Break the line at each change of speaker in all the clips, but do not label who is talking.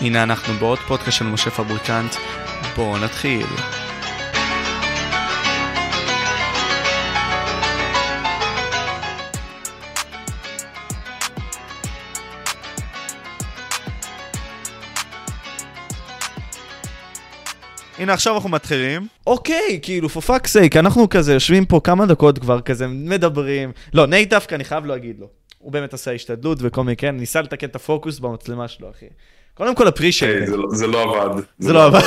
הנה אנחנו בעוד פודקאסט של משה פבריקנט, בואו נתחיל. הנה עכשיו אנחנו מתחילים. אוקיי, כאילו, for fuck's sake, אנחנו כזה יושבים פה כמה דקות כבר כזה, מדברים. לא, נייט דווקא, אני חייב להגיד לו. הוא באמת עשה השתדלות וכל מיני, כן, ניסה לתקן את הפוקוס במצלמה שלו, אחי. קודם כל
זה לא- זה לא עבד.
זה לא עבד.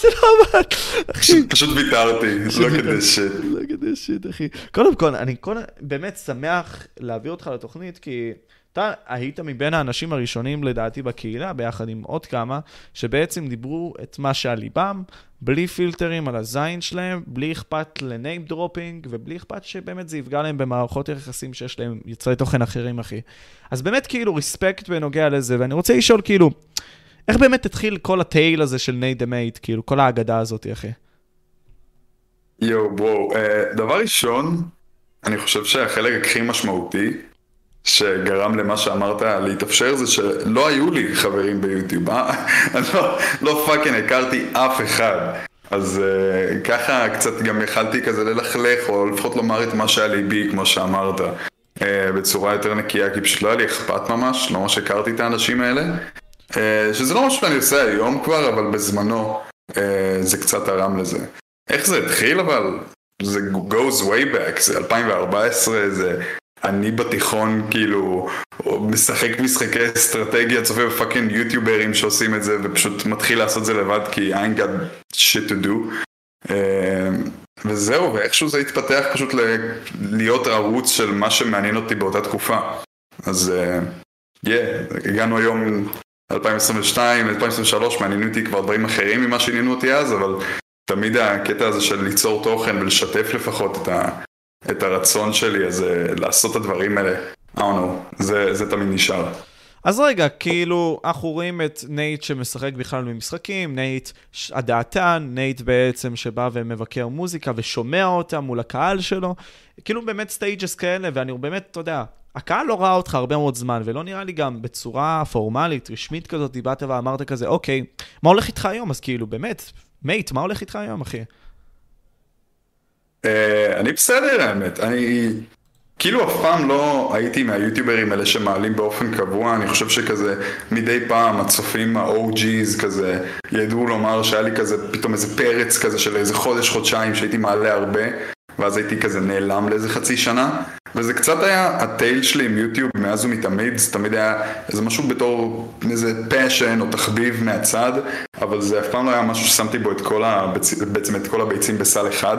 זה לא עבד. אחי,
פשוט- ויתרתי, לא כדי ש...
לא כדי shit, אחי. קודם כל, אני. באמת שמח להביא אותך לתוכנית, כי אתה היית מבין האנשים הראשונים, לדעתי, בקהילה, ביחד עם עוד כמה, שבעצם דיברו את מה שעל ליבם, בלי פילטרים על הזין שלהם, בלי אכפת ל name dropping, ובלי אכפת שבאמת זה יפגע להם במערכות יחסים שיש להם יוצרי תוכן אחרים, אחי. אז באמת, כאילו, respect בנוגע לזה, ואני רוצה לשאול, כאילו, איך באמת התחיל כל ה tale הזה של נייט דה מייט, כאילו, כל האגדה הזאת, אחי?
יואו, בואו. אה, דבר ראשון, אני חושב שהחלק הכי משמעותי שגרם למה שאמרת להתאפשר זה שלא היו לי חברים ביוטיוב, אה? אני לא, לא fucking הכרתי אף אחד. אז uh, ככה קצת גם יכלתי כזה ללכלך, או לפחות לומר את מה שהיה ליבי, כמו שאמרת, uh, בצורה יותר נקייה, כי פשוט לא היה לי אכפת ממש, לא ממש הכרתי את האנשים האלה. Uh, שזה לא משהו שאני עושה היום כבר, אבל בזמנו uh, זה קצת תרם לזה. איך זה התחיל אבל? זה goes way back, זה 2014, זה אני בתיכון כאילו משחק משחקי אסטרטגיה, צופה בפאקינג יוטיוברים שעושים את זה ופשוט מתחיל לעשות זה לבד כי I ain't got shit to do. אה, וזהו, ואיכשהו זה התפתח פשוט להיות ערוץ של מה שמעניין אותי באותה תקופה. אז yeah, הגענו היום 2022, 2023, מעניינים אותי כבר דברים אחרים ממה שעניינו אותי אז, אבל תמיד הקטע הזה של ליצור תוכן ולשתף לפחות את, ה, את הרצון שלי, uh, לעשות את הדברים האלה, I don't know, זה, זה תמיד נשאר.
אז רגע, כאילו, אנחנו רואים את נייט שמשחק בכלל במשחקים, נייט הדעתן, נייט בעצם שבא ומבקר מוזיקה ושומע אותה מול הקהל שלו. כאילו באמת stages כאלה, ואני באמת, אתה יודע, הקהל לא ראה אותך הרבה מאוד זמן, ולא נראה לי גם בצורה פורמלית, רשמית כזאת, באת ואמרת כזה, אוקיי, מה הולך איתך היום? אז כאילו, באמת, mate, מה הולך איתך היום, אחי?
Uh, אני בסדר האמת, אני כאילו אף פעם לא הייתי מהיוטיוברים האלה שמעלים באופן קבוע, אני חושב שכזה מדי פעם הצופים ה OG's כזה ידעו לומר שהיה לי כזה פתאום איזה פרץ כזה של איזה חודש חודשיים שהייתי מעלה הרבה ואז הייתי כזה נעלם לאיזה חצי שנה. וזה קצת היה ה tale שלי עם יוטיוב מאז ומתמיד, זה תמיד היה איזה משהו בתור איזה passion או תחביב מהצד אבל זה אף פעם לא היה משהו ששמתי בו את כל הביצ... בעצם את כל הביצים בסל אחד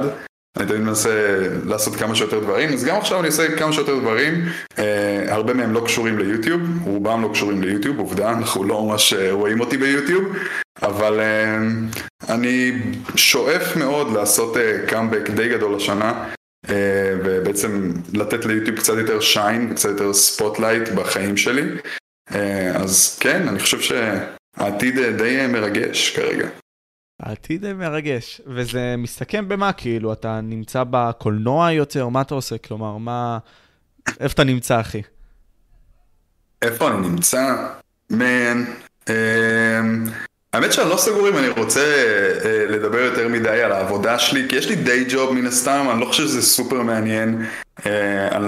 אני תמיד מנסה לעשות כמה שיותר דברים, אז גם עכשיו אני עושה כמה שיותר דברים, אה, הרבה מהם לא קשורים ליוטיוב, רובם לא קשורים ליוטיוב, עובדה, אנחנו לא ממש אה, רואים אותי ביוטיוב, אבל אה, אני שואף מאוד לעשות אה, קאמבק די גדול השנה, אה, ובעצם לתת ליוטיוב קצת יותר shine, קצת יותר spotlight בחיים שלי, אה, אז כן, אני חושב שהעתיד די מרגש כרגע.
העתיד מרגש, וזה מסתכם במה, כאילו, אתה נמצא בקולנוע יותר, מה אתה עושה? כלומר, מה... איפה אתה נמצא, אחי?
איפה אני נמצא? מן. אמ, האמת שאני לא סגור אם אני רוצה אה, לדבר יותר מדי על העבודה שלי, כי יש לי דיי ג'וב מן הסתם, אני לא חושב שזה סופר מעניין. אה,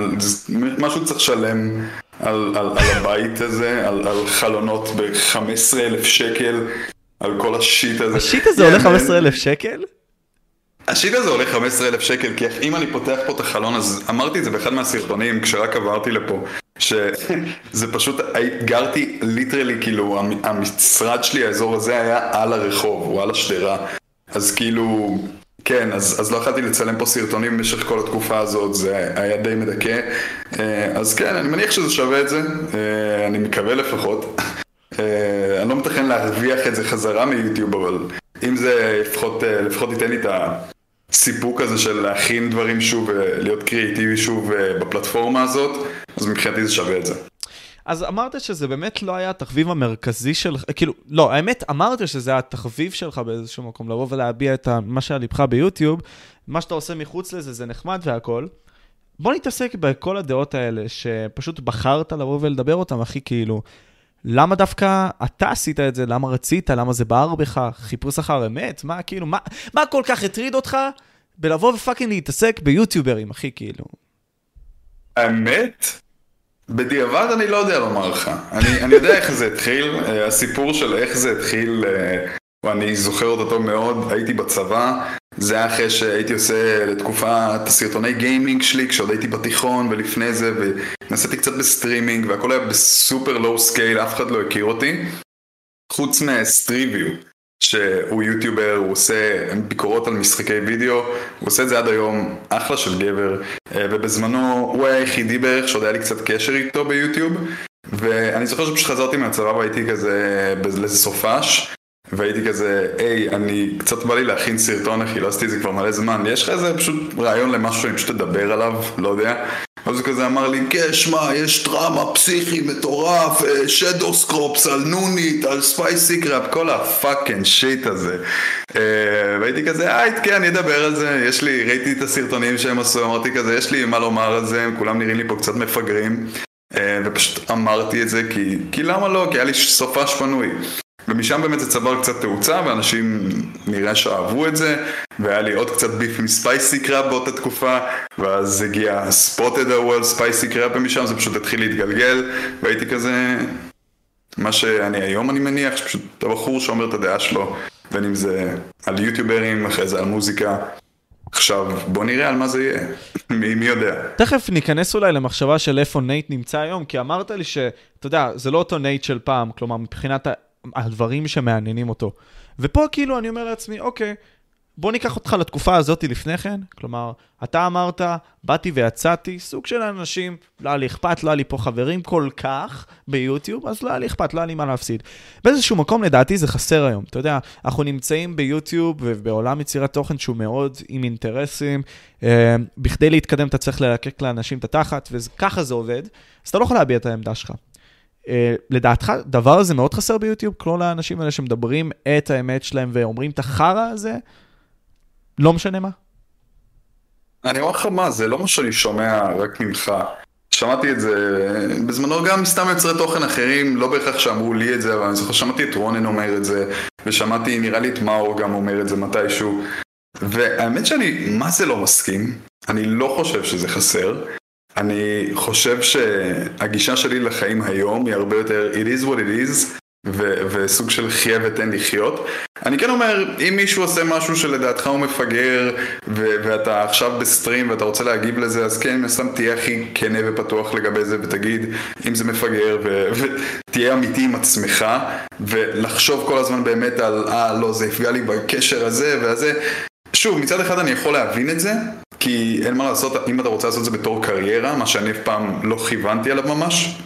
משהו צריך לשלם על, הבית הזה, על חלונות ב-15 אלף שקל, על כל השיט הזה.
השיט הזה עולה
man.
15 אלף שקל?
השיט הזה עולה 15 אלף שקל, כי אם אני פותח פה את החלון, אז אמרתי את זה באחד מהסרטונים כשרק עברתי לפה, שזה פשוט, גרתי ליטרלי, כאילו, המ- המשרד שלי, האזור הזה היה על הרחוב, הוא על השדרה. אז כאילו, כן, אז, אז לא יכולתי לצלם פה סרטונים במשך כל התקופה הזאת, זה היה די מדכא. אה, אז כן, אני מניח שזה שווה את זה, אה, אני מקווה לפחות. אה, אני לא מתכנן להרוויח את זה חזרה מיוטיוב, אבל אם זה לפחות, אה, לפחות ייתן לי את הסיפוק הזה של להכין דברים שוב ולהיות קריאיטיבי שוב אה, בפלטפורמה הזאת, אז מבחינתי זה שווה את זה.
אז אמרת שזה באמת לא היה התחביב המרכזי שלך, כאילו, לא, האמת, אמרת שזה היה התחביב שלך באיזשהו מקום, לבוא ולהביע את מה שהיה ליבך ביוטיוב, מה שאתה עושה מחוץ לזה זה נחמד והכל. בוא נתעסק בכל הדעות האלה, שפשוט בחרת לבוא ולדבר אותם, אחי, כאילו, למה דווקא אתה עשית את זה? למה רצית? למה זה בער בך? חיפוש אחר אמת? מה כאילו, מה, מה כל כך הטריד אותך בלבוא ופאקינג להתעסק ביוטיוברים, אחי, כאילו?
האמת? בדיעבד אני לא יודע לומר לך. אני, אני יודע איך זה התחיל, אה, הסיפור של איך זה התחיל, אה, ואני זוכר אותו מאוד, הייתי בצבא, זה היה אחרי שהייתי עושה לתקופה את הסרטוני גיימינג שלי, כשעוד הייתי בתיכון ולפני זה, ונסעתי קצת בסטרימינג, והכל היה ב super low scale, אף אחד לא הכיר אותי, חוץ מסטריביו. שהוא יוטיובר, הוא עושה ביקורות על משחקי וידאו, הוא עושה את זה עד היום, אחלה של גבר, אה, ובזמנו הוא היה היחידי בערך שעוד היה לי קצת קשר איתו ביוטיוב, ואני זוכר שפשוט חזרתי מהצבא והייתי כזה לאיזה סופש, והייתי כזה, היי, אני קצת בא לי להכין סרטון, אחי, לא עשיתי את זה כבר מלא זמן, יש לך איזה פשוט רעיון למשהו שאני פשוט אדבר עליו, לא יודע. אז הוא כזה אמר לי, כן, שמע, יש דרמה פסיכי מטורף, שדו סקרופס על נונית, על ספייסי קראפ, כל הפאקינג שיט הזה. אה, והייתי כזה, היי, כן, אני אדבר על זה, יש לי, ראיתי את הסרטונים שהם עשו, אמרתי כזה, יש לי מה לומר על זה, כולם נראים לי פה קצת מפגרים. אה, ופשוט אמרתי את זה כי, כי למה לא? כי היה לי סופש פנוי. ומשם באמת זה צבר קצת תאוצה, ואנשים נראה שאהבו את זה, והיה לי עוד קצת beef עם ספייסי קראב באותה תקופה, ואז הגיע ספוטד הוול ספייסי קראב, ומשם זה פשוט התחיל להתגלגל, והייתי כזה, מה שאני היום אני מניח, שפשוט הבחור שאומר את הדעה שלו, בין אם זה על יוטיוברים, אחרי זה על מוזיקה. עכשיו, בוא נראה על מה זה יהיה, מי, מי יודע.
תכף ניכנס אולי למחשבה של איפה נייט נמצא היום, כי אמרת לי שאתה יודע, זה לא אותו נייט של פעם, כלומר, מבחינת הדברים שמעניינים אותו. ופה כאילו אני אומר לעצמי, אוקיי, בוא ניקח אותך לתקופה הזאת לפני כן. כלומר, אתה אמרת, באתי ויצאתי, סוג של אנשים, לא היה לי אכפת, לא היה לי פה חברים כל כך ביוטיוב, אז לא היה לי אכפת, לא היה לי מה להפסיד. באיזשהו מקום לדעתי זה חסר היום. אתה יודע, אנחנו נמצאים ביוטיוב ובעולם יצירת תוכן שהוא מאוד עם אינטרסים. אה, בכדי להתקדם אתה צריך ללקק לאנשים את התחת, וככה זה עובד, אז אתה לא יכול להביע את העמדה שלך. Uh, לדעתך, דבר הזה מאוד חסר ביוטיוב? כל האנשים האלה שמדברים את האמת שלהם ואומרים את החרא הזה, לא משנה מה?
אני אומר לך מה, זה לא מה שאני שומע רק ממך. שמעתי את זה בזמנו גם מסתם יוצרי תוכן אחרים, לא בהכרח שאמרו לי את זה, אבל אני זוכר שמעתי את רונן אומר את זה, ושמעתי, נראה לי את מאור גם אומר את זה מתישהו. והאמת שאני מה זה לא מסכים, אני לא חושב שזה חסר. אני חושב שהגישה שלי לחיים היום היא הרבה יותר it is what it is ו- וסוג של חיה ותן לחיות. אני כן אומר, אם מישהו עושה משהו שלדעתך הוא מפגר ו- ואתה עכשיו בסטרים ואתה רוצה להגיב לזה, אז כן, סתם תהיה הכי כנה ופתוח לגבי זה ותגיד אם זה מפגר ו- ותהיה אמיתי עם עצמך ולחשוב כל הזמן באמת על אה לא זה יפגע לי בקשר הזה והזה. שוב, מצד אחד אני יכול להבין את זה, כי אין מה לעשות, אם אתה רוצה לעשות את זה בתור קריירה, מה שאני אף פעם לא כיוונתי עליו ממש,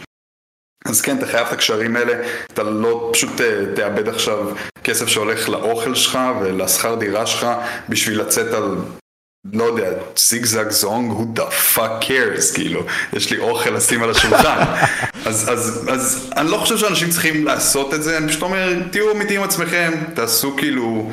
אז כן, אתה חייב את הקשרים האלה, אתה לא פשוט אה, תאבד עכשיו כסף שהולך לאוכל שלך ולשכר דירה שלך בשביל לצאת על, לא יודע, זיגזג זונג, who the fuck cares, כאילו, יש לי אוכל לשים על השולחן. אז, אז, אז אני לא חושב שאנשים צריכים לעשות את זה, אני פשוט אומר, תהיו אמיתיים עם עצמכם, תעשו כאילו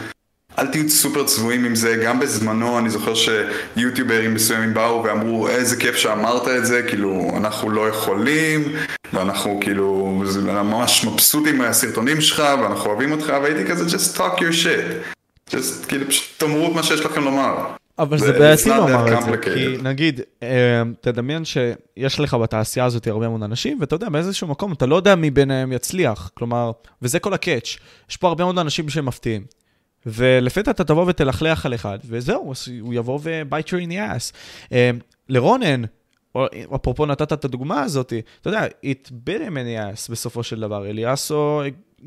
אל תהיו סופר צבועים עם זה, גם בזמנו אני זוכר שיוטיוברים מסוימים באו ואמרו איזה כיף שאמרת את זה, כאילו אנחנו לא יכולים ואנחנו כאילו ממש מבסוטים מהסרטונים שלך ואנחנו אוהבים אותך והייתי כזה just talk your shit, just כאילו פשוט תאמרו את מה שיש לכם לומר.
אבל זה בעייתי לומר את זה, כי נגיד, אה, תדמיין שיש לך בתעשייה הזאת הרבה מאוד אנשים, ואתה יודע, באיזשהו מקום אתה לא יודע מי ביניהם יצליח, כלומר, וזה כל הקאץ', יש פה הרבה מאוד אנשים שהם מפתיעים. ולפתע אתה תבוא ותלכלח על אחד, וזהו, הוא יבוא ו-bite you in the ass. Uh, לרונן, אפרופו נתת את הדוגמה הזאת, אתה יודע, it bit him in the ass בסופו של דבר. אליאסו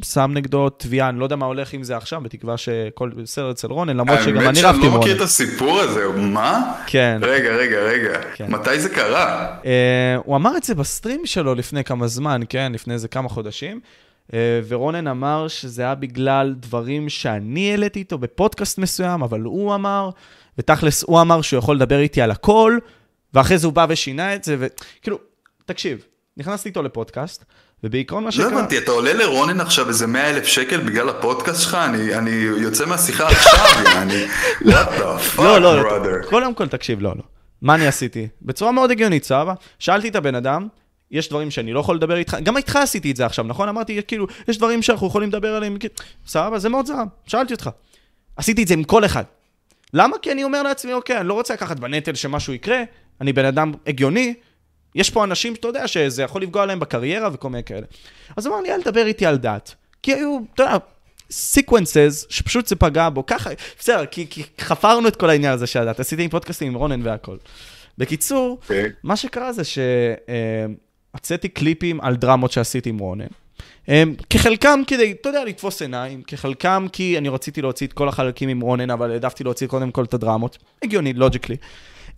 שם נגדו תביעה, אני לא יודע מה הולך עם זה עכשיו, בתקווה שכל בסדר אצל רונן, למרות שגם אני רבתי עם רונן.
האמת שאני לא מכיר את הסיפור הזה, מה?
כן.
רגע, רגע, רגע, כן. מתי זה קרה? Uh,
הוא אמר את זה בסטרים שלו לפני כמה זמן, כן, לפני איזה כמה חודשים. אה, ורונן אמר שזה היה בגלל דברים שאני העליתי איתו בפודקאסט מסוים, אבל הוא אמר, ותכלס הוא אמר שהוא יכול לדבר איתי על הכל, ואחרי זה הוא בא ושינה את זה, וכאילו, תקשיב, נכנסתי איתו לפודקאסט, ובעיקרון מה
שקרה... לא הבנתי, אתה עולה לרונן עכשיו איזה 100 אלף שקל בגלל הפודקאסט שלך? אני, אני יוצא מהשיחה עכשיו, אני... what the fuck, לא, לא,
קודם כל, תקשיב, לא, לא. מה אני עשיתי? בצורה מאוד הגיונית, סבבה? שאלתי את הבן אדם, יש דברים שאני לא יכול לדבר איתך, גם איתך עשיתי את זה עכשיו, נכון? אמרתי, כאילו, יש דברים שאנחנו יכולים לדבר עליהם, כאילו, סבבה, זה מאוד זרם, שאלתי אותך. עשיתי את זה עם כל אחד. למה? כי אני אומר לעצמי, אוקיי, אני לא רוצה לקחת בנטל שמשהו יקרה, אני בן אדם הגיוני, יש פה אנשים שאתה יודע שזה יכול לפגוע להם בקריירה וכל מיני כאלה. אז אמר לי, אל תדבר איתי על דת. כי היו, אתה יודע, סיקוונסס, שפשוט זה פגע בו, ככה, בסדר, כי, כי חפרנו את כל העניין הזה של הדת, עשיתי עם פודקאסטים עם רונן והכל. בקיצור, okay.
אוקיי.
מה שקרה זה שהוצאתי קליפים על דרמות שעשיתי עם רונן. כחלקם כדי, אתה יודע, לתפוס עיניים, כחלקם כי אני רציתי להוציא את כל החלקים עם רונן, אבל העדפתי להוציא קודם כל את הדרמות. הגיוני, logically.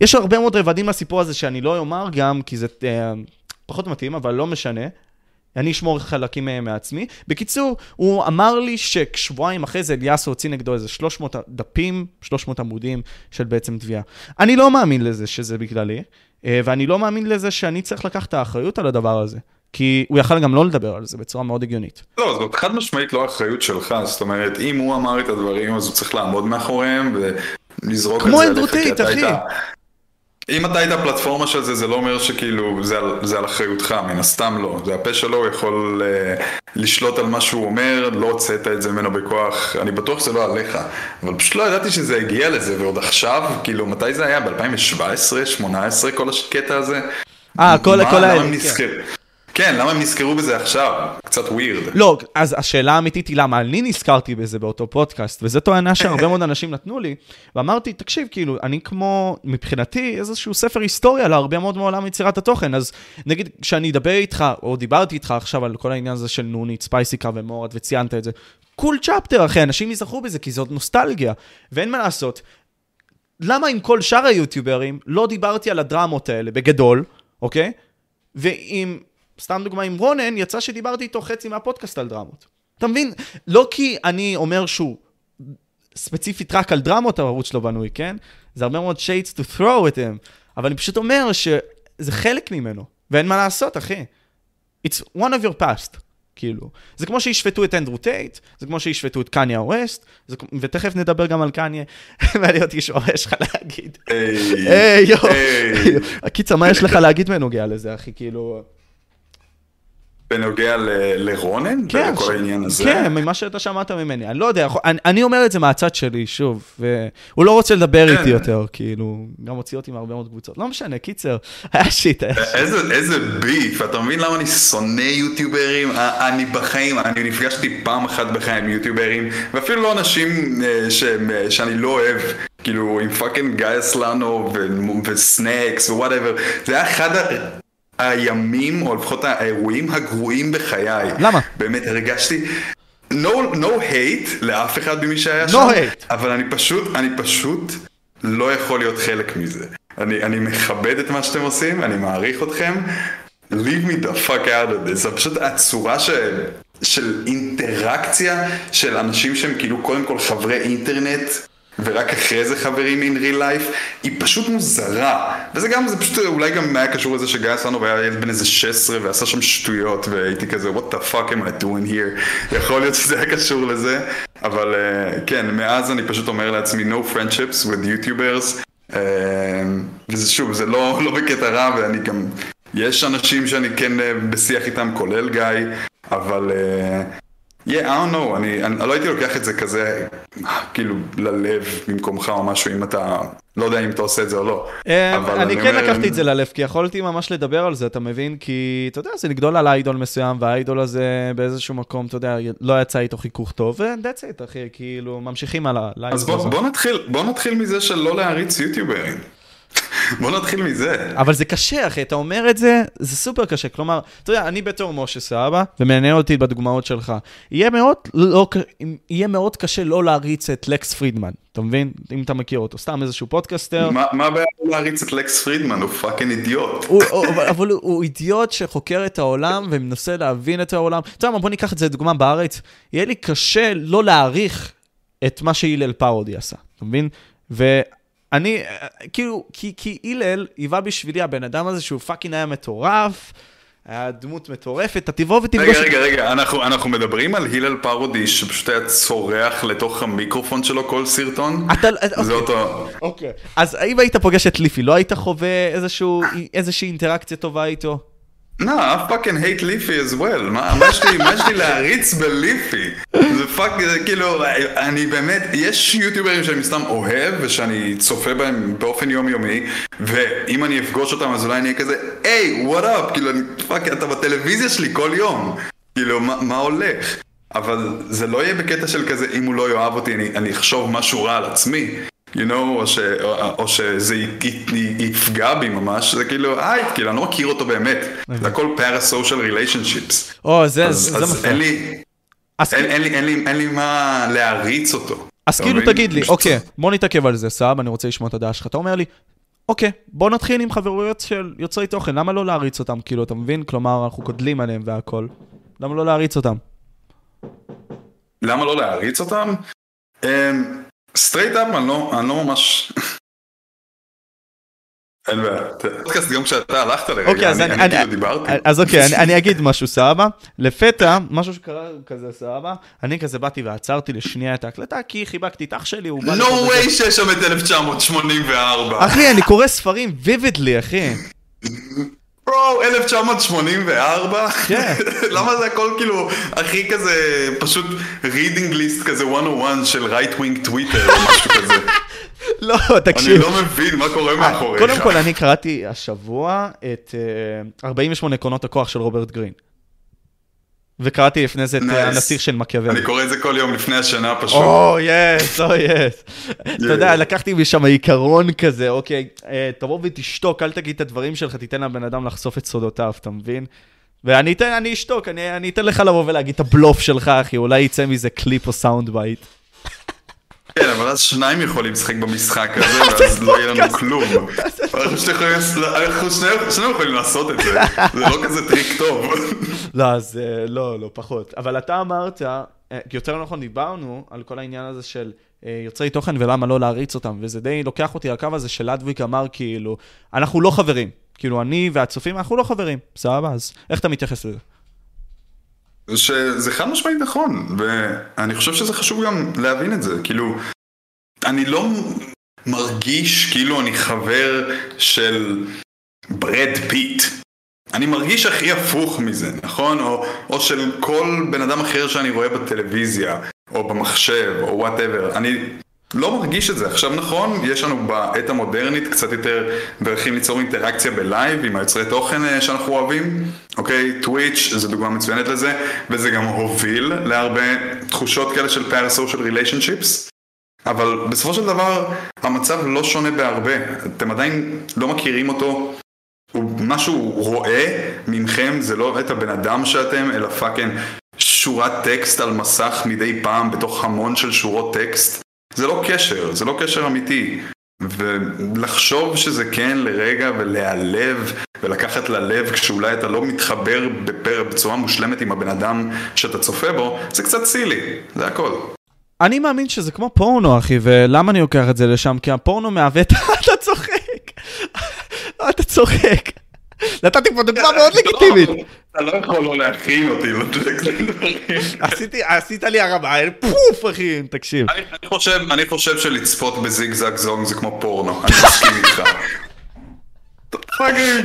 יש הרבה מאוד רבדים לסיפור הזה שאני לא אומר גם, כי זה אה, פחות מתאים, אבל לא משנה. אני אשמור חלקים מהם מעצמי. בקיצור, הוא אמר לי ששבועיים אחרי זה אליאסו הוציא נגדו איזה 300 דפים, 300 עמודים של בעצם תביעה. אני לא מאמין לזה שזה בגללי, ואני לא מאמין לזה שאני צריך לקחת את האחריות על הדבר הזה. כי הוא יכל גם לא לדבר על זה בצורה מאוד הגיונית.
לא, זאת חד משמעית לא אחריות שלך, זאת אומרת, אם הוא אמר את הדברים, אז הוא צריך לעמוד מאחוריהם ולזרוק את זה
כמו אנדרוטית, אחי.
אם אתה היית פלטפורמה של זה, זה לא אומר שכאילו זה על, זה על אחריותך, מן הסתם לא. זה הפה שלו, הוא יכול uh, לשלוט על מה שהוא אומר, לא הוצאת את זה ממנו בכוח, אני בטוח שזה לא עליך. אבל פשוט לא ידעתי שזה הגיע לזה, ועוד עכשיו, כאילו, מתי זה היה? ב-2017, 2018, כל הקטע הזה?
אה, כל, כל האלה,
כן. כן, למה הם נזכרו בזה עכשיו? קצת ווירד.
לא, אז השאלה האמיתית היא למה אני נזכרתי בזה באותו פודקאסט, וזו טוענה שהרבה מאוד אנשים נתנו לי, ואמרתי, תקשיב, כאילו, אני כמו, מבחינתי, איזשהו ספר היסטוריה להרבה מאוד מעולם יצירת התוכן, אז נגיד, כשאני אדבר איתך, או דיברתי איתך עכשיו על כל העניין הזה של נונית, ספייסיקה ומורד, וציינת את זה, קול צ'פטר, אחי, אנשים יזכרו בזה, כי זאת נוסטלגיה, ואין מה לעשות. למה עם כל שאר היוטיוברים לא דיברתי על הדרמות האלה בגדול, אוקיי? ועם סתם דוגמה עם רונן, יצא שדיברתי איתו חצי מהפודקאסט על דרמות. אתה מבין? לא כי אני אומר שהוא ספציפית רק על דרמות הערוץ שלו בנוי, כן? זה הרבה מאוד shades to throw at him, אבל אני פשוט אומר שזה חלק ממנו, ואין מה לעשות, אחי. It's one of your past, כאילו. זה כמו שישפטו את אנדרו טייט, זה כמו שישפטו את קניה ווסט, ותכף נדבר גם על קניה, מעניין אותי לשמוע מה יש לך להגיד. היי, יואו. קיצר, מה יש לך להגיד בנוגע לזה, אחי? כאילו...
בנוגע לרונן? כן, ולכל העניין הזה?
כן, ממה שאתה שמעת ממני. אני לא יודע, אני, אני אומר את זה מהצד שלי, שוב, והוא לא רוצה לדבר כן. איתי יותר, כאילו, גם הוציא אותי מהרבה מאוד קבוצות. לא משנה, קיצר, היה שיט, היה שיט.
איזה, איזה beef, אתה מבין למה אני שונא יוטיוברים? אני בחיים, אני נפגשתי פעם אחת בחיים עם יוטיוברים, ואפילו לא אנשים אה, ש, שאני לא אוהב. כאילו עם fucking גיא אסלנו וסנקס ו whatever, זה היה אחד הימים, או לפחות האירועים הגרועים בחיי.
למה?
באמת הרגשתי... No, no hate לאף אחד ממי שהיה שם, no
hate.
אבל אני פשוט, אני פשוט לא יכול להיות חלק מזה. אני, אני מכבד את מה שאתם עושים, אני מעריך אתכם, leave me the fuck out of this. זה פשוט הצורה ש... של אינטראקציה של אנשים שהם כאילו קודם כל חברי אינטרנט ורק אחרי זה חברים in real life, היא פשוט מוזרה. וזה גם, זה פשוט אולי גם היה קשור לזה שגיא סנו היה ילד בן איזה 16 ועשה שם שטויות, והייתי כזה, what the fuck am I doing here? יכול להיות שזה היה קשור לזה, אבל uh, כן, מאז אני פשוט אומר לעצמי, no friendships with YouTubers. Uh, וזה שוב, זה לא, לא בקטע רע, ואני גם, יש אנשים שאני כן uh, בשיח איתם, כולל גיא, אבל... Uh, Yeah, I don't know, אני, אני לא הייתי לוקח את זה כזה, כאילו, ללב במקומך או משהו, אם אתה, לא יודע אם אתה עושה את זה או לא.
אה, אני כן לקחתי את זה ללב, כי יכולתי ממש לדבר על זה, אתה מבין? כי, אתה יודע, זה לגדול על איידול מסוים, והאיידול הזה באיזשהו מקום, אתה יודע, לא יצא איתו חיכוך טוב, ו-that's it, אחי, כאילו, ממשיכים על ה...
אז בוא נתחיל, בוא נתחיל מזה של לא להעריץ יוטיוברים. בוא נתחיל מזה.
אבל זה קשה, אחי, אתה אומר את זה, זה סופר קשה. כלומר, אתה יודע, אני בתור משה סבא, ומעניין אותי בדוגמאות שלך, יהיה מאוד, לא, יהיה מאוד קשה לא להעריץ את לקס פרידמן, אתה מבין? אם אתה מכיר אותו, סתם איזשהו פודקאסטר.
מה הבעיה להעריץ את לקס פרידמן? הוא fucking אידיוט.
אבל הוא אידיוט שחוקר את העולם ומנסה להבין את העולם. אתה יודע מה, בוא ניקח את זה לדוגמה בארץ. יהיה לי קשה לא להעריך את מה שהלל פרודי עשה, אתה מבין? אני, כאילו, כי, כי הלל היווה בשבילי הבן אדם הזה שהוא fucking היה מטורף, היה דמות מטורפת, אתה תבוא ותפגוש...
רגע, רגע, רגע, אנחנו, אנחנו מדברים על הלל פרודי שפשוט היה צורח לתוך המיקרופון שלו כל סרטון?
אתה... זה אוקיי. אותו... אוקיי. אז אם היית פוגש את ליפי, לא היית חווה איזשהו, איזושהי אינטראקציה טובה איתו?
No, I fucking hate ליפי as well. מה יש לי, להעריץ בליפי? זה fuck, זה כאילו, אני באמת, יש יוטיוברים שאני סתם אוהב ושאני צופה בהם באופן יומיומי, ואם אני אפגוש אותם אז אולי אני אהיה כזה, היי, what up? כאילו, אני, fuck, אתה בטלוויזיה שלי כל יום. כאילו, מה, מה הולך? אבל זה לא יהיה בקטע של כזה, אם הוא לא יאהב אותי, אני אחשוב משהו רע על עצמי. You know, או, ש, או, או שזה י- י- יפגע בי ממש, זה כאילו, היי, כאילו, אני לא מכיר אותו באמת. זה הכל parasocial relationships.
או, זה,
אז,
זה,
אז
זה
אין
מפריע.
לי,
אז,
אין, אין, לי, אין, לי, אין לי מה להעריץ אותו.
אז כאילו? תגיד לי, אוקיי, בוא נתעכב על זה, סבבה, אני רוצה לשמוע את הדעה שלך. אתה אומר לי, אוקיי, בוא נתחיל עם חברויות של יוצרי תוכן, למה לא להעריץ אותם? כאילו, אתה מבין? כלומר, אנחנו גודלים עליהם והכל. למה לא להריץ אותם?
למה לא להעריץ אותם? straight up אני לא אני לא ממש... אין בעיה. פודקאסט גם כשאתה הלכת לרגע,
אוקיי, אז אני...
כאילו דיברתי.
אז אוקיי, אני- אגיד משהו, סבבה? לפתע, משהו שקרה כזה, סבבה? אני כזה באתי ועצרתי לשנייה את ההקלטה, כי חיבקתי את אח שלי, הוא בא...
No way שיש שם את 1984.
אחי, אני קורא ספרים vividly, אחי.
ברו, 1984?
כן.
למה זה הכל כאילו הכי כזה, פשוט reading list כזה 101 של right wing טוויטר או משהו כזה.
לא,
אני
תקשיב.
לא מבין מה קורה מאחוריך.
קודם כל, אני קראתי השבוע את אה, 48 עקרונות הכוח של רוברט גרין. וקראתי לפני זה את אה. הנסיך של מקיאוולי.
אני קורא את זה כל יום לפני השינה פשוט.
או, יס, או, יס. אתה יודע, לקחתי משם עיקרון כזה, אוקיי, אה, תבוא ותשתוק, אל תגיד את הדברים שלך, תיתן לבן אדם לחשוף את סודותיו, אתה מבין? ואני אתן, אני אשתוק, אני, אני אתן לך לבוא ולהגיד את הבלוף שלך, אחי, אולי יצא מזה קליפ או sound bite.
כן, אבל אז שניים יכולים לשחק במשחק הזה, ואז לא יהיה לנו כלום. אנחנו שנינו יכולים לעשות את זה. זה לא כזה טריק טוב.
לא, אז אה, לא, לא, פחות. אבל אתה אמרת, אה, יותר נכון דיברנו על כל העניין הזה של אה, יוצרי תוכן ולמה לא להריץ אותם, וזה די לוקח אותי לקו הזה שלדוויק אמר כאילו, אנחנו לא חברים. כאילו, אני והצופים, אנחנו לא חברים. סבבה, אז איך אתה מתייחס לזה?
שזה חד משמעית נכון, ואני חושב שזה חשוב גם להבין את זה, כאילו, אני לא מרגיש כאילו אני חבר של ברד פיט. אני מרגיש הכי הפוך מזה, נכון? או, או של כל בן אדם אחר שאני רואה בטלוויזיה, או במחשב, או whatever. אני לא מרגיש את זה. עכשיו נכון, יש לנו בעת המודרנית קצת יותר דרכים ליצור אינטראקציה בלייב עם היוצרי תוכן אה, שאנחנו אוהבים, אוקיי? טוויץ' זו דוגמה מצוינת לזה, וזה גם הוביל להרבה תחושות כאלה של parasocial relationships. אבל בסופו של דבר המצב לא שונה בהרבה, אתם עדיין לא מכירים אותו, מה שהוא רואה ממכם זה לא את הבן אדם שאתם, אלא fucking שורת טקסט על מסך מדי פעם בתוך המון של שורות טקסט. זה לא קשר, זה לא קשר אמיתי. ולחשוב שזה כן לרגע ולהיעלב ולקחת ללב כשאולי אתה לא מתחבר בפר, בצורה מושלמת עם הבן אדם שאתה צופה בו, זה קצת סילי, זה הכל.
אני מאמין שזה כמו פורנו, אחי, ולמה אני לוקח את זה לשם? כי הפורנו מהווה את... אתה צוחק. אתה צוחק. נתתי פה דוגמה מאוד לגיטימית.
אתה לא יכול לא להכין אותי לדברים.
עשיתי, עשית לי הרמה, פוף, אחי, תקשיב.
אני חושב, אני חושב שלצפות בזיגזג זונג זה כמו פורנו, אני מסכים איתך.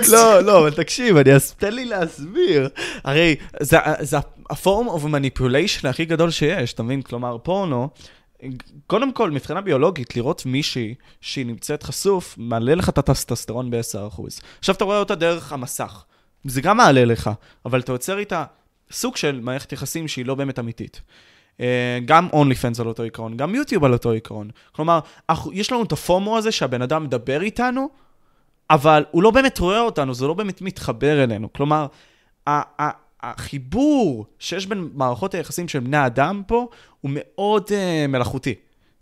לא, לא, אבל תקשיב. תן לי להסביר. הרי זה, זה הפורם אוף מניפוליישן הכי גדול שיש, אתה מבין? כלומר, פורנו, קודם כל, מבחינה ביולוגית, לראות מישהי שהיא נמצאת חשוף, מעלה לך את הטסטסטרון ב-10%. עכשיו אתה רואה אותה דרך המסך. זה גם מעלה לך, אבל אתה יוצר איתה סוג של מערכת יחסים שהיא לא באמת אמיתית. אה, גם אונלי פנס על אותו עיקרון, גם יוטיוב על אותו עיקרון. כלומר, יש לנו את הפומו הזה שהבן אדם מדבר איתנו, אבל הוא לא באמת רואה אותנו, זה לא באמת מתחבר אלינו. כלומר, החיבור שיש בין מערכות היחסים של בני אדם פה, הוא מאוד uh, מלאכותי.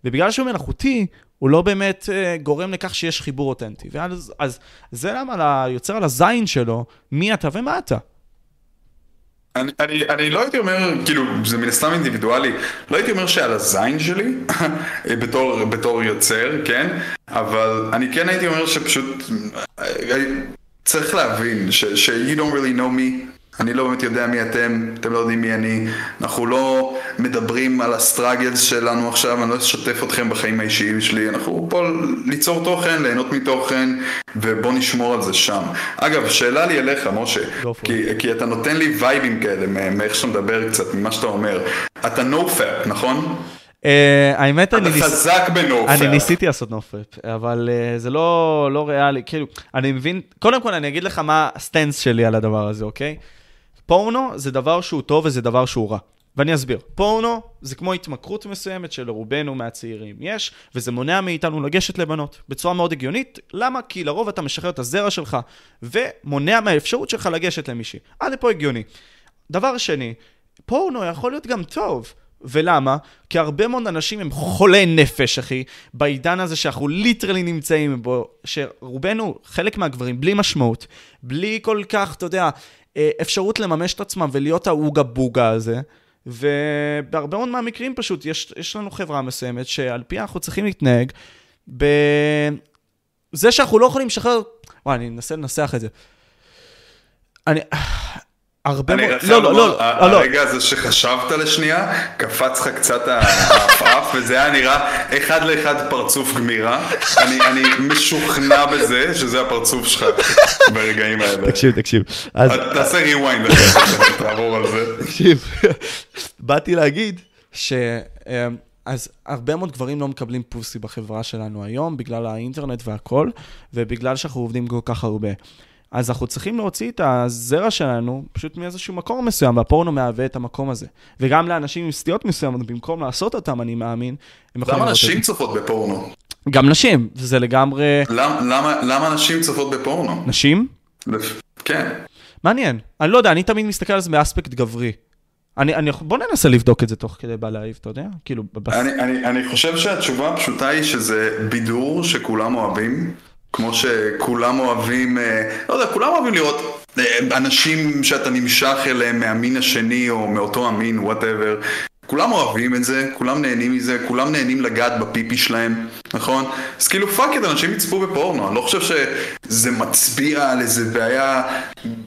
ובגלל שהוא מלאכותי, הוא לא באמת uh, גורם לכך שיש חיבור אותנטי. ואז אז, זה למה יוצר על הזין שלו, מי אתה ומה אתה.
אני, אני, אני לא הייתי אומר, כאילו, זה מן הסתם אינדיבידואלי, לא הייתי אומר שעל הזין שלי, בתור, בתור יוצר, כן? אבל אני כן הייתי אומר שפשוט, אה, צריך להבין ש, you don't really know me, אני לא באמת יודע מי אתם, אתם לא יודעים מי אני. אנחנו לא מדברים על הסטראגלס שלנו עכשיו, אני לא אשתף אתכם בחיים האישיים שלי. אנחנו פה ליצור תוכן, ליהנות מתוכן, ובוא נשמור על זה שם. אגב, שאלה לי אליך, משה, כי, כי אתה נותן לי וייבים כאלה, מאיך שאתה מדבר קצת, ממה שאתה אומר. אתה נו פאפ, נכון?
Uh, האמת, אני,
ניס... חזק ב nofap.
אני ניסיתי לעשות nofap, אבל uh, זה לא, לא ריאלי, כאילו, אני מבין, קודם כל אני אגיד לך מה ה stance שלי על הדבר הזה, אוקיי? פורנו זה דבר שהוא טוב וזה דבר שהוא רע. ואני אסביר. פורנו זה כמו התמכרות מסוימת שלרובנו מהצעירים יש, וזה מונע מאיתנו לגשת לבנות בצורה מאוד הגיונית. למה? כי לרוב אתה משחרר את הזרע שלך, ומונע מהאפשרות שלך לגשת למישהי. עד לפה הגיוני. דבר שני, פורנו יכול להיות גם טוב. ולמה? כי הרבה מאוד אנשים הם חולי נפש, אחי, בעידן הזה שאנחנו ליטרלי נמצאים בו, שרובנו, חלק מהגברים, בלי משמעות, בלי כל כך, אתה יודע, אה, אפשרות לממש את עצמם ולהיות האוגה בוגה הזה. ובהרבה מאוד מהמקרים פשוט, יש, יש לנו חברה מסוימת שעל פיה אנחנו צריכים להתנהג בזה שאנחנו לא יכולים לשחרר... וואי, אני אנסה לנסח את זה. אני...
הרבה מאוד... לא, לא, לא, לא. הרגע הזה שחשבת לשנייה, קפץ לך קצת העפעף, וזה היה נראה אחד לאחד פרצוף גמירה. אני משוכנע בזה שזה הפרצוף שלך ברגעים האלה.
תקשיב, תקשיב.
תעשה ריוויינד, תעבור על זה.
תקשיב, באתי להגיד ש... אמ, אז הרבה מאוד גברים לא מקבלים פוסי בחברה שלנו היום, בגלל האינטרנט והכל, ובגלל שאנחנו עובדים כל כך הרבה. אז אנחנו צריכים להוציא את הזרע שלנו פשוט מאיזשהו מקום מסוים, והפורנו מהווה את המקום הזה. וגם לאנשים עם סטיות מסוימות, במקום לעשות אותם, אני מאמין,
הם יכולים למה נשים צופות בפורנו?
גם נשים, זה לגמרי...
למה, למה, למה נשים צופות בפורנו?
נשים?
כן.
מעניין. אני לא יודע, אני תמיד מסתכל על זה באספקט גברי. אני, אני, בוא ננסה לבדוק את זה תוך כדי בלייב, אתה יודע? כאילו...
בבס... אני, אני, אני חושב שהתשובה הפשוטה היא שזה בידור שכולם אוהבים. כמו שכולם אוהבים, אה, לא יודע, כולם אוהבים לראות אה, אנשים שאתה נמשך אליהם מהמין השני או מאותו המין, whatever. כולם אוהבים את זה, כולם נהנים מזה, כולם נהנים לגעת בפיפי שלהם, נכון? אז כאילו fuck את, אנשים יצפו בפורנו, אני לא חושב שזה מצביע על איזה בעיה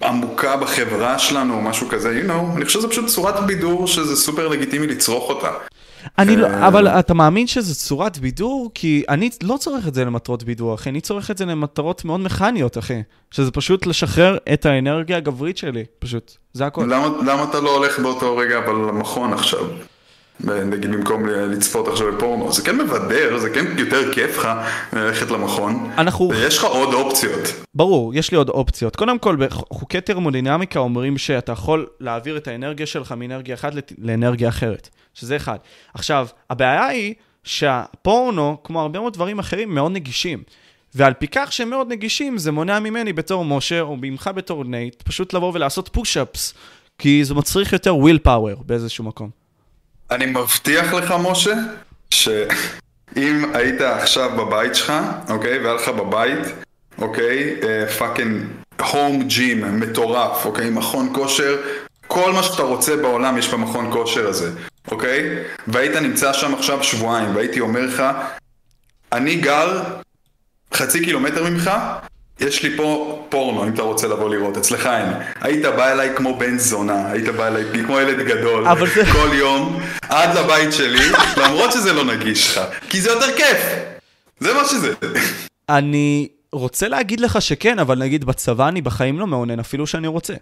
עמוקה בחברה שלנו או משהו כזה, you know, אני חושב שזה פשוט צורת בידור שזה סופר לגיטימי לצרוך אותה.
אני לא, אבל אתה מאמין שזו צורת בידור? כי אני לא צורך את זה למטרות בידור, אחי. אני צורך את זה למטרות מאוד מכניות, אחי. שזה פשוט לשחרר את האנרגיה הגברית שלי, פשוט. זה הכול.
למה, למה אתה לא הולך באותו רגע אבל למכון עכשיו? נגיד במקום לצפות עכשיו בפורנו, זה כן מבדר, זה כן יותר כיף לך ללכת למכון. אנחנו... ויש לך עוד אופציות.
ברור, יש לי עוד אופציות. קודם כל, בחוקי טרמודינמיקה אומרים שאתה יכול להעביר את האנרגיה שלך מאנרגיה אחת לאנרגיה אחרת, שזה אחד. עכשיו, הבעיה היא שהפורנו, כמו הרבה מאוד דברים אחרים, מאוד נגישים. ועל פי כך שהם מאוד נגישים, זה מונע ממני בתור משה, או ממך בתור נייט, פשוט לבוא ולעשות push-ups, כי זה מצריך יותר willpower באיזשהו מקום.
אני מבטיח לך, משה, שאם היית עכשיו בבית שלך, אוקיי, והיה לך בבית, אוקיי, fucking home gym מטורף, אוקיי, מכון כושר, כל מה שאתה רוצה בעולם יש במכון כושר הזה, אוקיי? והיית נמצא שם עכשיו שבועיים, והייתי אומר לך, אני גר חצי קילומטר ממך, יש לי פה פורנו, אם אתה רוצה לבוא לראות, אצלך אין. היית בא אליי כמו בן זונה, היית בא אליי כמו ילד גדול, זה... כל יום, עד לבית שלי, למרות שזה לא נגיש לך, כי זה יותר כיף. זה מה שזה.
אני רוצה להגיד לך שכן, אבל נגיד בצבא אני בחיים לא מעונן, אפילו שאני רוצה.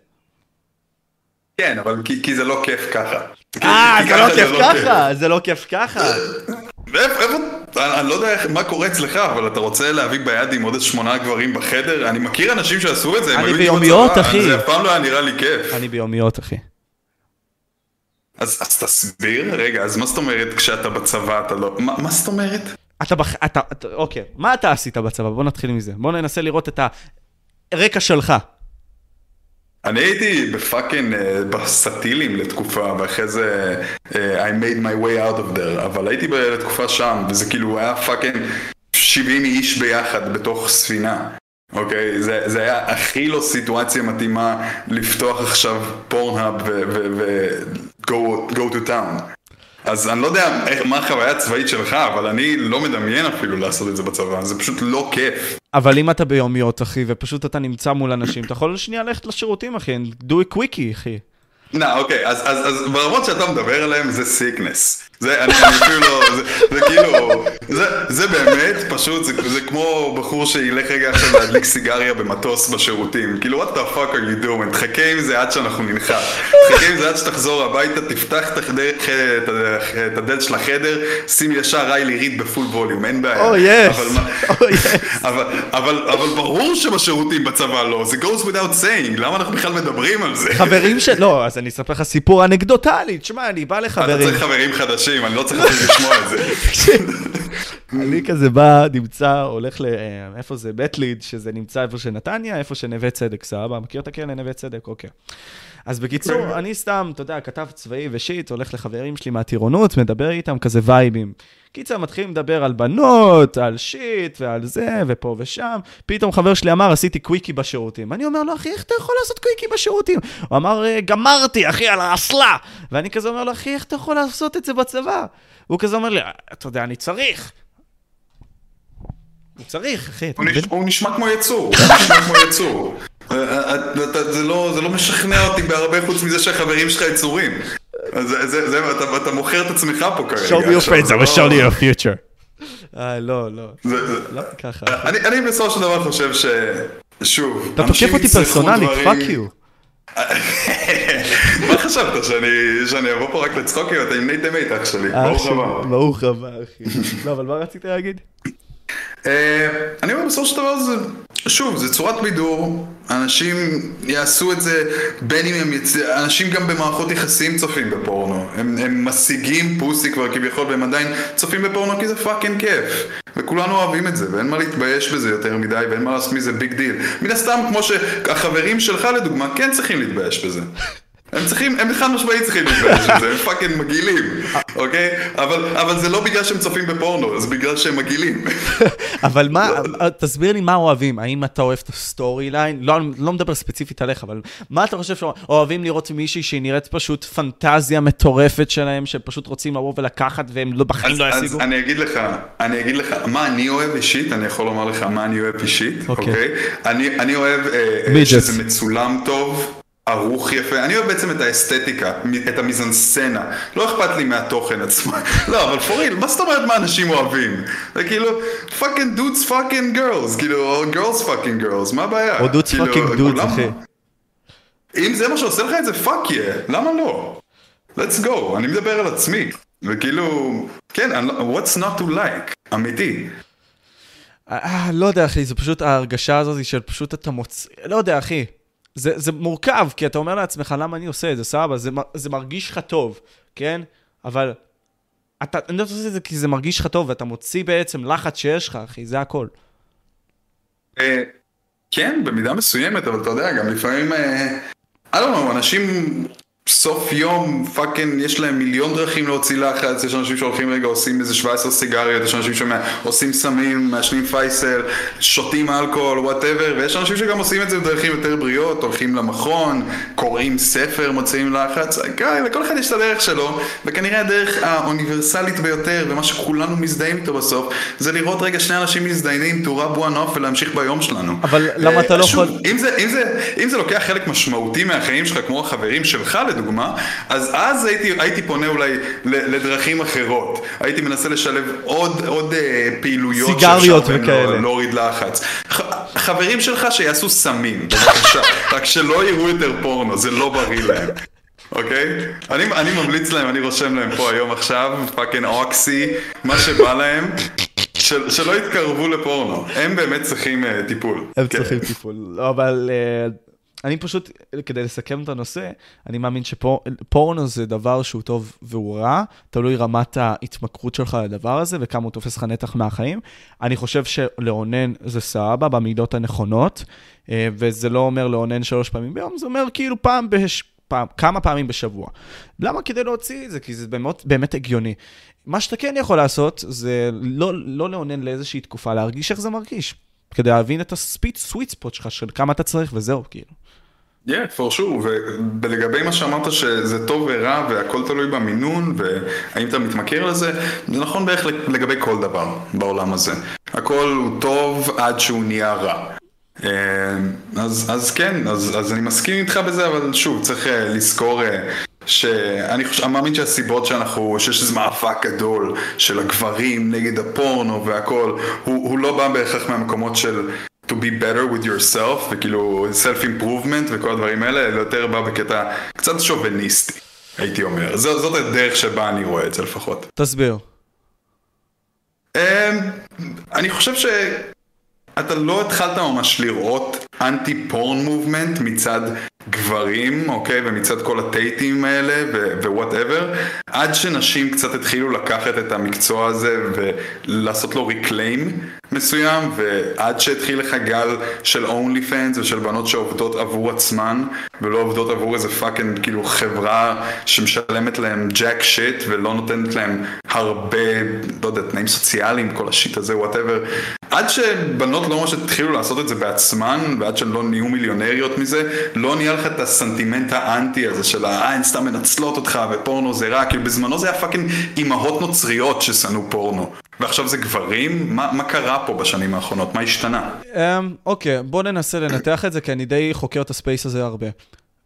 כן, אבל כי, כי זה לא כיף ככה.
אה, זה לא כיף לא ככה, זה לא כיף ככה.
איפה, אני לא יודע מה קורה אצלך, אבל אתה רוצה להביא ביד עם עוד איזה שמונה גברים בחדר? אני מכיר אנשים שעשו את זה,
אני ביומיות, אחי.
זה אף פעם לא היה נראה לי כיף.
אני ביומיות, אחי.
אז, אז תסביר, רגע, אז מה זאת אומרת כשאתה בצבא אתה לא... מה, מה זאת אומרת?
אתה, בח... אתה, אתה, אוקיי, מה אתה עשית בצבא? בוא נתחיל מזה. בוא ננסה לראות את הרקע שלך.
אני הייתי ב fucking uh, בסטילים לתקופה, ואחרי זה uh, I made my way out of there, אבל הייתי לתקופה שם, וזה כאילו היה fucking 70 איש ביחד בתוך ספינה. אוקיי? זה, זה היה הכי לא סיטואציה מתאימה לפתוח עכשיו Pornhub ו- go to town. אז אני לא יודע איך, מה החוויה הצבאית שלך, אבל אני לא מדמיין אפילו לעשות את זה בצבא, זה פשוט לא כיף.
אבל אם אתה ביומיות, אחי, ופשוט אתה נמצא מול אנשים, אתה יכול שנייה ללכת לשירותים, אחי, do it quickie, אחי.
נא, אוקיי, אז, אז, אז ברמות שאתה מדבר עליהן זה סיקנס. זה, אני, אפילו לא, זה, זה כאילו, זה, זה באמת פשוט, זה, זה כמו בחור שילך רגע עכשיו להדליק סיגריה במטוס בשירותים. כאילו, what the fuck are you doing? תחכה עם זה עד שאנחנו ננחת. תחכה עם זה עד שתחזור הביתה, תפתח את, הדלת של החדר, שים ישר ריילי ריד בפול ווליום, אין בעיה.
או יס,
או יס. אבל, אבל, אבל ברור שבשירותים בצבא לא, זה goes without saying, למה אנחנו בכלל מדברים על זה?
חברים של... לא, אז אני אספר לך סיפור אנקדוטלי, תשמע, אני בא לחברים.
אתה צריך חברים חדשים, אני לא צריך לשמוע את זה.
אני כזה בא, נמצא, הולך ל... איפה זה? בית ליד, שזה נמצא איפה שנתניה, איפה שנווה צדק, סבבה? מכיר את הקרן לנווה צדק? אוקיי. אז בקיצור, אני סתם, אתה יודע, כתב צבאי ושיט, הולך לחברים שלי מהטירונות, מדבר איתם כזה וייבים. קיצר, מתחילים לדבר על בנות, על שיט ועל זה, ופה ושם. פתאום חבר שלי אמר, עשיתי קוויקי בשירותים. אני אומר לו, אחי, איך אתה יכול לעשות קוויקי בשירותים? הוא אמר, גמרתי, אחי, על האסלה. ואני כזה אומר לו, אחי, איך אתה יכול לעשות את זה בצבא? הוא כזה אומר לי, אתה יודע, אני צריך. הוא צריך, אחי?
הוא נשמע כמו יצור, הוא נשמע כמו יצור. זה לא משכנע אותי בהרבה חוץ מזה שהחברים שלך יצורים. זה, אתה מוכר את עצמך פה כרגע.
show me your friends, I will show you your future. אה, לא, לא. לא ככה.
אני בסופו של דבר חושב ש... שוב,
אתה תוקף אותי פרסונלית, fuck you.
מה חשבת, שאני אבוא פה רק לצחוקים? אתה עם נייט דה מייט, אח שלי. ברוך הבא.
ברוך הבא, אחי. לא, אבל מה רצית להגיד?
אני אומר בסופו של דבר זה, שוב, זה צורת בידור, אנשים יעשו את זה בין אם הם יצ... אנשים גם במערכות יחסים צופים בפורנו, הם, הם משיגים pussy כבר כביכול והם עדיין צופים בפורנו כי זה fucking כיף. וכולנו אוהבים את זה ואין מה להתבייש בזה יותר מדי ואין מה לעשות מזה big deal מן הסתם כמו שהחברים שלך לדוגמה כן צריכים להתבייש בזה הם צריכים, הם חד משמעית צריכים להתבייש בזה, הם fucking מגעילים, אוקיי? אבל, אבל זה לא בגלל שהם צופים בפורנו, זה בגלל שהם מגעילים.
אבל מה, תסביר לי מה אוהבים, האם אתה אוהב את ה story line? לא, לא מדבר ספציפית עליך, אבל מה אתה חושב שאוהבים לראות מישהי שהיא נראית פשוט פנטזיה מטורפת שלהם, שהם פשוט רוצים לבוא ולקחת והם לא, בחיים לא ישיגו?
אז אני אגיד לך, אני אגיד לך, מה אני אוהב אישית, אני יכול לומר לך מה אני אוהב אישית, אוקיי? אני, אני אוהב שזה מצולם טוב. ערוך יפה, אני אוהב בעצם את האסתטיקה, את המיזנסצנה, לא אכפת לי מהתוכן עצמו, לא אבל for real, מה זאת אומרת מה אנשים אוהבים? זה כאילו, fucking dudes fucking girls, כאילו, girls fucking girls, מה הבעיה?
או dudes fucking dudes, אחי.
אם זה מה שעושה לך את זה, fuck yeah, למה לא? let's go, אני מדבר על עצמי, וכאילו, כן, לא- what's not to like, אמיתי.
אה, לא יודע, אחי, זה פשוט ההרגשה הזאת של פשוט אתה מוצא, לא יודע, אחי. זה, זה מורכב, כי אתה אומר לעצמך, למה אני עושה את זה, סבבה, זה, זה מרגיש לך טוב, כן? אבל אתה, אני לא עושה את זה כי זה מרגיש לך טוב, ואתה מוציא בעצם לחץ שיש לך, אחי, זה הכל.
אה, כן, במידה מסוימת, אבל אתה יודע, גם לפעמים, I don't know, אנשים סוף יום, fucking, יש להם מיליון דרכים להוציא לחץ, יש אנשים שהולכים רגע, עושים איזה 17 סיגריות, יש אנשים שעושים סמים, מעשנים פייסל, שותים אלכוהול, whatever, ויש אנשים שגם עושים את זה בדרכים יותר בריאות, הולכים למכון, קוראים ספר, מוציאים לחץ, לכל אחד יש את הדרך שלו, וכנראה הדרך האוניברסלית ביותר, ומה שכולנו מזדהים איתו בסוף, זה לראות רגע שני אנשים מזדיינים, תאורה בועה נוף ולהמשיך ביום שלנו.
אבל למה אתה לא יכול...
אם זה לוקח חלק משמעותי מהחיים שלך, כמו החברים שלך, לדוגמה, אז אז הייתי, הייתי פונה אולי לדרכים אחרות. הייתי מנסה לשלב עוד, עוד אה, פעילויות
סיגריות וכאלה.
להוריד לחץ. ח, חברים שלך שיעשו סמים, בבקשה. רק שלא יראו יותר פורנו, זה לא בריא להם. אוקיי? אני, אני ממליץ להם, אני רושם להם פה היום עכשיו, fucking oxy, מה שבא להם. של, שלא יתקרבו לפורנו, הם באמת צריכים uh, טיפול.
הם כן. צריכים טיפול, לא, אבל uh, אני פשוט, כדי לסכם את הנושא, אני מאמין שפורנו זה דבר שהוא טוב והוא רע, תלוי רמת ההתמכרות שלך לדבר הזה וכמה הוא תופס לך נתח מהחיים. אני חושב שלאונן זה סבבה במידות הנכונות, אה, וזה לא אומר לאונן שלוש פעמים ביום, זה אומר כאילו פעם בש... פעם, כמה פעמים בשבוע. למה? כדי להוציא את זה, כי זה באמת, באמת הגיוני. מה שאתה כן יכול לעשות, זה לא, לא לאונן לאיזושהי תקופה, להרגיש איך זה מרגיש. כדי להבין את הספיט סוויט ספוט שלך, של כמה אתה צריך, וזהו, כאילו.
כן, for sure, ולגבי מה שאמרת שזה טוב ורע והכל תלוי במינון והאם אתה מתמכר לזה, זה נכון בערך לגבי כל דבר בעולם הזה. הכל הוא טוב עד שהוא נהיה רע. אה, אז, אז כן, אז, אז אני מסכים איתך בזה, אבל שוב, צריך אה, לזכור אה, שאני חושב, מאמין שהסיבות שאנחנו, שיש איזה מאבק גדול של הגברים נגד הפורנו והכל, הוא, הוא לא בא בהכרח מהמקומות של to be better with yourself וכאילו self improvement וכל הדברים האלה, אלא יותר בא בקטע קצת שוביניסטי, הייתי אומר. זאת, זאת הדרך שבה אני רואה את זה לפחות.
תסביר.
Um, אני חושב ש... אתה לא התחלת ממש לראות anti porn movement מצד גברים, אוקיי, ומצד כל הטייטים האלה ו whatever, עד שנשים קצת התחילו לקחת את המקצוע הזה ולעשות לו reclaim מסוים, ועד שהתחיל לך גל של OnlyFans ושל בנות שעובדות עבור עצמן, ולא עובדות עבור איזה fucking כאילו חברה שמשלמת להם jack shit ולא נותנת להם הרבה, לא יודע, תנאים סוציאליים, כל ה shit הזה, whatever, עד שבנות לא ממש התחילו לעשות את זה בעצמן, ועד שהן לא נהיו מיליונריות מזה, לא נהיה לך את הסנטימנט האנטי הזה של אה, הן סתם מנצלות אותך ופורנו זה רע, כאילו בזמנו זה היה fucking אימהות נוצריות ששנאו פורנו. ועכשיו זה גברים? מה, מה קרה פה בשנים האחרונות? מה השתנה?
Um, אוקיי, בוא ננסה לנתח את זה, כי אני די חוקר את הספייס הזה הרבה.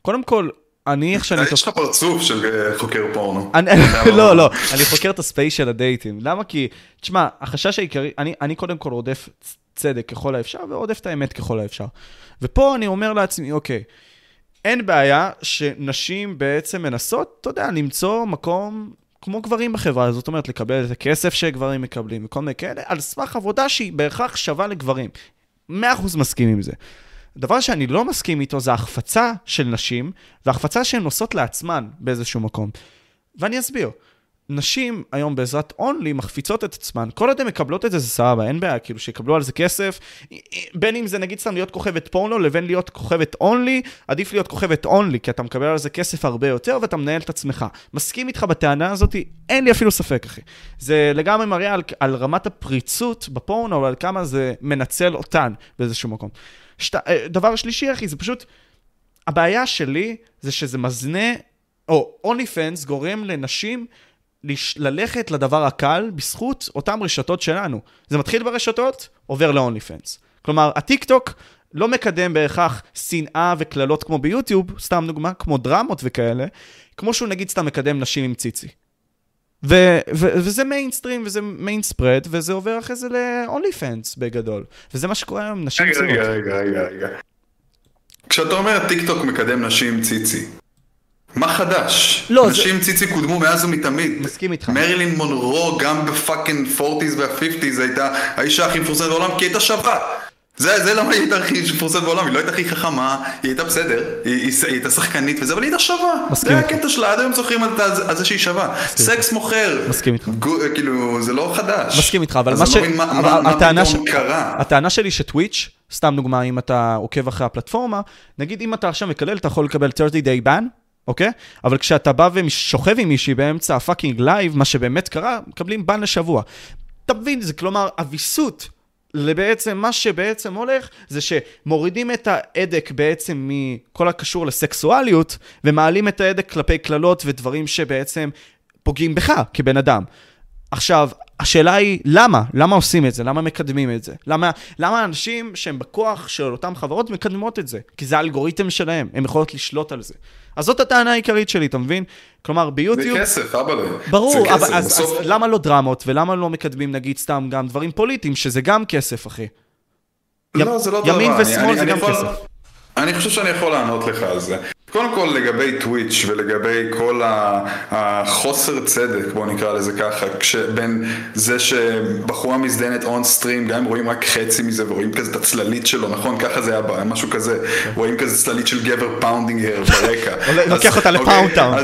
קודם כל, אני איך שאני...
יש לך פרצוף של אה, חוקר פורנו.
לא, לא, אני חוקר את הספייס של הדייטים. למה? כי, תשמע, החשש העיקרי, אני, אני קודם כל רודף צדק ככל האפשר, ורודף את האמת ככל האפשר. ופה אני אומר לעצמי, אוקיי, אין בעיה שנשים בעצם מנסות, אתה יודע, למצוא מקום כמו גברים בחברה, זאת אומרת, לקבל את הכסף שגברים מקבלים וכל מיני כאלה, על סמך עבודה שהיא בהכרח שווה לגברים. 100% מסכים עם זה. דבר שאני לא מסכים איתו זה החפצה של נשים, והחפצה שהן עושות לעצמן באיזשהו מקום. ואני אסביר. נשים היום בעזרת אונלי מחפיצות את עצמן, כל עוד הן מקבלות את זה, זה סבבה, אין בעיה, כאילו שיקבלו על זה כסף, בין אם זה נגיד סתם להיות כוכבת פורנו לבין להיות כוכבת אונלי, עדיף להיות כוכבת אונלי, כי אתה מקבל על זה כסף הרבה יותר ואתה מנהל את עצמך. מסכים איתך בטענה הזאת, אין לי אפילו ספק, אחי. זה לגמרי מראה על, על רמת הפריצות בפורנו, ועל כמה זה מנצל אותן באיזשהו מקום. שת, אה, דבר שלישי, אחי, זה פשוט, הבעיה שלי זה שזה מזנה, או אונלי פנס גורם לנשים ללכת לדבר הקל בזכות אותן רשתות שלנו. זה מתחיל ברשתות, עובר ל-only fans. כלומר, הטיק טוק לא מקדם בהכרח שנאה וקללות כמו ביוטיוב, סתם דוגמה, כמו דרמות וכאלה, כמו שהוא נגיד סתם מקדם נשים עם ציצי. ו- ו- וזה מיינסטרים וזה main spread, וזה עובר אחרי זה ל- OnlyFans בגדול. וזה מה שקורה היום, נשים
צעירות. רגע, רגע, רגע, רגע. כשאתה אומר טיק טוק מקדם נשים עם ציצי, מה חדש? לא, נשים זה... ציצי קודמו מאז ומתמיד.
מסכים איתך.
מרילין מונרו גם ב fucking 40's וה-50's הייתה האישה הכי מפורסמת בעולם כי היא הייתה שווה. זה, זה למה היא הייתה הכי מפורסמת בעולם, היא לא הייתה הכי חכמה, היא הייתה בסדר, היא, היא, היא הייתה שחקנית וזה, אבל היא הייתה שווה. מסכים איתך. זה הקטע שלה, עד היום זוכרים על, על זה שהיא שווה. סקס מוכר.
מסכים איתך.
go, כאילו, זה לא חדש.
מסכים איתך, אבל מה ש... מה, מה, מה ש... קרה. הטענה שלי שטוויץ', סתם דוגמה, אם אתה עוקב אחרי הפלטפורמה, נגיד אם אתה עכשיו מקלל, אתה יכול לקבל 30 day ban, אוקיי? אבל כשאתה בא ושוכב עם מישהי באמצע ה fucking live, מה שבאמת קרה, מקבלים ban לשבוע. תבין, זה כלומר, אביסות. לבעצם, מה שבעצם הולך, זה שמורידים את ההדק בעצם מכל הקשור לסקסואליות, ומעלים את ההדק כלפי קללות ודברים שבעצם פוגעים בך כבן אדם. עכשיו, השאלה היא, למה? למה עושים את זה? למה מקדמים את זה? למה, למה אנשים שהם בכוח של אותן חברות מקדמות את זה? כי זה האלגוריתם שלהם, הם יכולות לשלוט על זה. אז זאת הטענה העיקרית שלי, אתה מבין? כלומר, ביוטיוב...
זה כסף, אבא לא.
ברור, זה כסף, אז, בסוף... אז למה לא דרמות, ולמה לא מקדמים, נגיד, סתם גם דברים פוליטיים, שזה גם כסף, אחי?
לא, י... זה לא דבר.
ימין ושמאל אני, זה אני גם
יכול...
כסף.
אני חושב שאני יכול לענות לך על זה. קודם כל לגבי טוויץ' ולגבי כל החוסר צדק, בוא נקרא לזה ככה, בין זה שבחורה מזדיינת on stream, גם אם רואים רק חצי מזה ורואים כזה את הצללית שלו, נכון? ככה זה היה משהו כזה, רואים כזה צללית של גבר pounding her ברקע.
לוקח אותה ל pound town.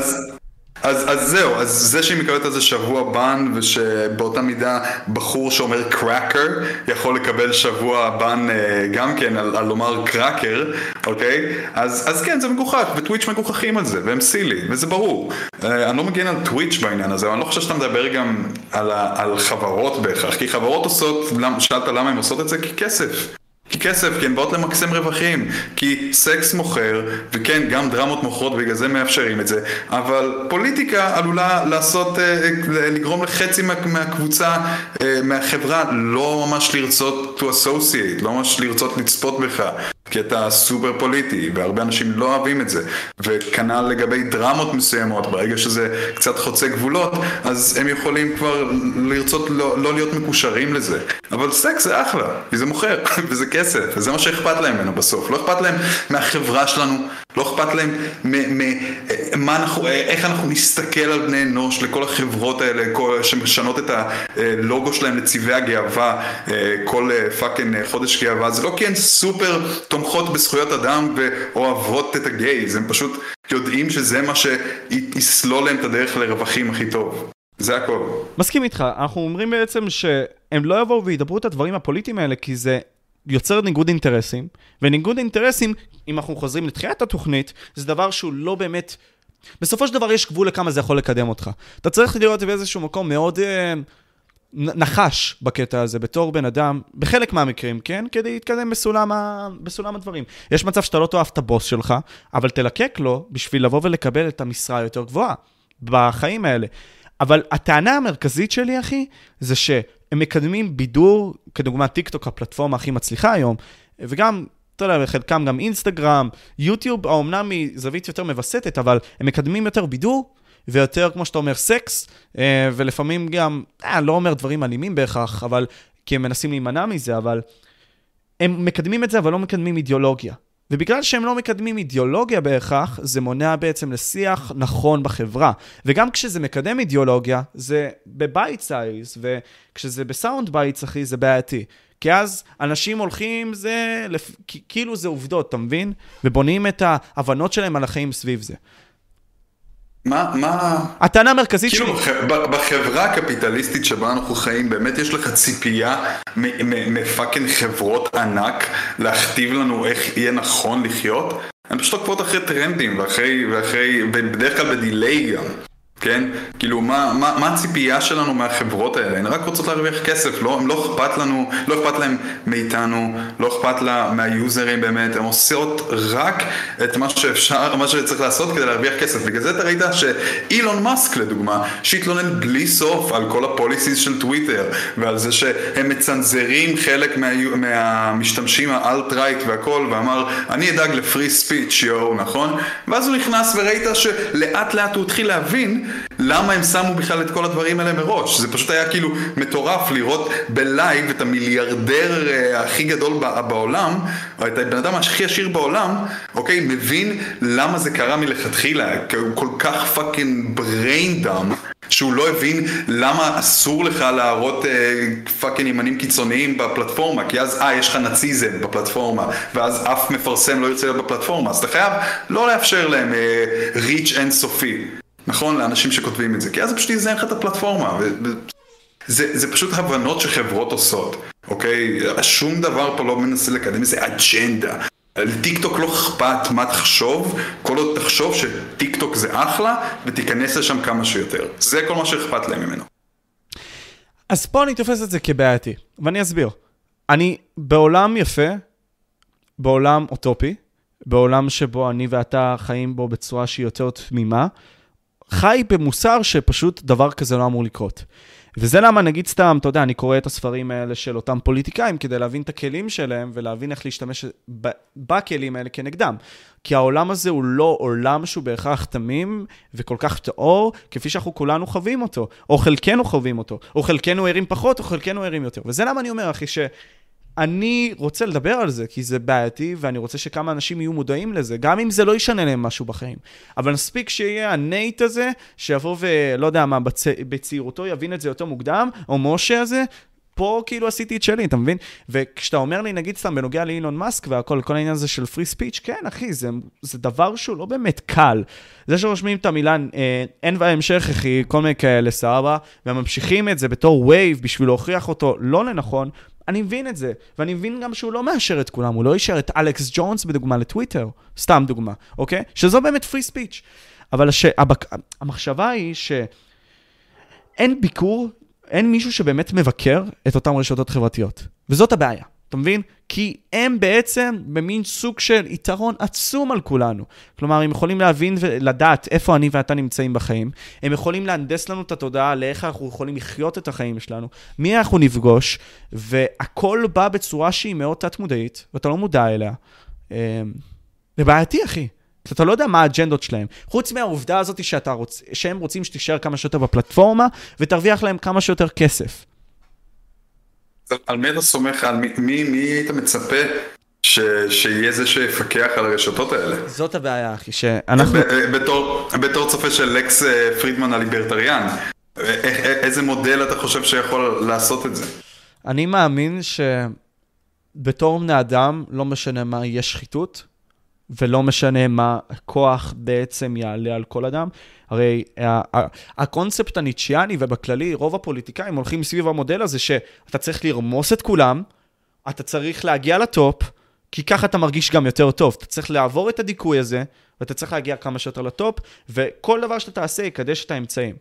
אז, אז זהו, אז זה שהיא מקבלת על זה שבוע ban, ושבאותה מידה בחור שאומר cracker יכול לקבל שבוע בן אה, גם כן על, על לומר קראקר, אוקיי? אז, אז כן, זה מגוחך, וטוויץ' מגוחכים על זה, והם סילי, וזה ברור. אה, אני לא מגן על טוויץ' בעניין הזה, אבל אני לא חושב שאתה מדבר גם על, על חברות בהכרח, כי חברות עושות, שאלת למה הן עושות את זה? כי כסף. כסף, כי הן באות למקסם רווחים, כי סקס מוכר, וכן, גם דרמות מוכרות, בגלל זה מאפשרים את זה, אבל פוליטיקה עלולה לעשות, אה, לגרום לחצי מה, מהקבוצה, אה, מהחברה, לא ממש לרצות to associate, לא ממש לרצות לצפות בך. כי אתה סופר פוליטי, והרבה אנשים לא אוהבים את זה. וכנ"ל לגבי דרמות מסוימות, ברגע שזה קצת חוצה גבולות, אז הם יכולים כבר לרצות לא, לא להיות מקושרים לזה. אבל סקס זה אחלה, כי זה מוכר, וזה כסף, וזה מה שאכפת להם ממנו בסוף. לא אכפת להם מהחברה שלנו, לא אכפת להם מה אנחנו, איך אנחנו נסתכל על בני אנוש, לכל החברות האלה כל, שמשנות את הלוגו שלהם לצבעי הגאווה, כל fucking חודש גאווה, זה לא כי הן סופר תומכות בזכויות אדם ואוהבות את הגייז, הם פשוט יודעים שזה מה שיסלול להם את הדרך לרווחים הכי טוב. זה הכל.
מסכים איתך, אנחנו אומרים בעצם שהם לא יבואו וידברו את הדברים הפוליטיים האלה, כי זה יוצר ניגוד אינטרסים, וניגוד אינטרסים, אם אנחנו חוזרים לתחילת התוכנית, זה דבר שהוא לא באמת... בסופו של דבר יש גבול לכמה זה יכול לקדם אותך. אתה צריך לראות באיזשהו מקום מאוד... Uh, נחש בקטע הזה בתור בן אדם, בחלק מהמקרים, כן? כדי להתקדם בסולם, ה... בסולם הדברים. יש מצב שאתה לא תאהב את הבוס שלך, אבל תלקק לו בשביל לבוא ולקבל את המשרה היותר גבוהה בחיים האלה. אבל הטענה המרכזית שלי, אחי, זה שהם מקדמים בידור, כדוגמת טיקטוק, הפלטפורמה הכי מצליחה היום, וגם אתה יודע, בחלקם גם אינסטגרם, יוטיוב, אמנם מזווית יותר מווסתת, אבל הם מקדמים יותר בידור, ויותר, כמו שאתה אומר, סקס, אה, ולפעמים גם, אה, לא אומר דברים אלימים בהכרח, אבל, כי הם מנסים להימנע מזה, אבל הם מקדמים את זה, אבל לא מקדמים אידיאולוגיה. ובגלל שהם לא מקדמים אידיאולוגיה בהכרח, זה מונע בעצם לשיח נכון בחברה. וגם כשזה מקדם אידיאולוגיה, זה ב bite size, וכשזה ב sound bites, אחי, זה בעייתי. כי אז אנשים הולכים, זה. כאילו זה עובדות, אתה מבין? ובונים את ההבנות שלהם על החיים סביב זה.
מה, מה...
הטענה המרכזית
כאילו, שלי... כאילו, בחברה הקפיטליסטית שבה אנחנו חיים, באמת יש לך ציפייה מפאקינג חברות ענק להכתיב לנו איך יהיה נכון לחיות? הן פשוט עוקבות אחרי טרנדים, ואחרי, ואחרי, בדרך כלל בדיליי גם. כן? כאילו, מה, מה, מה הציפייה שלנו מהחברות האלה? הן רק רוצות להרוויח כסף, לא, לא אכפת לנו, לא אכפת להם מאיתנו, לא אכפת לה מהיוזרים באמת, הן עושות רק את מה שאפשר, מה שצריך לעשות כדי להרוויח כסף. בגלל זה אתה ראית שאילון מאסק לדוגמה, שהתלונן בלי סוף על כל הפוליסיס של טוויטר, ועל זה שהם מצנזרים חלק מה, מהמשתמשים האלט-רייט והכל, ואמר, אני אדאג לפרי ספיץ' יואו, נכון? ואז הוא נכנס וראית שלאט לאט הוא התחיל להבין למה הם שמו בכלל את כל הדברים האלה מראש? זה פשוט היה כאילו מטורף לראות בלייב את המיליארדר אה, הכי גדול בעולם, או את הבן אדם הכי עשיר בעולם, אוקיי, מבין למה זה קרה מלכתחילה, הוא כל כך fucking brain dumb, שהוא לא הבין למה אסור לך להראות אה, fucking ימנים קיצוניים בפלטפורמה, כי אז אה, יש לך נאציזם בפלטפורמה, ואז אף מפרסם לא ירצה להיות בפלטפורמה, אז אתה חייב לא לאפשר להם reach אינסופי. נכון? לאנשים שכותבים את זה, כי אז זה פשוט יזיין לך את הפלטפורמה. זה, זה פשוט הבנות שחברות עושות, אוקיי? שום דבר פה לא מנסה לקדם איזה אג'נדה. לטיקטוק לא אכפת מה תחשוב, כל עוד תחשוב שטיקטוק זה אחלה, ותיכנס לשם כמה שיותר. זה כל מה שאכפת להם ממנו.
אז פה אני תופס את זה כבעייתי, ואני אסביר. אני בעולם יפה, בעולם אוטופי, בעולם שבו אני ואתה חיים בו בצורה שהיא יותר תמימה, חי במוסר שפשוט דבר כזה לא אמור לקרות. וזה למה, נגיד סתם, אתה יודע, אני קורא את הספרים האלה של אותם פוליטיקאים כדי להבין את הכלים שלהם ולהבין איך להשתמש בכלים האלה כנגדם. כי העולם הזה הוא לא עולם שהוא בהכרח תמים וכל כך טהור, כפי שאנחנו כולנו חווים אותו, או חלקנו חווים אותו, או חלקנו ערים פחות, או חלקנו ערים יותר. וזה למה אני אומר, אחי, ש... אני רוצה לדבר על זה, כי זה בעייתי, ואני רוצה שכמה אנשים יהיו מודעים לזה, גם אם זה לא ישנה להם משהו בחיים. אבל מספיק שיהיה הנייט הזה, שיבוא ולא יודע מה, בצ... בצעירותו יבין את זה יותר מוקדם, או משה הזה, פה כאילו עשיתי את שלי, אתה מבין? וכשאתה אומר לי, נגיד סתם, בנוגע לאילון מאסק והכל, כל העניין הזה של פרי ספיץ', כן, אחי, זה, זה דבר שהוא לא באמת קל. זה שרושמים את המילה אה, אין בהמשך, אחי, כל מיני כאלה, סבבה, וממשיכים את זה בתור וייב בשביל להוכיח אותו לא לנכון, אני מבין את זה, ואני מבין גם שהוא לא מאשר את כולם, הוא לא אישר את אלכס ג'ונס בדוגמה לטוויטר, סתם דוגמה, אוקיי? שזו באמת free speech. אבל הש... הבק... המחשבה היא שאין ביקורת, אין מישהו שבאמת מבקר את אותן רשתות חברתיות. וזאת הבעיה. אתה מבין? כי הם בעצם במין סוג של יתרון עצום על כולנו. כלומר, הם יכולים להבין ולדעת איפה אני ואתה נמצאים בחיים. הם יכולים להנדס לנו את התודעה לאיך אנחנו יכולים לחיות את החיים שלנו, מי אנחנו נפגוש, והכל בא בצורה שהיא מאוד תת-מודעית, ואתה לא מודע אליה. אמ, זה בעייתי, אחי. אתה לא יודע מה האג'נדות שלהם. חוץ מהעובדה הזאת שאתה רוצ... שהם רוצים שתישאר כמה שיותר בפלטפורמה, ותרוויח להם כמה שיותר כסף.
על מי אתה סומך? על מי, מי, מי היית מצפה ש, שיהיה זה שיפקח על הרשתות האלה?
זאת הבעיה, אחי, שאנחנו...
בתור, בתור צופה של לקס אה, פרידמן הליברטריאן, איזה מודל אתה חושב שיכול לעשות את זה?
אני מאמין שבתור בני אדם, לא משנה מה, יש שחיתות, ולא משנה מה הכוח בעצם יעלה על כל אדם. הרי הקונספט הניטשיאני ובכללי, רוב הפוליטיקאים הולכים סביב המודל הזה שאתה צריך לרמוס את כולם, אתה צריך להגיע לטופ, כי ככה אתה מרגיש גם יותר טוב. אתה צריך לעבור את הדיכוי הזה, ואתה צריך להגיע כמה שיותר לטופ, וכל דבר שאתה תעשה יקדש את האמצעים.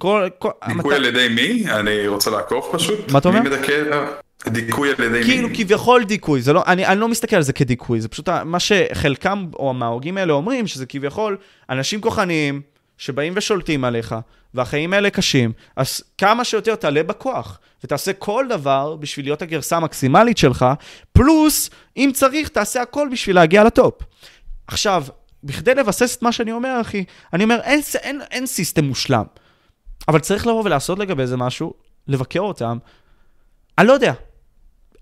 כל, כל, דיכוי המת... על ידי מי? אני רוצה לעקוף פשוט.
מה אתה אומר?
מי מדכא? דיכוי על ידי
כאילו, מי? כאילו כביכול דיכוי, זה לא, אני, אני לא מסתכל על זה כדיכוי, זה פשוט מה שחלקם או מההוגים האלה אומרים, שזה כביכול אנשים כוחניים שבאים ושולטים עליך, והחיים האלה קשים, אז כמה שיותר תעלה בכוח, ותעשה כל דבר בשביל להיות הגרסה המקסימלית שלך, פלוס, אם צריך, תעשה הכל בשביל להגיע לטופ. עכשיו, בכדי לבסס את מה שאני אומר, אחי, אני אומר, אין, אין, אין סיסטם מושלם, אבל צריך לבוא ולעשות לגבי זה משהו, לבקר אותם. אני לא יודע,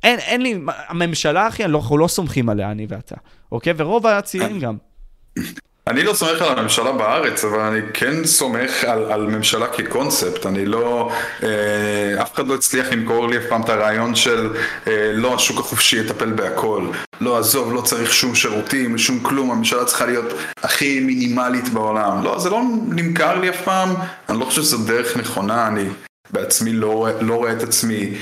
אין, אין לי, הממשלה, אחי, אנחנו לא סומכים עליה, אני ואתה, אוקיי? ורוב הצעירים גם.
אני לא סומך על הממשלה בארץ, אבל אני כן סומך על, על ממשלה כקונספט. אני לא, אה, אף אחד לא הצליח למכור לי אף פעם את הרעיון של אה, לא, השוק החופשי יטפל בהכל. לא, עזוב, לא צריך שום שירותים, שום כלום, הממשלה צריכה להיות הכי מינימלית בעולם. לא, זה לא נמכר לי אף פעם, אני לא חושב שזו דרך נכונה, אני בעצמי לא, לא רואה את עצמי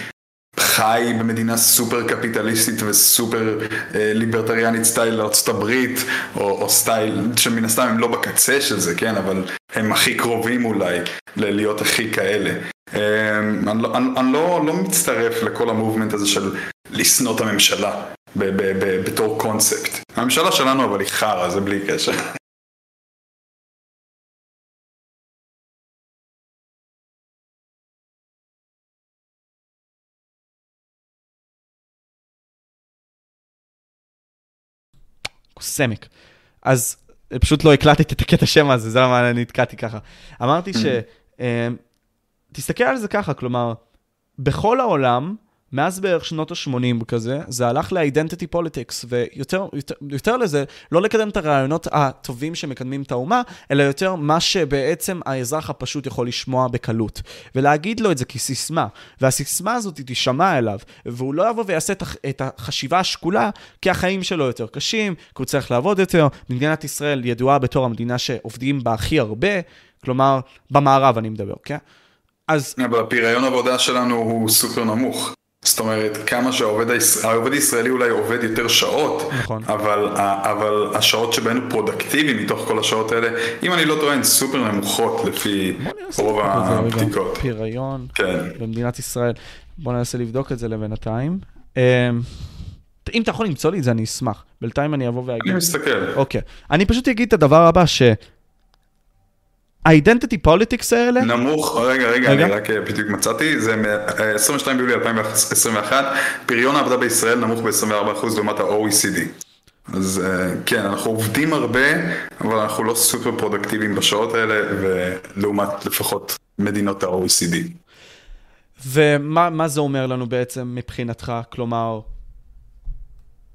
חי במדינה סופר קפיטליסטית וסופר אה, ליברטריאנית סטייל ארצות הברית, או, או סטייל שמן הסתם הם לא בקצה של זה, כן, אבל הם הכי קרובים אולי ללהיות הכי כאלה. אה, אני, לא, אני, אני לא, לא מצטרף לכל המובמנט הזה של לשנוא את הממשלה ב, ב, ב, בתור קונספט. הממשלה שלנו אבל היא חרא, זה בלי קשר.
סמק. אז פשוט לא הקלטתי את הקטע שם הזה, זה למה נתקעתי ככה. אמרתי ש... אה, תסתכל על זה ככה, כלומר, בכל העולם, מאז בערך שנות ה-80 כזה, זה הלך ל-identity politics, ויותר יותר, יותר לזה, לא לקדם את הרעיונות הטובים שמקדמים את האומה, אלא יותר מה שבעצם האזרח הפשוט יכול לשמוע בקלות. ולהגיד לו את זה כסיסמה, והסיסמה הזאת תישמע אליו, והוא לא יבוא ויעשה את החשיבה השקולה, כי החיים שלו יותר קשים, כי הוא צריך לעבוד יותר. מדינת ישראל ידועה בתור המדינה שעובדים בה הכי הרבה, כלומר, במערב אני מדבר, כן?
אז... אבל הפריון עבודה שלנו הוא סופר נמוך. זאת אומרת, כמה שהעובד הישראלי, העובד הישראלי אולי עובד יותר שעות,
נכון.
אבל, אבל השעות שבהן הוא פרודקטיבי מתוך כל השעות האלה, אם אני לא טועה, הן סופר נמוכות לפי רוב הבדיקות.
פריון
כן.
במדינת ישראל. בוא ננסה לבדוק את זה לבינתיים. אמ, אם אתה יכול למצוא לי את זה, אני אשמח. בינתיים אני אבוא ואגיד.
אני מסתכל.
אוקיי. אני פשוט אגיד את הדבר הבא, ש... ה identity politics האלה?
נמוך, רגע, רגע, רגע, אני רק אה, בדיוק מצאתי, זה מ-22 ביולי 2021, פריון העבודה בישראל נמוך ב-24% לעומת ה-OECD. אז אה, כן, אנחנו עובדים הרבה, אבל אנחנו לא סופר פרודקטיביים בשעות האלה, ולעומת לפחות מדינות ה-OECD.
ומה זה אומר לנו בעצם מבחינתך? כלומר,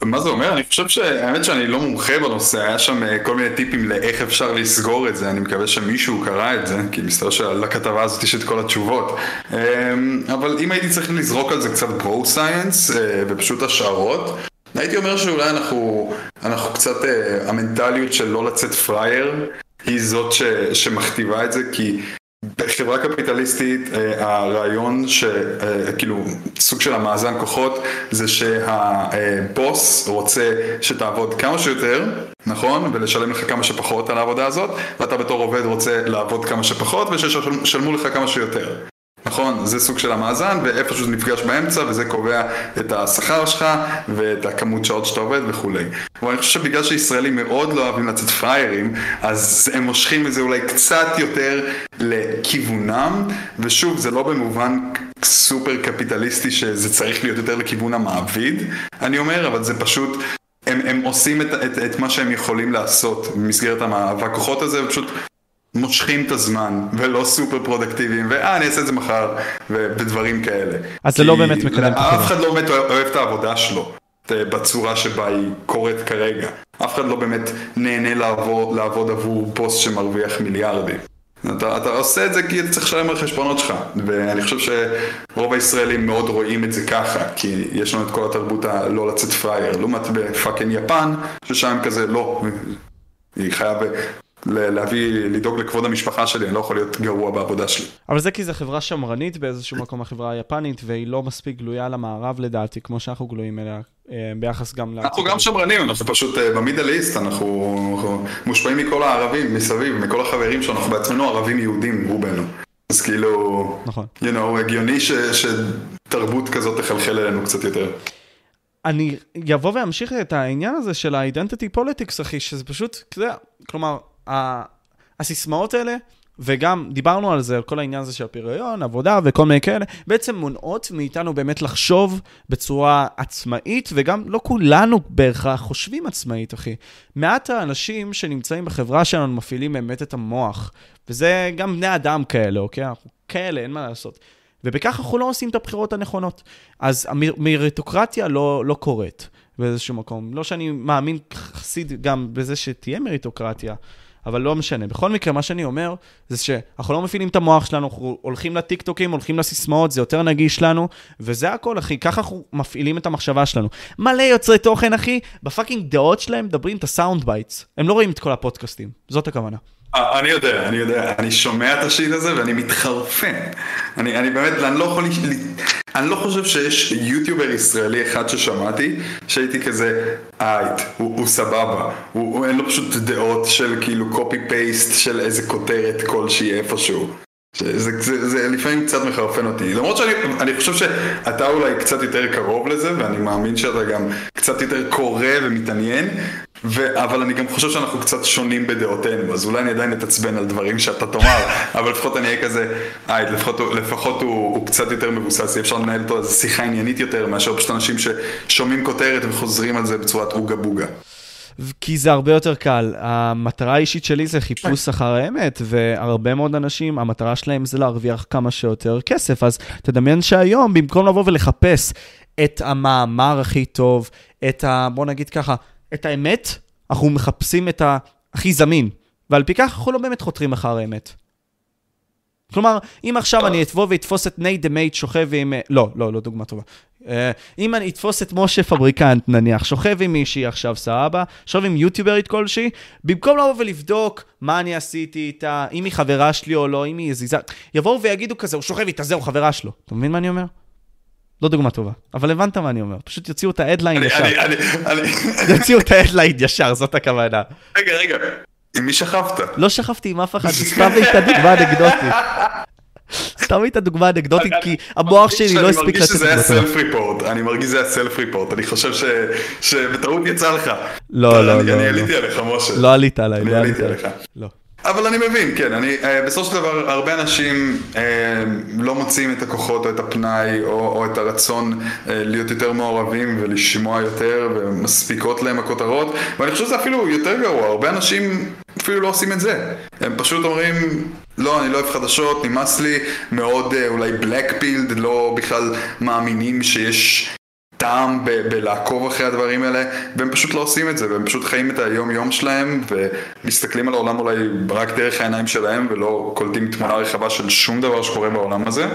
מה זה אומר? אני חושב שהאמת שאני לא מומחה בנושא, היה שם אה, כל מיני טיפים לאיך אפשר לסגור את זה, אני מקווה שמישהו קרא את זה, כי מסתבר שלכתבה הזאת יש את כל התשובות. אמ, אבל אם הייתי צריך לזרוק על זה קצת bro science אה, ופשוט השערות, הייתי אומר שאולי אנחנו, אנחנו קצת, אה, המנטליות של לא לצאת פרייר היא זאת ש, שמכתיבה את זה, כי בחברה קפיטליסטית אה, הרעיון שכאילו אה, סוג של המאזן כוחות זה שהבוס רוצה שתעבוד כמה שיותר, נכון? ולשלם לך כמה שפחות על העבודה הזאת ואתה בתור עובד רוצה לעבוד כמה שפחות ושישלמו לך כמה שיותר. נכון? זה סוג של המאזן, ואיפשהו זה נפגש באמצע, וזה קובע את השכר שלך, ואת הכמות שעות שאתה עובד וכולי. אבל אני חושב שבגלל שישראלים מאוד לא אוהבים לצאת פריירים, אז הם מושכים את זה אולי קצת יותר לכיוונם, ושוב, זה לא במובן סופר קפיטליסטי שזה צריך להיות יותר לכיוון המעביד, אני אומר, אבל זה פשוט הם, הם עושים את, את, את מה שהם יכולים לעשות במסגרת המאבק כוחות הזה, ופשוט מושכים את הזמן, ולא סופר פרודקטיביים, ואה, אני אעשה את זה מחר, ודברים כאלה.
אז זה לא באמת מקדם את
החברה. אף אחד לא באמת אוהב את העבודה שלו, בצורה שבה היא קורית כרגע. אף אחד לא באמת נהנה לעבוד, לעבוד עבור בוס שמרוויח מיליארדים. אתה, אתה עושה את זה כי אתה צריך לשלם על חשבונות שלך, ואני חושב שרוב הישראלים מאוד רואים את זה ככה, כי יש לנו את כל התרבות הלא לצאת פראייר, לעומת ב fucking יפן, ששם כזה לא, היא חייב להביא, לדאוג לכבוד המשפחה שלי, אני לא יכול להיות גרוע בעבודה שלי.
אבל זה כי זו חברה שמרנית באיזשהו מקום, החברה היפנית, והיא לא מספיק גלויה למערב לדעתי, כמו שאנחנו גלויים אליה, אה, ביחס גם...
אנחנו גם שמרנים, אנחנו פשוט אה, במידל איסט, אנחנו מושפעים מכל הערבים מסביב, מכל החברים שלנו, אנחנו בעצמנו ערבים יהודים, רובנו. אז כאילו, נכון. you know, הגיוני ש, שתרבות כזאת תחלחל אלינו קצת יותר.
אני אבוא ואמשיך את העניין הזה של ה-identity politics, אחי, שזה פשוט, כלומר, הסיסמאות האלה, וגם דיברנו על זה, על כל העניין הזה של הפריון, עבודה וכל מיני כאלה, בעצם מונעות מאיתנו באמת לחשוב בצורה עצמאית, וגם לא כולנו בהכרח חושבים עצמאית, אחי. מעט האנשים שנמצאים בחברה שלנו מפעילים באמת את המוח, וזה גם בני אדם כאלה, אוקיי? אנחנו כאלה, אין מה לעשות. ובכך אנחנו לא עושים את הבחירות הנכונות. אז המריטוקרטיה לא, לא קורית באיזשהו מקום. לא שאני מאמין חסיד גם בזה שתהיה מריטוקרטיה, אבל לא משנה. בכל מקרה, מה שאני אומר, זה שאנחנו לא מפעילים את המוח שלנו, אנחנו הולכים לטיקטוקים, הולכים לסיסמאות, זה יותר נגיש לנו, וזה הכל, אחי. ככה אנחנו מפעילים את המחשבה שלנו. מלא יוצרי תוכן, אחי, ב fucking דעות שלהם מדברים את ה sound bites. הם לא רואים את כל הפודקאסטים, זאת הכוונה.
אה, אני יודע, אני יודע, אני שומע את ה shit הזה ואני מתחרפן. אני, אני באמת, אני לא יכול... אני לא חושב שיש יוטיובר ישראלי אחד ששמעתי, שהייתי כזה, אייט, הוא, הוא סבבה. הוא, הוא אין לו פשוט דעות של כאילו קופי פייסט של איזה כותרת כלשהי איפשהו. זה, זה, זה, זה לפעמים קצת מחרפן אותי. למרות שאני חושב שאתה אולי קצת יותר קרוב לזה, ואני מאמין שאתה גם קצת יותר קורא ומתעניין, ו... אבל אני גם חושב שאנחנו קצת שונים בדעותינו, אז אולי אני עדיין אתעצבן על דברים שאתה תאמר, אבל לפחות אני אהיה כזה, אה, לפחות, לפחות הוא, הוא קצת יותר מבוסס, אי אפשר לנהל אותו איזו שיחה עניינית יותר, מאשר פשוט אנשים ששומעים כותרת וחוזרים על זה בצורת אוגה בוגה.
כי זה הרבה יותר קל. המטרה האישית שלי זה חיפוש אחר האמת, והרבה מאוד אנשים, המטרה שלהם זה להרוויח כמה שיותר כסף. אז תדמיין שהיום, במקום לבוא ולחפש את המאמר הכי טוב, את ה... בוא נגיד ככה, את האמת, אנחנו מחפשים את הכי זמין, ועל פי כך אנחנו לא באמת חותרים אחר האמת. כלומר, אם עכשיו אני אבוא ואתפוס את נייט דה מייט שוכב עם... לא, לא, לא דוגמה טובה. אה, אם אני אתפוס את משה פבריקנט, נניח, שוכב עם מישהי עכשיו, סבבה, שוכב עם יוטיוברית כלשהי, במקום לבוא ולבדוק מה אני עשיתי איתה, אם היא חברה שלי או לא, אם היא יזיזה, יבואו ויגידו כזה, הוא שוכב איתה, זהו, חברה שלו. אתה מבין מה אני אומר? לא דוגמה טובה, אבל הבנת מה אני אומר, פשוט יוציאו את ה headline ישר. יוציאו את ההדליין ישר, זאת הכוונה.
רגע, רגע, עם מי שכבת?
לא שכבתי עם אף אחד, סתם הייתה דוגמה אנקדוטית. סתם הייתה דוגמה אנקדוטית, כי המוח שלי לא הספיק
לצאת. אני מרגיש שזה היה סלף ריפורט, אני מרגיש שזה היה סלף ריפורט, אני חושב שבטעות יצא לך.
לא, לא, לא.
אני עליתי עליך, משה.
לא עלית עליי,
לא עליתי עליך. אבל אני מבין, כן, אני, uh, בסופו של דבר הרבה אנשים uh, לא מוצאים את הכוחות או את הפנאי או, או את הרצון uh, להיות יותר מעורבים ולשמוע יותר ומספיקות להם הכותרות ואני חושב שזה אפילו יותר גרוע, הרבה אנשים אפילו לא עושים את זה, הם פשוט אומרים לא, אני לא אוהב חדשות, נמאס לי, מאוד uh, אולי בלקפילד, לא בכלל מאמינים שיש טעם ב- בלעקוב אחרי הדברים האלה, והם פשוט לא עושים את זה, והם פשוט חיים את היום יום שלהם, ומסתכלים על העולם אולי רק דרך העיניים שלהם, ולא קולטים תמונה רחבה של שום דבר שקורה בעולם הזה.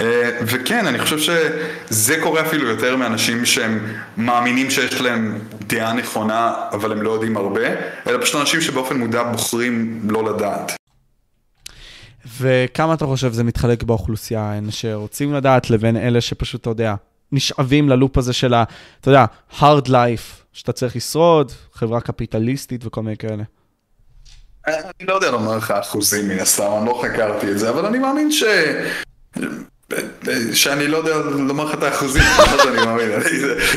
אה, וכן, אני חושב שזה קורה אפילו יותר מאנשים שהם מאמינים שיש להם דעה נכונה, אבל הם לא יודעים הרבה, אלא פשוט אנשים שבאופן מודע בוחרים לא לדעת.
וכמה אתה חושב זה מתחלק באוכלוסייה, אלה שרוצים לדעת לבין אלה שפשוט, אתה יודע, נשאבים ללופ הזה של ה... אתה יודע, hard life, שאתה צריך לשרוד, חברה קפיטליסטית וכל מיני כאלה.
אני לא יודע לומר לך אחוזים מן הסתם, אני לא חקרתי את זה, אבל אני מאמין ש... שאני לא יודע לומר לך את האחוזים, מה שאני מאמין,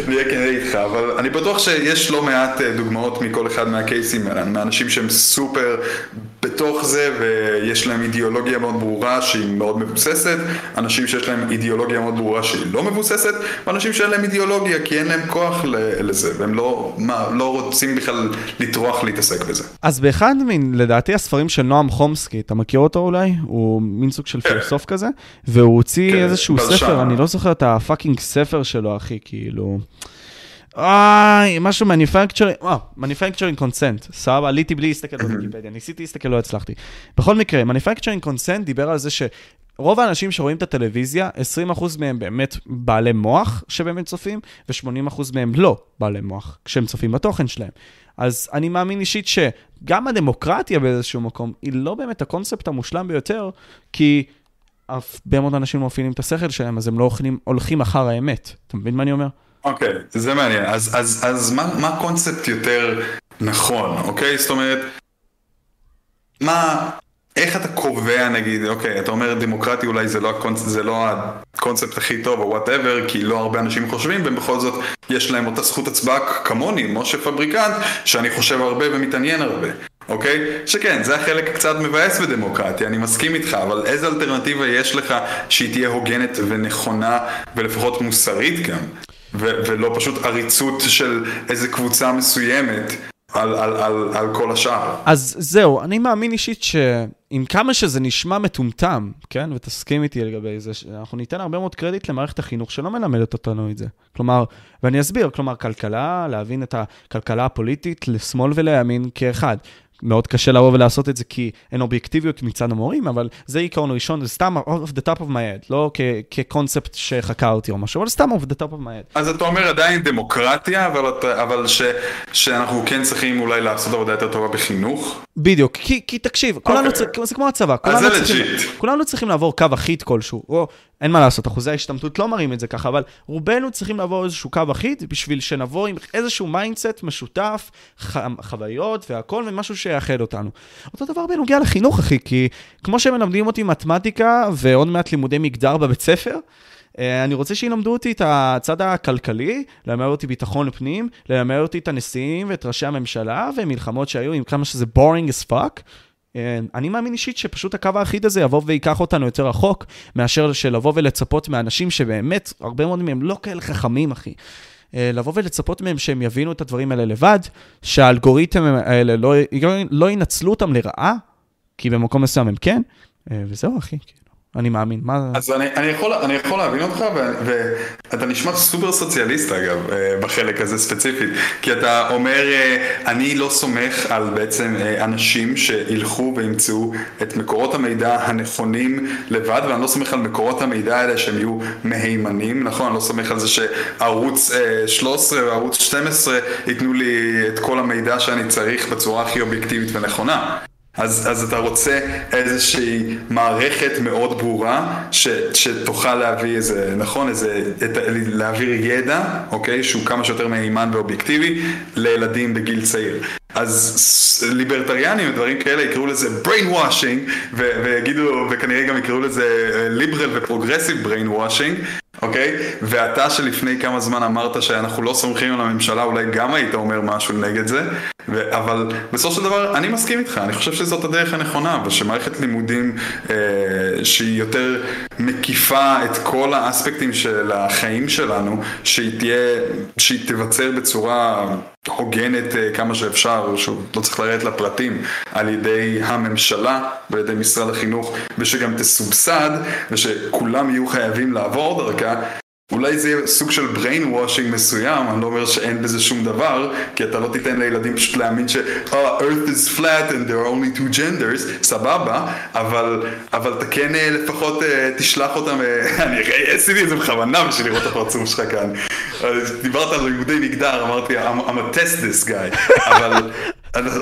אני אהיה כן איתך, אבל אני בטוח שיש לא מעט אה, דוגמאות מכל אחד מהקייסים מאנשים שהם סופר בתוך זה ויש להם אידיאולוגיה מאוד ברורה שהיא מאוד מבוססת, אנשים שיש להם אידיאולוגיה מאוד ברורה שהיא לא מבוססת, ואנשים שאין להם אידיאולוגיה כי אין להם כוח לזה, והם לא, מה, לא רוצים בכלל לטרוח להתעסק בזה.
אז באחד מן, לדעתי הספרים של נועם חומסקי, אתה מכיר אותו אולי? הוא מין סוג של כן. פילוסוף כזה, והוא הוציא כן, איזשהו ספר, אני לא זוכר את ה fucking ספר שלו, אחי, כאילו... איי, משהו manufacturing, אה, Manufacturing Consent, סבבה, עליתי בלי להסתכל בוויקיפדיה, ניסיתי להסתכל, לא הצלחתי. בכל מקרה, Manufacturing Consent דיבר על זה שרוב האנשים שרואים את הטלוויזיה, 20% מהם באמת בעלי מוח שבאמת צופים, ו-80% מהם לא בעלי מוח כשהם צופים בתוכן שלהם. אז אני מאמין אישית שגם הדמוקרטיה באיזשהו מקום, היא לא באמת הקונספט המושלם ביותר, כי הרבה מאוד אנשים לא מפעילים את השכל שלהם, אז הם לא הולכים, הולכים אחר האמת. אתה מבין מה אני אומר?
אוקיי, okay, זה מעניין. אז, אז, אז מה, מה הקונספט יותר נכון, אוקיי? Okay? זאת אומרת, מה, איך אתה קובע נגיד, אוקיי, אתה אומר דמוקרטי אולי זה לא, הקונספט, זה לא הקונספט הכי טוב או whatever, כי לא הרבה אנשים חושבים, ובכל זאת יש להם אותה זכות הצבעה כמוני, משה פבריקנט, שאני חושב הרבה ומתעניין הרבה. אוקיי? שכן, זה החלק קצת מבאס בדמוקרטיה, אני מסכים איתך, אבל איזה אלטרנטיבה יש לך שהיא תהיה הוגנת ונכונה ולפחות מוסרית גם? ו- ולא פשוט עריצות של איזה קבוצה מסוימת על, על, על, על כל השאר.
אז זהו, אני מאמין אישית שעם כמה שזה נשמע מטומטם, כן, ותסכים איתי לגבי זה, שאנחנו ניתן הרבה מאוד קרדיט למערכת החינוך שלא מלמדת אותנו את זה. כלומר, ואני אסביר, כלומר, כלכלה, להבין את הכלכלה הפוליטית לשמאל ולימין כאחד. מאוד קשה לבוא ולעשות את זה כי אין אובייקטיביות מצד המורים, אבל זה עיקרון ראשון, זה סתם off the top of my head, לא כקונספט שחקרתי או משהו, אבל סתם off the top of my head.
אז אתה אומר עדיין דמוקרטיה, אבל, אבל ש, שאנחנו כן צריכים אולי לעשות עבודה יותר טובה בחינוך?
בדיוק, כי, כי תקשיב, כולנו okay. אוקיי. צריך, זה כמו הצבא, כולנו צריכים, כולנו צריכים לעבור קו אחיד כלשהו, או אין מה לעשות, אחוזי ההשתמטות לא מראים את זה ככה, אבל רובנו צריכים לעבור איזשהו קו אחיד בשביל שנבוא עם איזשהו mindset משותף, ח... חוויות והכל, ומשהו שיאחד אותנו. אותו דבר בנוגע לחינוך, אחי, כי כמו שהם מלמדים אותי מתמטיקה ועוד מעט לימודי מגדר בבית ספר, אה, אני רוצה שילמדו אותי את הצד הכלכלי, ללמד אותי ביטחון פנים, ללמד אותי את הנשיאים ואת ראשי הממשלה ומלחמות שהיו עם כמה שזה boring as fuck. אה, אני מאמין אישית שפשוט הקו האחיד הזה יבוא וייקח אותנו יותר רחוק, מאשר שלבוא ולצפות מאנשים שבאמת, הרבה מאוד מהם לא כאלה חכמים, אחי. אה, לבוא ולצפות מהם שהם יבינו את הדברים האלה לבד, שהאלגוריתם האלה לא, לא ינצלו אותם לרעה, כי במקום מסוים הם כן, וזהו, אחי. אני מאמין. מה...
אז אני, אני, יכול, אני יכול להבין אותך, ואתה נשמע סופר סוציאליסט אגב, אה, בחלק הזה ספציפית, כי אתה אומר, אה, אני לא סומך על בעצם אה, אנשים שילכו וימצאו את מקורות המידע הנכונים לבד, ואני לא סומך על מקורות המידע האלה שהם יהיו מהימנים, נכון? אני לא סומך על זה שערוץ 13 וערוץ 12 ייתנו לי את כל המידע שאני צריך בצורה הכי אובייקטיבית ונכונה. אז, אז אתה רוצה איזושהי מערכת מאוד ברורה ש, שתוכל להביא איזה, נכון, איזה, את, להעביר ידע, אוקיי, שהוא כמה שיותר מהימן ואובייקטיבי לילדים בגיל צעיר. אז ליברטריאנים ודברים כאלה יקראו לזה brain washing ויגידו, וכנראה גם יקראו לזה ליברל ופרוגרסיב brain washing אוקיי? ואתה שלפני כמה זמן אמרת שאנחנו לא סומכים על הממשלה, אולי גם היית אומר משהו נגד זה, ו- אבל בסופו של דבר אני מסכים איתך, אני חושב שזאת הדרך הנכונה, ושמערכת לימודים אה, שהיא יותר מקיפה את כל האספקטים של החיים שלנו, שהיא תהיה, שהיא תיווצר בצורה הוגנת אה, כמה שאפשר, שוב, לא צריך לרדת לפרטים, על ידי הממשלה ועל ידי משרד החינוך, ושגם תסובסד, ושכולם יהיו חייבים לעבור דרכה, אולי זה יהיה סוג של brain washing מסוים, אני לא אומר שאין בזה שום דבר, כי אתה לא תיתן לילדים פשוט להאמין ש- oh, earth is flat and there are only two genders, סבבה, אבל, אבל אתה כן אה, לפחות uh, תשלח אותם, uh, אני עשיתי את זה בכוונה בשביל לראות את הפרצוף שלך כאן. דיברת על לימודי מגדר, אמרתי, I'm, I'm a test this guy, אבל...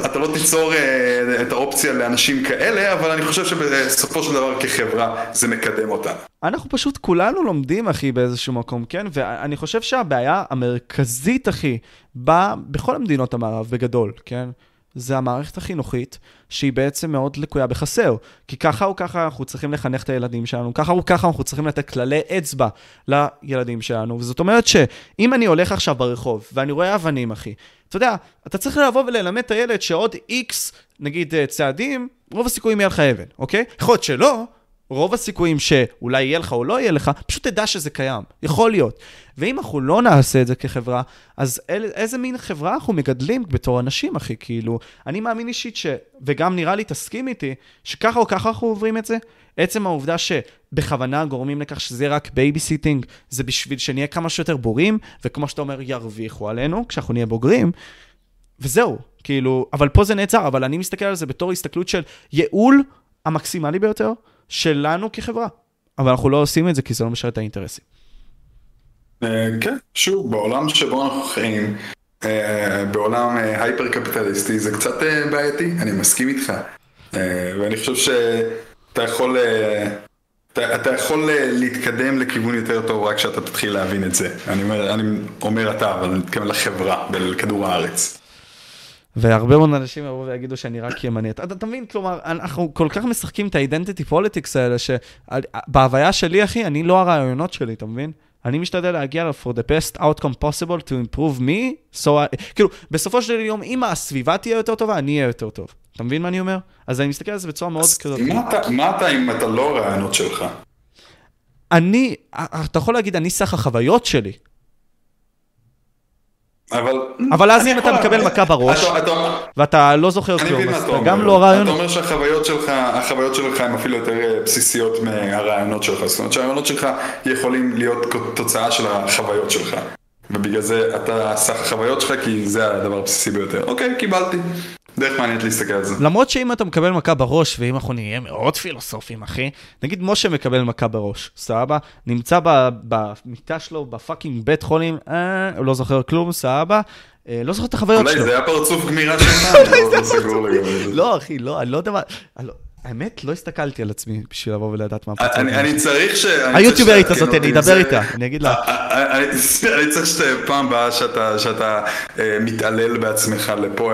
אתה לא תיצור אה, את האופציה לאנשים כאלה, אבל אני חושב שבסופו של דבר כחברה זה מקדם אותנו.
אנחנו פשוט כולנו לומדים, אחי, באיזשהו מקום, כן? ואני חושב שהבעיה המרכזית, אחי, באה בכל המדינות המערב, בגדול, כן? זה המערכת החינוכית, שהיא בעצם מאוד לקויה בחסר. כי ככה או ככה אנחנו צריכים לחנך את הילדים שלנו, ככה או ככה אנחנו צריכים לתת כללי אצבע לילדים שלנו. וזאת אומרת שאם אני הולך עכשיו ברחוב, ואני רואה אבנים, אחי, אתה יודע, אתה צריך לבוא וללמד את הילד שעוד איקס, נגיד, אה, צעדים, רוב הסיכויים יהיה לך אבן, אוקיי? יכול להיות שלא, רוב הסיכויים שאולי יהיה לך או לא יהיה לך, פשוט תדע שזה קיים, יכול להיות. ואם אנחנו לא נעשה את זה כחברה, אז אל, איזה מין חברה אנחנו מגדלים בתור אנשים, אחי? כאילו, אני מאמין אישית ש... וגם נראה לי, תסכים איתי, שככה או ככה אנחנו עוברים את זה. עצם העובדה שבכוונה גורמים לכך שזה רק babysitting, זה בשביל שנהיה כמה שיותר בורים, וכמו שאתה אומר, ירוויחו עלינו כשאנחנו נהיה בוגרים. וזהו, כאילו, אבל פה זה נעצר, אבל אני מסתכל על זה בתור הסתכלות של ייעול המקסימלי ביותר, שלנו כחברה. אבל אנחנו לא עושים את זה כי זה לא משרת את האינטרסים.
אה, כן, שוב, בעולם שבו אנחנו חיים, אה, בעולם אה, הייפר קפיטליסטי, זה קצת בעייתי, אני מסכים איתך. ואני חושב שאתה יכול, אתה, אתה יכול להתקדם לכיוון יותר טוב רק כשאתה תתחיל להבין את זה. אני אומר, אני אומר אתה, אבל אני מתכוון לחברה ולכדור הארץ.
והרבה מאוד אנשים יבואו ויגידו שאני רק ימני. אתה, אתה מבין? כלומר, אנחנו כל כך משחקים את ה-identity politics האלה, שבהוויה שלי, אחי, אני לא הרעיונות שלי, אתה מבין? אני משתדל להגיע for the best outcome possible to improve me, so I... כאילו, בסופו של יום, אם הסביבה תהיה יותר טובה, אני אהיה יותר טוב. אתה מבין מה אני אומר? אז אני מסתכל על זה בצורה מאוד כזאת.
מה אתה אם אתה לא הרעיונות שלך?
אני, אתה יכול להגיד, אני סך החוויות שלי.
אבל...
אבל אז אם אתה מקבל מכה בראש, ואתה לא זוכר כלום, אז אתה גם לא רעיון...
אתה אומר שהחוויות שלך, החוויות שלך הן אפילו יותר אה, בסיסיות מהרעיונות שלך, זאת אומרת שהרעיונות שלך יכולים להיות תוצאה של החוויות שלך. ובגלל זה אתה סך החוויות שלך כי זה הדבר הבסיסי ביותר. אוקיי, קיבלתי. דרך מעניינת להסתכל על זה.
למרות שאם אתה מקבל מכה בראש, ואם אנחנו נהיה מאוד פילוסופים, אחי, נגיד משה מקבל מכה בראש, סבבה? נמצא במיטה שלו, ב fucking בית חולים, אה, לא זוכר כלום, סבבה? אה, לא זוכר את החוויות שלו.
אולי זה היה פרצוף גמירה שלך, לא סגור לגבי זה.
לא, אחי, לא, אני לא יודע מה... האמת, לא הסתכלתי על עצמי בשביל לבוא ולדעת מה
הפרצוף. אני צריך ש...
היוטיוברית הזאת, אני אדבר איתה, אני אגיד לה.
אני צריך שפעם הבאה שאתה אה, מתעלל בעצמך לפה,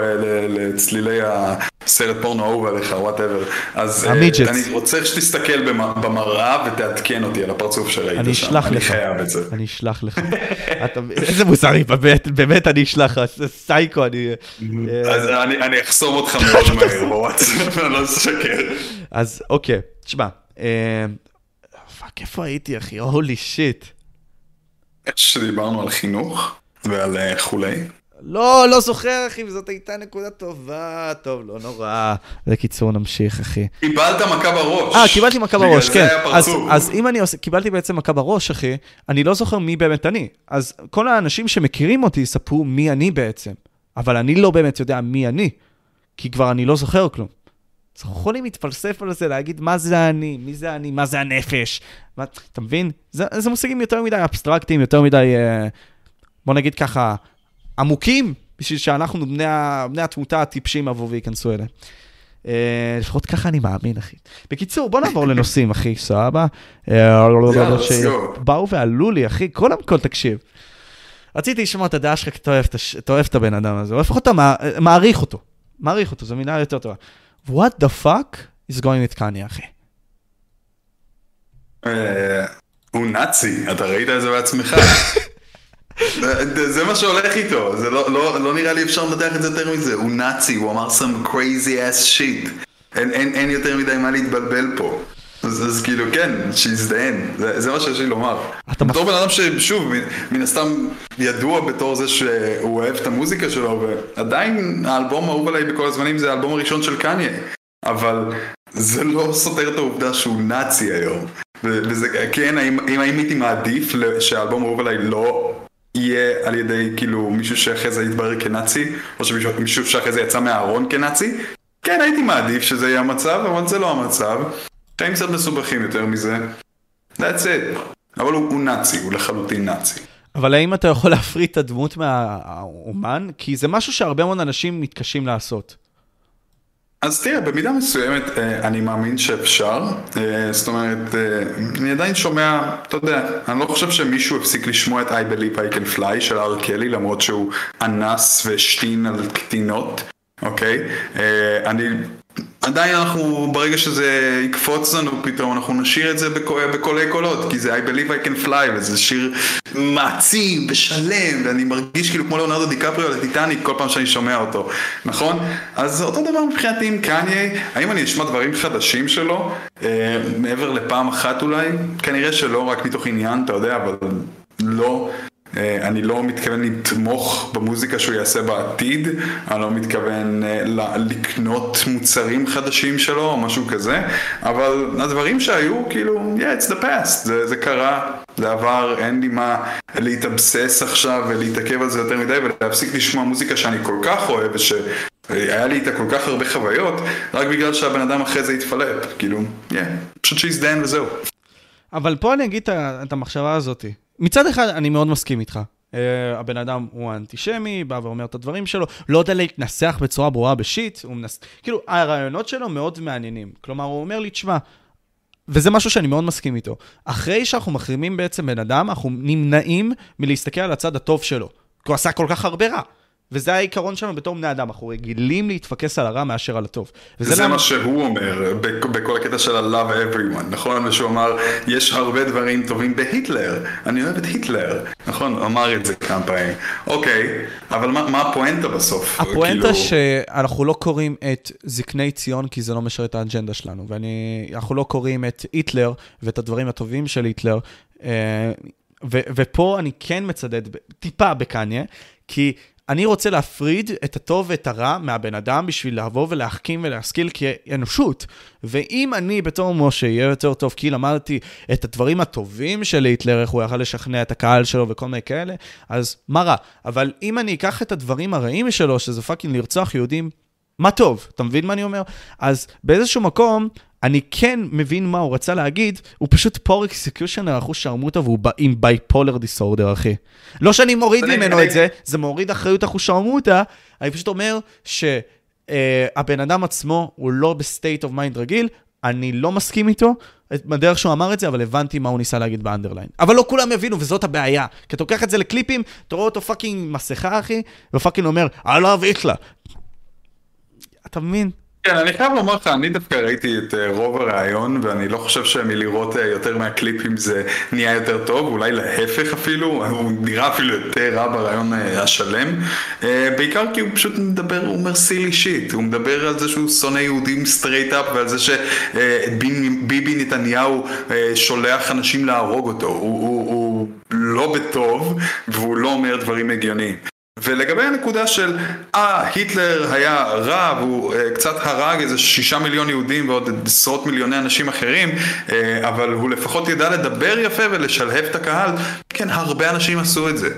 לצלילי הסרט פורנו אהוב עליך, whatever. אז אה, אני רוצה שתסתכל במראה ותעדכן אותי על הפרצוף שראית שם.
אני אשלח לך.
אני חייב את זה.
אני אשלח לך. איזה מוסרי, באמת אני אשלח לך, סייקו, אני...
אז אני אחסום אותך מאוד מהר בוואטסאפ, אני לא אשקר.
אז אוקיי, תשמע, אה, fuck, איפה הייתי, אחי? holy
shit. שדיברנו על חינוך ועל כולה.
לא, לא זוכר, אחי, וזאת הייתה נקודה טובה. טוב, לא נורא. בקיצור, נמשיך, אחי.
קיבלת מכה בראש.
אה, קיבלתי מכה בראש, כן. אז, אז אם אני עושה, קיבלתי בעצם מכה בראש, אחי, אני לא זוכר מי באמת אני. אז כל האנשים שמכירים אותי יספרו מי אני בעצם. אבל אני לא באמת יודע מי אני, כי כבר אני לא זוכר כלום. אז אנחנו יכולים להתפלסף על זה, להגיד מה זה אני, מי זה אני, מה זה הנפש. מה, אתה מבין? זה, זה מושגים יותר מדי אבסטרקטיים, יותר מדי, אה, בוא נגיד ככה, עמוקים, בשביל שאנחנו, בני, בני התמותה הטיפשים, יבואו וייכנסו אליהם. Uh, לפחות ככה אני מאמין, אחי. בקיצור, בוא נעבור לנושאים, אחי, סבבה? אה, באו ועלו לי, אחי, קודם כל, תקשיב. רציתי לשמוע את הדעה שלך, כי אתה אוהב את הבן אדם הזה, או לפחות אתה מעריך אותו. מעריך אותו, זו מילה יותר טובה. What the fuck is going with קניה, אחי?
אה, הוא נאצי, אתה ראית את זה בעצמך. זה מה שהולך איתו, זה לא, לא, לא נראה לי אפשר לנתח את זה יותר מזה, הוא נאצי, הוא אמר some crazy ass shit. אין, אין, אין יותר מדי מה להתבלבל פה. אז, אז כאילו כן, שיזדיין, זה, זה מה שיש לי לומר. בתור בן אדם ששוב, מן הסתם ידוע בתור זה שהוא אוהב את המוזיקה שלו, ועדיין האלבום האהוב עליי בכל הזמנים זה האלבום הראשון של קניה. אבל זה לא סותר את העובדה שהוא נאצי היום. וזה כן, האם הייתי מעדיף שהאלבום האהוב עליי לא יהיה על ידי כאילו מישהו שאחרי זה יתברר כנאצי, או שמישהו שאחרי זה יצא מהארון כנאצי? כן, הייתי מעדיף שזה יהיה המצב, אבל זה לא המצב. חיים קצת מסובכים יותר מזה. That's it. אבל הוא, הוא נאצי, הוא לחלוטין נאצי.
אבל האם אתה יכול להפריד את הדמות מהאומן? כי זה משהו שהרבה מאוד אנשים מתקשים לעשות.
אז תראה, במידה מסוימת אה, אני מאמין שאפשר, אה, זאת אומרת, אה, אני עדיין שומע, אתה יודע, אני לא חושב שמישהו הפסיק לשמוע את I Believe I Can Fly של הר קלי, למרות שהוא אנס והשתין על קטינות. אוקיי? אני... עדיין אנחנו, ברגע שזה יקפוץ לנו פתאום, אנחנו נשאיר את זה בקולי קולות, כי זה I Believe I Can Fly, וזה שיר מעצים ושלם, ואני מרגיש כאילו כמו ליאונרדו דיקפריו לטיטניק כל פעם שאני שומע אותו, נכון? אז אותו דבר מבחינתי עם קניה, האם אני אשמע דברים חדשים שלו, אה, מעבר לפעם אחת אולי? כנראה שלא, רק מתוך עניין, אתה יודע, אבל לא. אה, אני לא מתכוון לתמוך במוזיקה שהוא יעשה בעתיד, אני לא מתכוון אה, לקנות מוצרים חדשים שלו או משהו כזה, אבל הדברים שהיו, כאילו, yeah, it's the past, זה, זה קרה, זה עבר, אין לי מה להתאבסס עכשיו ולהתעכב על זה יותר מדי ולהפסיק לשמוע מוזיקה שאני כל כך אוהב ושהיה לי איתה כל כך הרבה חוויות, רק בגלל שהבן אדם אחרי זה התפלפ, כאילו, yeah, פשוט שיזדיין וזהו.
אבל פה אני אגיד את המחשבה הזאתי. מצד אחד, אני מאוד מסכים איתך. Uh, הבן אדם הוא אנטישמי, בא ואומר את הדברים שלו, לא יודע להתנסח בצורה ברורה בשיט, הוא מנס... כאילו, הרעיונות שלו מאוד מעניינים. כלומר, הוא אומר לי, תשמע, וזה משהו שאני מאוד מסכים איתו. אחרי שאנחנו מחרימים בעצם בן אדם, אנחנו נמנעים מלהסתכל על הצד הטוב שלו. כי הוא עשה כל כך הרבה רע. וזה העיקרון שלנו בתור בני אדם, אנחנו רגילים להתפקס על הרע מאשר על הטוב.
וזה למה... מה שהוא אומר בכל הקטע של ה-love everyone, נכון? ושהוא אמר, יש הרבה דברים טובים בהיטלר, אני אוהב את היטלר, נכון? הוא אמר את זה כמה פעמים. אוקיי, אבל מה, מה הפואנטה בסוף?
הפואנטה כאילו... שאנחנו לא קוראים את זקני ציון כי זה לא משרת את האג'נדה שלנו, ואנחנו לא קוראים את היטלר ואת הדברים הטובים של היטלר. אה, ו- ופה אני כן מצדד טיפה בקניה, כי אני רוצה להפריד את הטוב ואת הרע מהבן אדם בשביל לבוא ולהחכים ולהשכיל כאנושות. ואם אני בתור משה אהיה יותר טוב כי למדתי את הדברים הטובים של היטלר, איך הוא יכל לשכנע את הקהל שלו וכל מיני כאלה, אז מה רע? אבל אם אני אקח את הדברים הרעים שלו, שזה fucking לרצוח יהודים, מה טוב? אתה מבין מה אני אומר? אז באיזשהו מקום, אני כן מבין מה הוא רצה להגיד, הוא פשוט poor executioner אחושרמוטה והוא עם bipolar disorder, אחי. לא שאני מוריד ממנו את זה, זה מוריד אחריות אחושרמוטה, אני פשוט אומר שהבן אדם עצמו הוא לא ב state of mind רגיל, אני לא מסכים איתו, בדרך שהוא אמר את זה, אבל הבנתי מה הוא ניסה להגיד ב underline. אבל לא כולם הבינו, וזאת הבעיה. כי אתה לוקח את זה לקליפים, אתה רואה אותו fucking מסכה, אחי, ו fucking אומר, I love Hitler. אתה מבין?
כן, אני חייב לומר לך, אני דווקא ראיתי את אה, רוב הראיון, ואני לא חושב שמלראות אה, יותר מהקליפים זה נהיה יותר טוב, אולי להפך אפילו, הוא נראה אפילו יותר רע בראיון אה, השלם. בעיקר כי הוא פשוט מדבר, הוא אומר silly shit, הוא מדבר על זה שהוא שונא יהודים straight up, ועל זה שביבי נתניהו שולח אנשים להרוג אותו, הוא, הוא, הוא לא בטוב, והוא לא אומר דברים הגיוניים. ולגבי הנקודה של, אה, היטלר היה רע והוא אה, קצת הרג איזה שישה מיליון יהודים ועוד עשרות מיליוני אנשים אחרים, אה, אבל הוא לפחות ידע לדבר יפה ולשלהב את הקהל, כן, הרבה אנשים עשו את זה.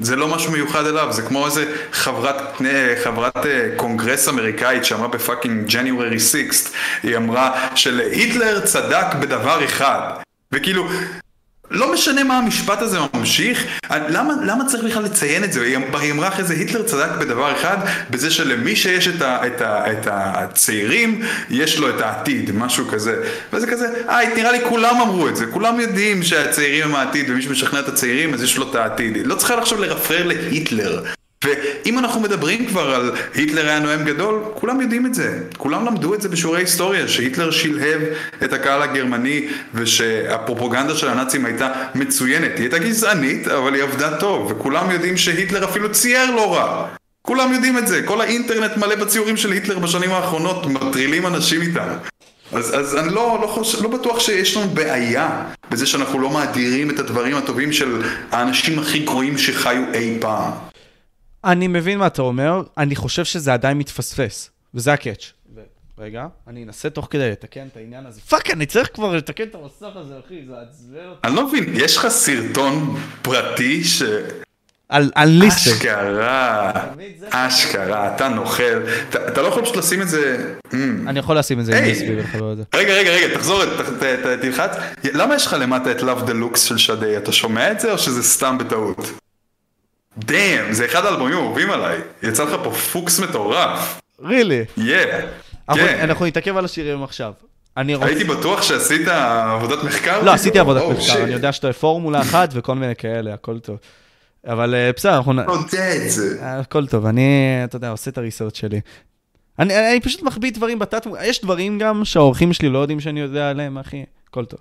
זה לא משהו מיוחד אליו, זה כמו איזה חברת, אה, חברת אה, קונגרס אמריקאית שאמרה ב fucking January 6, היא אמרה שלהיטלר צדק בדבר אחד. וכאילו, לא משנה מה המשפט הזה ממשיך, למה, למה צריך בכלל לציין את זה? היא אמרה אחרי זה, היטלר צדק בדבר אחד, בזה שלמי שיש את, ה, את, ה, את הצעירים, יש לו את העתיד, משהו כזה. וזה כזה, אה, נראה לי כולם אמרו את זה, כולם יודעים שהצעירים הם העתיד, ומי שמשכנע את הצעירים, אז יש לו את העתיד. לא צריכה עכשיו לרפרר להיטלר. ואם אנחנו מדברים כבר על היטלר היה נואם גדול, כולם יודעים את זה. כולם למדו את זה בשיעורי היסטוריה, שהיטלר שלהב את הקהל הגרמני ושהפרופוגנדה של הנאצים הייתה מצוינת. היא הייתה גזענית, אבל היא עבדה טוב, וכולם יודעים שהיטלר אפילו צייר לא רע. כולם יודעים את זה, כל האינטרנט מלא בציורים של היטלר בשנים האחרונות, מטרילים אנשים איתם. אז, אז אני לא, לא, חוש, לא בטוח שיש לנו בעיה בזה שאנחנו לא מאדירים את הדברים הטובים של האנשים הכי גרועים שחיו אי פעם.
אני מבין מה אתה אומר, אני חושב שזה עדיין מתפספס, וזה ה catch. רגע, אני אנסה תוך כדי לתקן את העניין הזה. fuck, אני צריך כבר לתקן את המסך הזה, אחי, זה מעצבן אותי.
אני לא מבין, יש לך סרטון פרטי ש...
על ליסטר.
אשכרה, אשכרה, אתה נוכל. אתה לא יכול פשוט לשים את זה...
Mm. אני יכול לשים את זה, אם אסביר לך
את זה. רגע, רגע, רגע, תחזור, תלחץ. למה יש לך למטה את Love Deluxe של שדי? אתה שומע את זה או שזה סתם בטעות? דאם, זה אחד האלבומים האהובים עליי. יצא לך פה פוקס מטורף.
רילי.
כן.
אנחנו נתעכב על השירים עכשיו.
הייתי בטוח שעשית עבודת מחקר.
לא, עשיתי עבודת oh, מחקר, אני יודע שאתה פורמולה אחת וכל מיני כאלה, הכל טוב. אבל אה, בסדר, אנחנו...
יודע את זה.
הכל טוב, אני, אתה יודע, עושה את הריסרט שלי. אני, אני פשוט מחביא דברים בתת... יש דברים גם שהאורחים שלי לא יודעים שאני יודע עליהם, אחי, הכל טוב.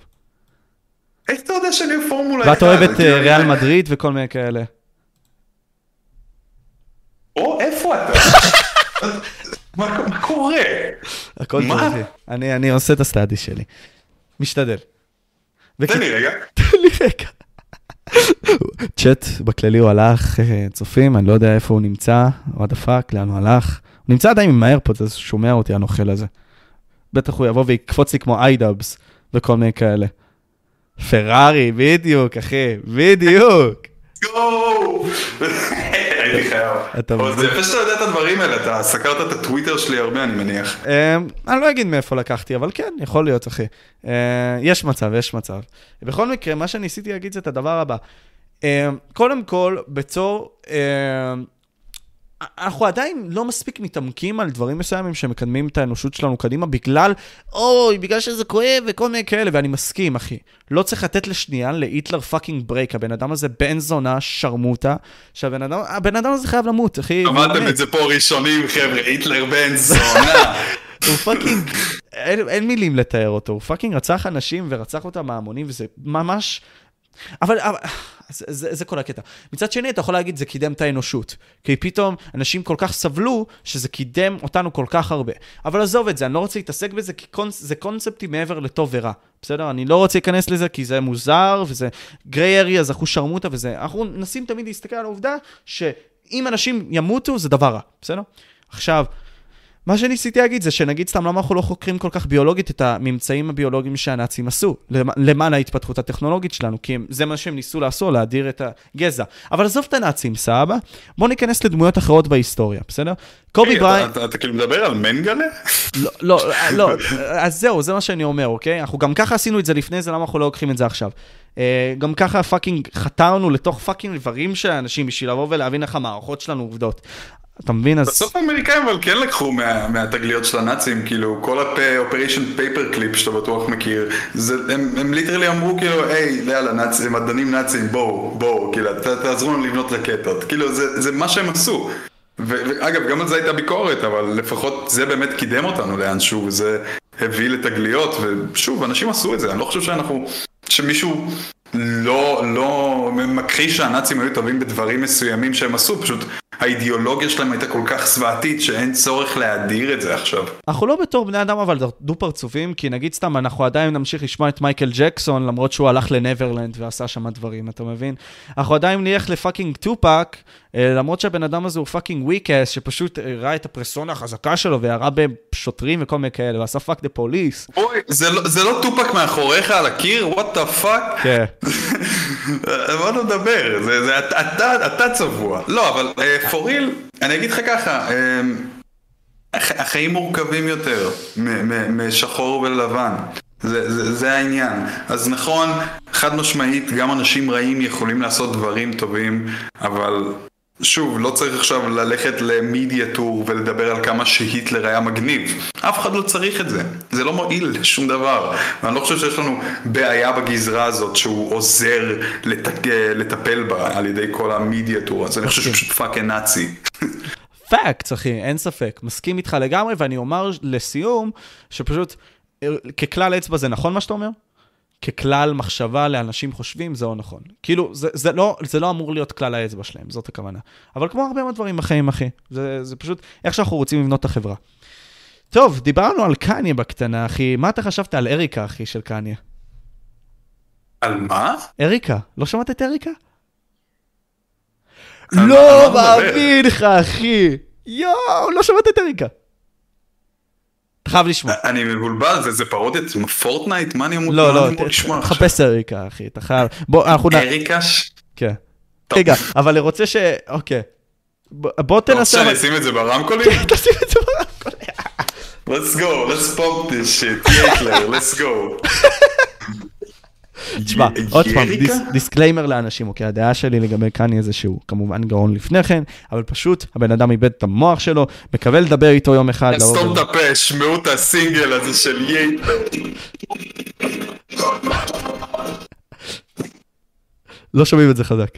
איך אתה יודע שאני בפורמולה 1?
ואת אוהבת אה,
כאילו,
ריאל
אני-
מדריד וכל מיני כאלה.
או, איפה אתה? מה מה קורה?
הכל טוב,
מה?
אני, אני עושה את הסטאדי שלי. משתדל.
תן לי רגע.
תן לי רגע. צ'אט בכללי הוא הלך, אה, צופים, אני לא יודע איפה הוא נמצא, what the fuck, לאן הוא הלך. הוא נמצא עדיין עם האיירפודס, אז הוא שומע אותי הנוכל הזה. בטח הוא יבוא ויקפוץ לי כמו איידאבס וכל מיני כאלה. פרארי, בדיוק, אחי, בדיוק.
הייתי חייב. זה יפה שאתה יודע את הדברים האלה, אתה סקרת את הטוויטר שלי הרבה, אני מניח.
אה, אני לא אגיד מאיפה לקחתי, אבל כן, יכול להיות, אחי. אה, יש מצב, יש מצב. בכל מקרה, מה שניסיתי להגיד זה את הדבר הבא. אה, קודם כל, בתור... אנחנו עדיין לא מספיק מתעמקים על דברים מסוימים שמקדמים את האנושות שלנו קדימה, בגלל, אוי, בגלל שזה כואב וכל מיני כאלה, ואני מסכים, אחי. לא צריך לתת לשנייה להיטלר fucking break, הבן אדם הזה בן זונה, שרמוטה, שהבן אדם, הבן אדם הזה חייב למות, אחי. מת.
את זה פה ראשונים, חבר'ה, היטלר בן זונה.
הוא fucking, אין, אין מילים לתאר אותו, הוא fucking רצח אנשים ורצח אותם מהמונים, וזה ממש... אבל, אבל זה, זה, זה כל הקטע. מצד שני, אתה יכול להגיד, זה קידם את האנושות. כי פתאום אנשים כל כך סבלו, שזה קידם אותנו כל כך הרבה. אבל עזוב את זה, אני לא רוצה להתעסק בזה, כי קונס, זה קונספטים מעבר לטוב ורע. בסדר? אני לא רוצה להיכנס לזה, כי זה מוזר, וזה גריי ארי, אז אנחנו שרמוטה וזה. אנחנו מנסים תמיד להסתכל על העובדה שאם אנשים ימותו, זה דבר רע. בסדר? עכשיו, מה שניסיתי להגיד זה שנגיד סתם למה אנחנו לא חוקרים כל כך ביולוגית את הממצאים הביולוגיים שהנאצים עשו למ- למען ההתפתחות הטכנולוגית שלנו, כי הם, זה מה שהם ניסו לעשות, להדיר את הגזע. אבל עזוב את הנאצים, סבבה? בואו ניכנס לדמויות אחרות בהיסטוריה, בסדר? קובי בריינט...
אתה- כאילו מדבר על מנגלה?
לא, לא, לא, אז זהו, זה מה שאני אומר, אוקיי? אנחנו גם ככה עשינו את זה לפני זה, למה אנחנו לא לוקחים את זה עכשיו? אה, גם ככה fucking חתרנו לתוך fucking דברים של אנשים בשביל לבוא ולהבין איך המערכות שלנו עובדות. אתה מבין? אז...
בסוף האמריקאים אבל כן לקחו מה- מהתגליות של הנאצים, כאילו כל ה- Operation Paperclip שאתה בטוח מכיר, זה- הם הם literally אמרו כאילו, היי, יאללה, נאצים, מדענים נאצים, בואו, בואו, כאילו, ת- תעזרו לנו לבנות רקטות, כאילו, זה זה מה שהם עשו. ו- ואגב, גם על זה הייתה ביקורת, אבל לפחות זה באמת קידם אותנו לאנשהו, זה הביא לתגליות, ושוב, אנשים עשו את זה, אני לא חושב שאנחנו, שמישהו לא, לא מכחיש שהנאצים היו טובים בדברים מסוימים שהם עשו, פשוט האידיאולוגיה שלהם הייתה כל כך זוועתית שאין צורך להדיר את זה עכשיו.
אנחנו לא בתור בני אדם אבל דו פרצופים, כי נגיד סתם, אנחנו עדיין נמשיך לשמוע את מייקל ג'קסון, למרות שהוא הלך לנברלנד ועשה שם דברים, אתה מבין? אנחנו עדיין נלך לפאקינג טופק, אה, למרות שהבן אדם הזה הוא fucking weak ass, שפשוט הראה את הפרסונה החזקה שלו וירה בשוטרים וכל מיני כאלה, ועשה fuck the police.
אוי, זה לא, טופאק מאחוריך על הקיר? what the fuck?
כן.
מה אתה מדבר? אתה, צבוע. לא, אבל for real, אני אגיד לך ככה, אה, הח, החיים מורכבים יותר משחור ולבן. זה, זה, זה העניין. אז נכון, חד משמעית, גם אנשים רעים יכולים לעשות דברים טובים, אבל שוב, לא צריך עכשיו ללכת למדיה טור ולדבר על כמה שהיטלר היה מגניב. אף אחד לא צריך את זה. זה לא מועיל לשום דבר. ואני לא חושב שיש לנו בעיה בגזרה הזאת שהוא עוזר לת... לטפל בה על ידי כל המדיה טור. אז אני חושב שהוא פשוט fucking נאצי.
fact, אחי, אין ספק. מסכים איתך לגמרי, ואני אומר לסיום, שפשוט, אה, ככלל אצבע זה נכון מה שאתה אומר? ככלל מחשבה לאנשים חושבים, זה לא נכון. כאילו, זה, זה, לא, זה לא אמור להיות כלל האצבע שלהם, זאת הכוונה. אבל כמו הרבה מאוד דברים בחיים, אחי, זה, זה פשוט איך שאנחנו רוצים לבנות את החברה. טוב, דיברנו על קניה בקטנה, אחי. מה אתה חשבת על אריקה, אחי, של קניה?
על מה?
אריקה, לא שמעת את אריקה? לא
מדבר?
מאמין לך, אחי. יואו, לא שמעת את אריקה. אתה חייב לשמוע.
אני מבולבל, זה, זה פרודיית פורטנייט? מה אני אמור
לא, לא,
לשמוע עכשיו?
תחפש אריקה, אחי, אתה חייב. בוא, אנחנו נ...
אריקש?
כן. רגע, אבל אני רוצה ש... אוקיי. בוא
אתה רוצה
תנסה...
שאני
אבל-
אשים את זה ברמקולים?
תשים את זה ברמקול.
let's go, let's pump this shit, let's go.
תשמע, עוד פעם, דיסקליימר לאנשים, אוקיי? הדעה שלי לגבי קניה זה שהוא כמובן גאון לפני כן, אבל פשוט הבן אדם איבד את המוח שלו, מקווה לדבר איתו יום אחד.
סתום את הפה, שמעו את הסינגל הזה של ייט.
לא שומעים את זה חזק.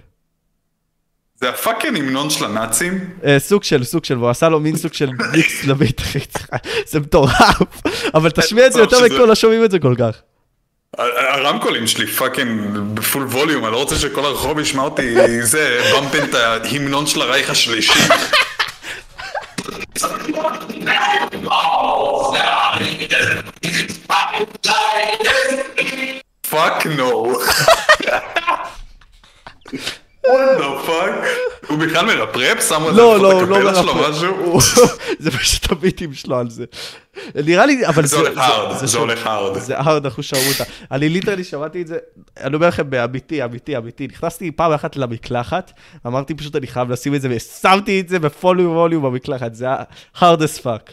זה ה fucking המנון של הנאצים?
אה, סוג של, סוג של, והוא עשה לו מין סוג של מיקס לביט, אחי, זה מטורף, אבל תשמיע את זה יותר מכל, לא שומעים את זה כל כך.
הרמקולים שלי fucking ב full volume, אני לא רוצה שכל הרחוב ישמע אותי, זה, bumping את ההמנון של הרייך השלישי. fuck no. what the fuck? הוא בכלל מרפרפ? שמו את זה
לא, לא, הוא לא מרפרפ. זה פשוט הביטים שלו על זה. נראה לי, אבל
זה הולך hard, זה הולך hard.
זה hard, אחוז שרמוטה. אני ליטרלי שמעתי את זה, אני אומר לכם באמיתי, אמיתי, אמיתי. נכנסתי פעם אחת למקלחת, אמרתי פשוט אני חייב לשים את זה, ושמתי את זה בפולי ווליום במקלחת, זה היה hard as fuck.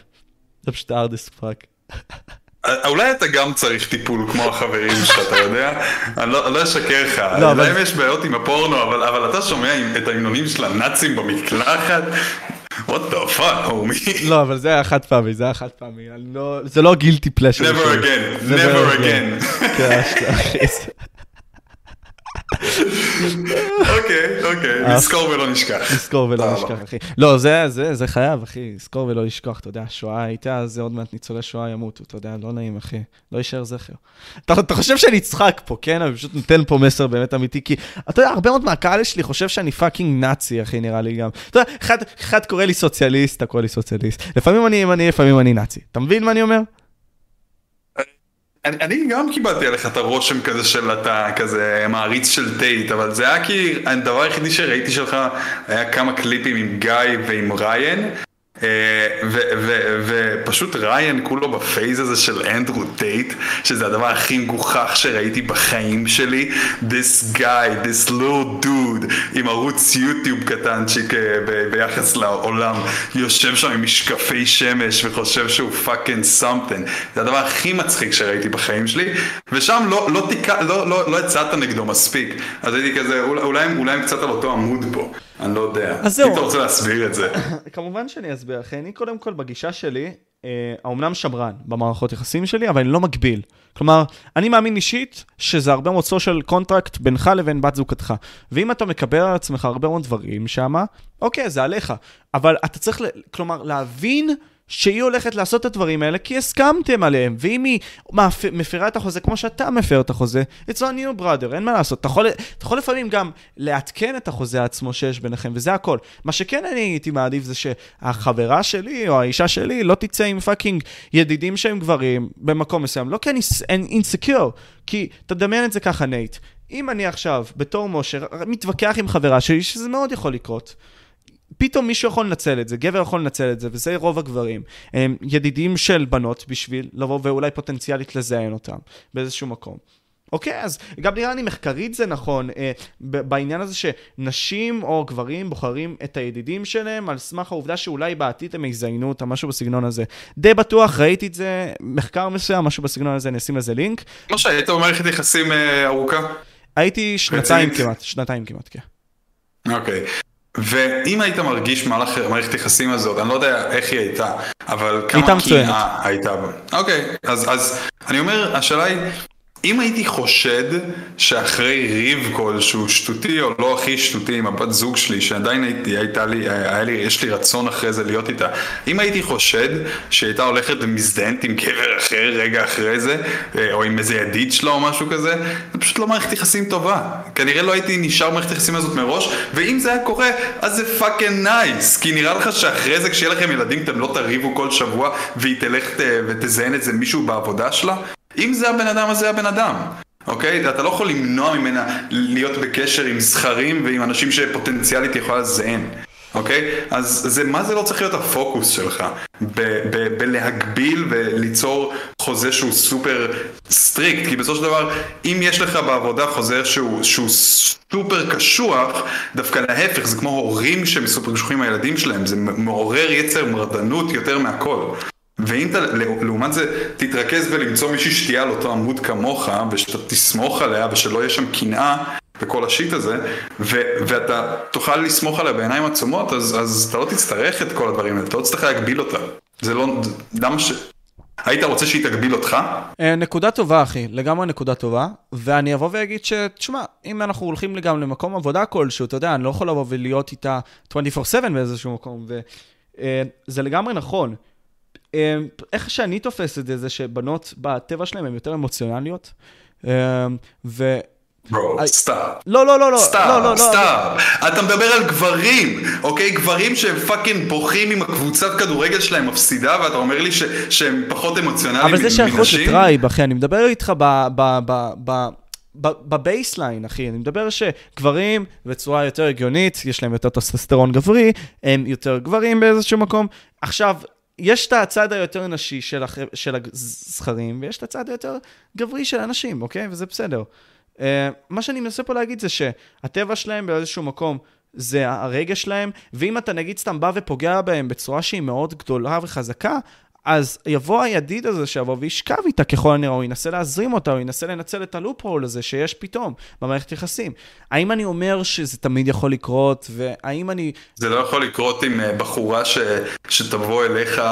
זה פשוט hard as fuck.
אה, אולי אתה גם צריך טיפול כמו החברים שלך, אתה יודע? אני לא אני לא אשקר לך.
לא, אבל-
להם יש בעיות עם הפורנו, אבל אבל אתה שומע את ההמנונים של הנאצים במקלחת? what the fuck, homie?
לא, אבל זה היה חד פעמי, זה היה חד פעמי. לא, זה לא guilty pleasure.
never again, never again. אוקיי, אוקיי. נזכור ולא נשכח.
לזכור ולא. לשכוח, אחי. לא, זה, זה, זה חייב, אחי, לזכור ולא לשכוח, אתה יודע, שואה הייתה, אז עוד מעט ניצולי שואה ימותו, אתה יודע, לא נעים, אחי, לא יישאר זכר. אתה, חושב שאני אצחק פה, כן? אני פשוט נותן פה מסר באמת אמיתי, כי אתה יודע, הרבה מאוד מהקהל שלי חושב שאני fucking נאצי, אחי, נראה לי גם. אתה יודע, אחד, אחד קורא לי סוציאליסט, אתה קורא לי סוציאליסט. לפעמים אני ימני, לפעמים אני נאצי. אתה מבין מה אני אומר?
אני, אני גם קיבלתי עליך את הרושם כזה של אתה כזה מעריץ של Tate, אבל זה היה כי הדבר היחידי שראיתי שלך היה כמה קליפים עם גיא ועם ריין. אה, ופשוט ריין כולו ב phase הזה של Andrew Tate, שזה הדבר הכי מגוחך שראיתי בחיים שלי. This guy, this little dude, עם ערוץ יוטיוב קטנצ'יק אה, ביחס לעולם, יושב שם עם משקפי שמש וחושב שהוא פאקינג something. זה הדבר הכי מצחיק שראיתי בחיים שלי, ושם לא, לא, אתה, לא, לא, לא יצאת נגדו מספיק. אז הייתי כזה, אולי הם קצת על אותו עמוד פה, אני לא יודע.
אז זהו.
אם אתה רוצה להסביר את זה.
כמובן שאני אסביר, אחי. אני קודם כל בגישה שלי, אה, האומנם שמרן במערכות יחסים שלי, אבל אני לא מגביל. כלומר, אני מאמין אישית שזה הרבה מאוד social contract בינך לבין בת זוגתך. ואם אתה מקבל על עצמך הרבה מאוד דברים שמה, אוקיי, זה עליך. אבל אתה צריך, כלומר, להבין... שהיא הולכת לעשות את הדברים האלה כי הסכמתם עליהם, ואם היא מפרה את החוזה כמו שאתה מפר את החוזה, it's on you brother, אין מה לעשות. אתה יכול, אתה יכול לפעמים גם לעדכן את החוזה עצמו שיש ביניכם, וזה הכל. מה שכן אני הייתי מעדיף זה שהחברה שלי או האישה שלי לא תצא עם fucking ידידים שהם גברים במקום מסוים, לא כי אני אינסקיור, כי תדמיין את זה ככה נייט. אם אני עכשיו, בתור משה, מתווכח עם חברה שלי, שזה מאוד יכול לקרות, פתאום מישהו יכול לנצל את זה, גבר יכול לנצל את זה, וזה רוב הגברים. הם ידידים של בנות בשביל לבוא ואולי פוטנציאלית לזיין אותם באיזשהו מקום. אוקיי, אז גם נראה לי מחקרית זה נכון, אה, בעניין הזה שנשים או גברים בוחרים את הידידים שלהם על סמך העובדה שאולי בעתיד הם יזיינו אותם, משהו בסגנון הזה. די בטוח, ראיתי את זה, מחקר מסוים, משהו בסגנון הזה, אני אשים לזה לינק.
משה, היית במערכת יחסים אה, ארוכה?
הייתי שנתיים
רצינית?
כמעט, שנתיים כמעט, כן.
אוקיי. ואם היית מרגיש במהלך מערכת היחסים הזאת, אני לא יודע איך היא הייתה, אבל כמה. קנאה הייתה בה. אוקיי, אז, אז אני אומר, השאלה היא, אם הייתי חושד שאחרי ריב כלשהו שטותי או לא הכי שטותי עם הבת זוג שלי, שעדיין הייתי, הייתה לי, היה לי, יש לי רצון אחרי זה להיות איתה, אם הייתי חושד שהיא הייתה הולכת ומזדיינת עם גבר אחר רגע אחרי זה, אה, או עם איזה ידיד שלה או משהו כזה, זה פשוט לא מערכת יחסים טובה. כנראה לא הייתי נשאר במערכת היחסים הזאת מראש, ואם זה היה קורה, אז זה fucking nice. כי נראה לך שאחרי זה, כשיהיה לכם ילדים, אתם לא תריבו כל שבוע, והיא תלך ת- ותזיין איזה מישהו בעבודה שלה? אם זה הבן אדם, אז זה הבן אדם. אוקיי? אתה לא יכול למנוע ממנה להיות בקשר עם זכרים ועם אנשים שפוטנציאלית יכולה לזיין. אוקיי? אז זה, מה זה לא צריך להיות הפוקוס שלך? בלהגביל וליצור חוזה שהוא סופר strict, כי בסופו של דבר, אם יש לך בעבודה חוזה שהוא, שהוא סופר קשוח, דווקא להפך, זה כמו הורים שהם סופר קשוחים עם הילדים שלהם, זה מעורר יצר מרדנות יותר מהכל. ואם אתה, לעומת זה, תתרכז בלמצוא מישהי שתהיה על אותו עמוד כמוך, ושאתה תסמוך עליה, ושלא יהיה שם קנאה וכל השיט הזה, ו- ואתה תוכל לסמוך עליה בעיניים עצומות, אז, אז אתה לא תצטרך את כל הדברים האלה, אתה לא תצטרך להגביל אותה. זה לא, למה ש... היית רוצה שהיא תגביל אותך?
אה, נקודה טובה, אחי, לגמרי נקודה טובה. ואני אבוא ואגיד ש, תשמע, אם אנחנו הולכים גם למקום עבודה כלשהו, אתה יודע, אני לא יכול לבוא ולהיות איתה 24/7 באיזשהו מקום, וזה לגמרי נכון. איך שאני תופס את זה, זה שבנות בטבע שלהן הן יותר אמוציונליות. ו...
bro, stop.
לא, לא, לא, לא.
stop,
לא, לא, לא.
stop. אתה מדבר על גברים, אוקיי? גברים שהם fucking בוכים עם הקבוצת כדורגל שלהם מפסידה, ואתה אומר לי שהם פחות אמוציונליים
אבל זה שייכות
מנשים?
ל tribe, אחי, אני מדבר איתך ב... ב, ב, ב ב baseline, אחי, אני מדבר שגברים בצורה יותר הגיונית, יש להם יותר טסטוסטרון גברי, הם יותר גברים באיזשהו מקום. עכשיו, יש את הצד היותר נשי של, הח... של הזכרים, ויש את הצד היותר גברי של הנשים, אוקיי? וזה בסדר. Uh, מה שאני מנסה פה להגיד זה שהטבע שלהם באיזשהו מקום זה הרגש שלהם, ואם אתה נגיד סתם בא ופוגע בהם בצורה שהיא מאוד גדולה וחזקה, אז יבוא הידיד הזה שיבוא וישכב איתה ככל הנראה, הוא ינסה להזרים אותה, הוא ינסה לנצל את הלופ-הול הזה שיש פתאום במערכת יחסים. האם אני אומר שזה תמיד יכול לקרות, והאם אני...
זה לא יכול לקרות עם אה, בחורה ש... שתבוא אליך,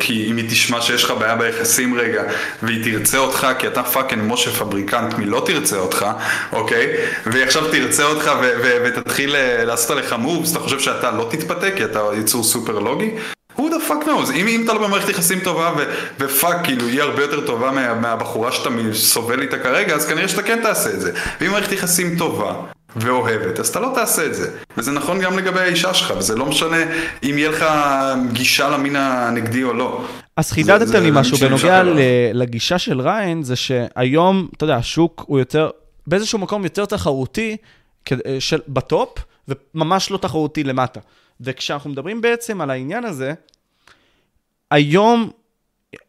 כי אם היא תשמע שיש לך בעיה ביחסים רגע, והיא תרצה אותך, כי אתה fucking משה פבריקנט מי לא תרצה אותך, אוקיי? והיא עכשיו תרצה אותך ו... ו... ותתחיל אה, לעשות עליך moves, אתה חושב שאתה לא תתפתה כי אתה יצור סופר לוגי? Who the fuck knows, אם, אם אתה לא במערכת יחסים טובה ו, ו fuck, כאילו, היא הרבה יותר טובה מה, מהבחורה שאתה סובל איתה כרגע, אז כנראה שאתה כן תעשה את זה. ואם מערכת יחסים טובה ואוהבת, אז אתה לא תעשה את זה. וזה נכון גם לגבי האישה שלך, וזה לא משנה אם יהיה לך גישה למין הנגדי או לא.
אז חידדת לי משהו בנוגע לגישה של ריין, זה שהיום, אתה יודע, השוק הוא יותר, באיזשהו מקום יותר תחרותי של, בטופ, וממש לא תחרותי למטה. וכשאנחנו מדברים בעצם על העניין הזה, היום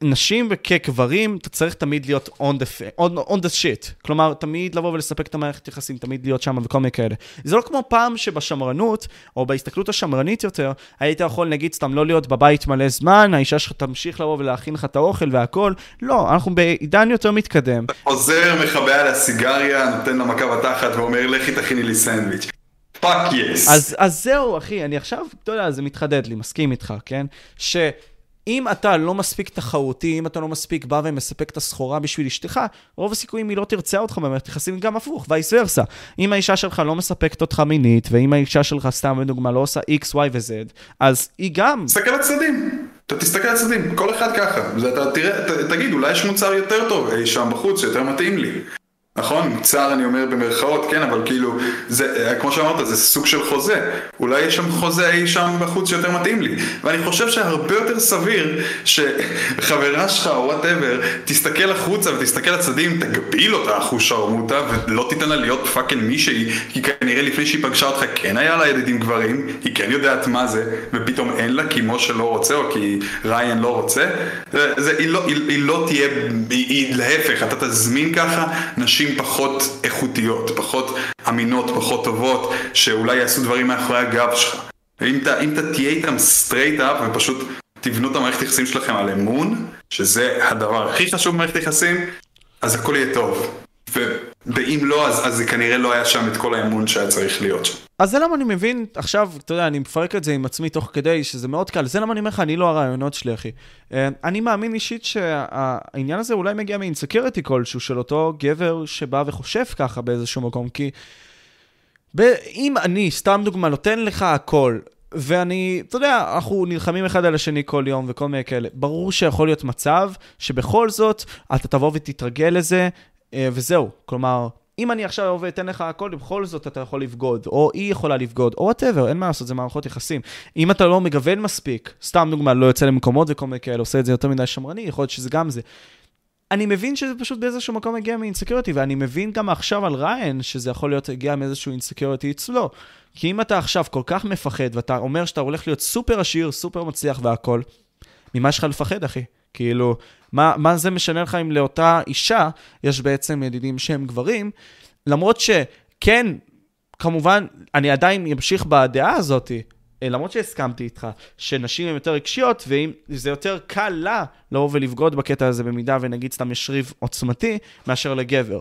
נשים וכגברים, אתה צריך תמיד להיות on the, on, on the shit. כלומר, תמיד לבוא ולספק את המערכת יחסים, תמיד להיות שם וכל מיני כאלה. זה לא כמו פעם שבשמרנות, או בהסתכלות השמרנית יותר, היית יכול, נגיד, סתם לא להיות בבית מלא זמן, האישה שלך תמשיך לבוא ולהכין לך את האוכל והכל. לא, אנחנו בעידן יותר מתקדם.
אתה חוזר, מכבה על הסיגריה, נותן לה מכה בתחת ואומר, לכי תכיני לי סנדוויץ'. fuck yes.
אז, אז זהו, אחי, אני עכשיו, אתה יודע, זה מתחדד לי, מסכים איתך, כן? שאם אתה לא מספיק תחרותי, אם אתה לא מספיק בא ומספק את הסחורה בשביל אשתך, רוב הסיכויים היא לא תרצה אותך במערכת יחסים, גם הפוך, vice versa. אם האישה שלך לא מספקת אותך מינית, ואם האישה שלך, סתם בדוגמה, לא עושה X, Y ו-Z, אז היא גם...
תסתכל על הצדדים. אתה תסתכל על הצדדים, כל אחד ככה. אתה תראה, ת, תגיד, אולי יש מוצר יותר טוב אי שם בחוץ, שיותר מתאים לי. נכון? מוצר אני אומר במרכאות, כן, אבל כאילו, זה, כמו שאמרת, זה סוג של חוזה. אולי יש שם חוזה אי שם בחוץ שיותר מתאים לי. ואני חושב שהרבה יותר סביר שחברה שלך או whatever תסתכל החוצה ותסתכל לצדדים, תגביל אותה אחושרמוטה ולא תיתן לה להיות fucking מישהי, כי כנראה לפני שהיא פגשה אותך כן היה לה ידידים גברים, היא כן יודעת מה זה, ופתאום אין לה כי משה לא רוצה או כי ריין לא רוצה. זה, היא, לא, היא, היא לא תהיה, היא, היא להפך, אתה תזמין ככה נשים נשים פחות איכותיות, פחות אמינות, פחות טובות, שאולי יעשו דברים מאחורי הגב שלך. ואם אתה, אתה תהיה איתם straight up ופשוט תבנו את המערכת היחסים שלכם על אמון, שזה הדבר הכי חשוב במערכת היחסים, אז הכל יהיה טוב. ואם לא, אז, אז זה כנראה לא היה שם את כל האמון שהיה צריך להיות שם.
אז זה למה אני מבין, עכשיו, אתה יודע, אני מפרק את זה עם עצמי תוך כדי, שזה מאוד קל, זה למה אני אומר לך, אני לא הרעיונות שלי, אחי. אה, אני מאמין אישית שהעניין הזה אולי מגיע מאינסקיוריטי כלשהו של אותו גבר שבא וחושב ככה באיזשהו מקום, כי אם אני, סתם דוגמה, נותן לך הכל, ואני, אתה יודע, אנחנו נלחמים אחד על השני כל יום וכל מיני כאלה. ברור שיכול להיות מצב שבכל זאת אתה תבוא ותתרגל לזה, אה, וזהו. כלומר, אם אני עכשיו ואתן לך הכל, בכל זאת אתה יכול לבגוד, או היא יכולה לבגוד, או whatever, אין מה לעשות, זה מערכות יחסים. אם אתה לא מגוון מספיק, סתם דוגמה, לא יוצא למקומות וכל מיני כאלה, עושה את זה יותר מדי שמרני, יכול להיות שזה גם זה. אני מבין שזה פשוט באיזשהו מקום מגיע מ insecurity, ואני מבין גם עכשיו על ריין, שזה יכול להיות הגיע מאיזשהו insecurity אצלו. כי אם אתה עכשיו כל כך מפחד, ואתה אומר שאתה הולך להיות סופר עשיר, סופר מצליח והכל, ממה יש לך לפחד, אחי? כאילו, מה, מה זה משנה לך אם לאותה אישה יש בעצם ידידים שהם גברים? למרות שכן, כמובן, אני עדיין אמשיך בדעה הזאת, אה, למרות שהסכמתי איתך, שנשים הן יותר רגשיות, ואם זה יותר קל לה לבוא ולבגוד בקטע הזה במידה ונגיד סתם יש ריב עוצמתי, מאשר לגבר.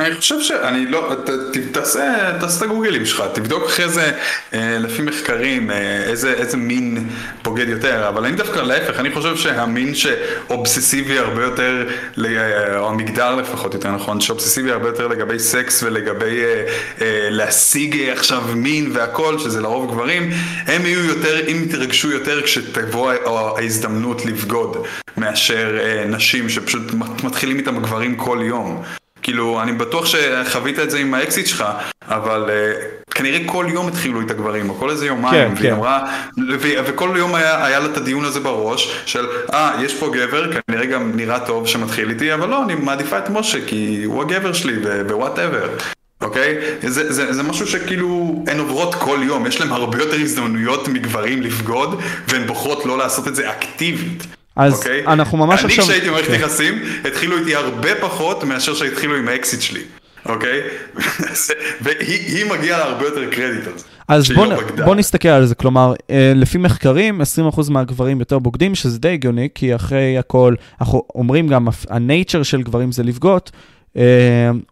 אני חושב שאני לא, ת, ת, תעשה, תעשה את הגוגלים שלך, תבדוק אחרי זה אה, לפי מחקרים אה, איזה, איזה מין בוגד יותר, אבל אני דווקא להפך, אני חושב שהמין שאובססיבי הרבה יותר, אה, או המגדר לפחות יותר נכון, שאובססיבי הרבה יותר לגבי סקס ולגבי אה, אה, להשיג עכשיו מין והכל, שזה לרוב גברים, הם יהיו יותר, אם יתרגשו יותר כשתבוא ההזדמנות לבגוד, מאשר אה, נשים שפשוט מתחילים איתם גברים כל יום. כאילו, אני בטוח שחווית את זה עם האקסיט שלך, אבל uh, כנראה כל יום התחילו איתה גברים, או כל איזה יומיים, כן, והיא כן. אמרה, ו- וכל יום היה, היה לה את הדיון הזה בראש, של, אה, ah, יש פה גבר, כנראה גם נראה טוב שמתחיל איתי, אבל לא, אני מעדיפה את משה, כי הוא הגבר שלי, ו whatever. אוקיי? Okay? זה, זה, זה משהו שכאילו הן עוברות כל יום, יש להן הרבה יותר הזדמנויות מגברים לבגוד, והן בוחרות לא לעשות את זה אקטיבית.
אז okay? אוקיי? אנחנו ממש
עכשיו... אני כשהייתי במערכת okay. כן. יחסים, התחילו איתי הרבה פחות מאשר שהתחילו עם האקסית שלי, אוקיי? והיא מגיעה להרבה יותר קרדיט על זה.
אז בוא, לא בוא נסתכל על זה, כלומר, אה, לפי מחקרים, 20% מהגברים יותר בוגדים, שזה די הגיוני, כי אחרי הכל, אנחנו אומרים גם, הנייצ'ר של גברים זה לבגות, אה,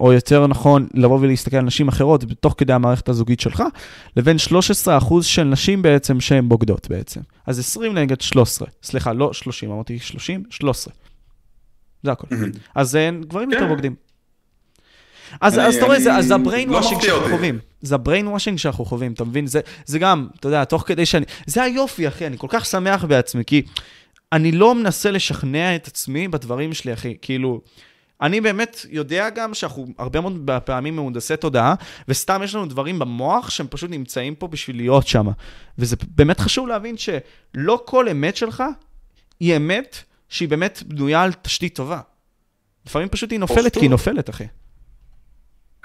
או יותר נכון, לבוא ולהסתכל על נשים אחרות בתוך כדי המערכת הזוגית שלך, לבין 13% של נשים בעצם שהן בוגדות בעצם. אז 20 נגד 13, סליחה, לא 30, אמרתי 30, 13. זה הכל. אז אה, גברים יותר כן. בוגדים. אז, אתה רואה, זה, ה brain לא washing שאנחנו חווים. זה ה brainwashing שאנחנו חווים, אתה מבין? זה, זה גם, אתה יודע, תוך כדי שאני... זה היופי, אחי, אני כל כך שמח בעצמי, כי אני לא מנסה לשכנע את עצמי בדברים שלי, אחי. כאילו, אני באמת יודע גם שאנחנו הרבה מאוד פעמים מהונדסי תודעה, וסתם יש לנו דברים במוח שהם פשוט נמצאים פה בשביל להיות שם. וזה באמת חשוב להבין שלא כל אמת שלך היא אמת שהיא באמת בנויה על תשתית טובה. לפעמים פשוט היא נופלת כי היא נופלת, אחי.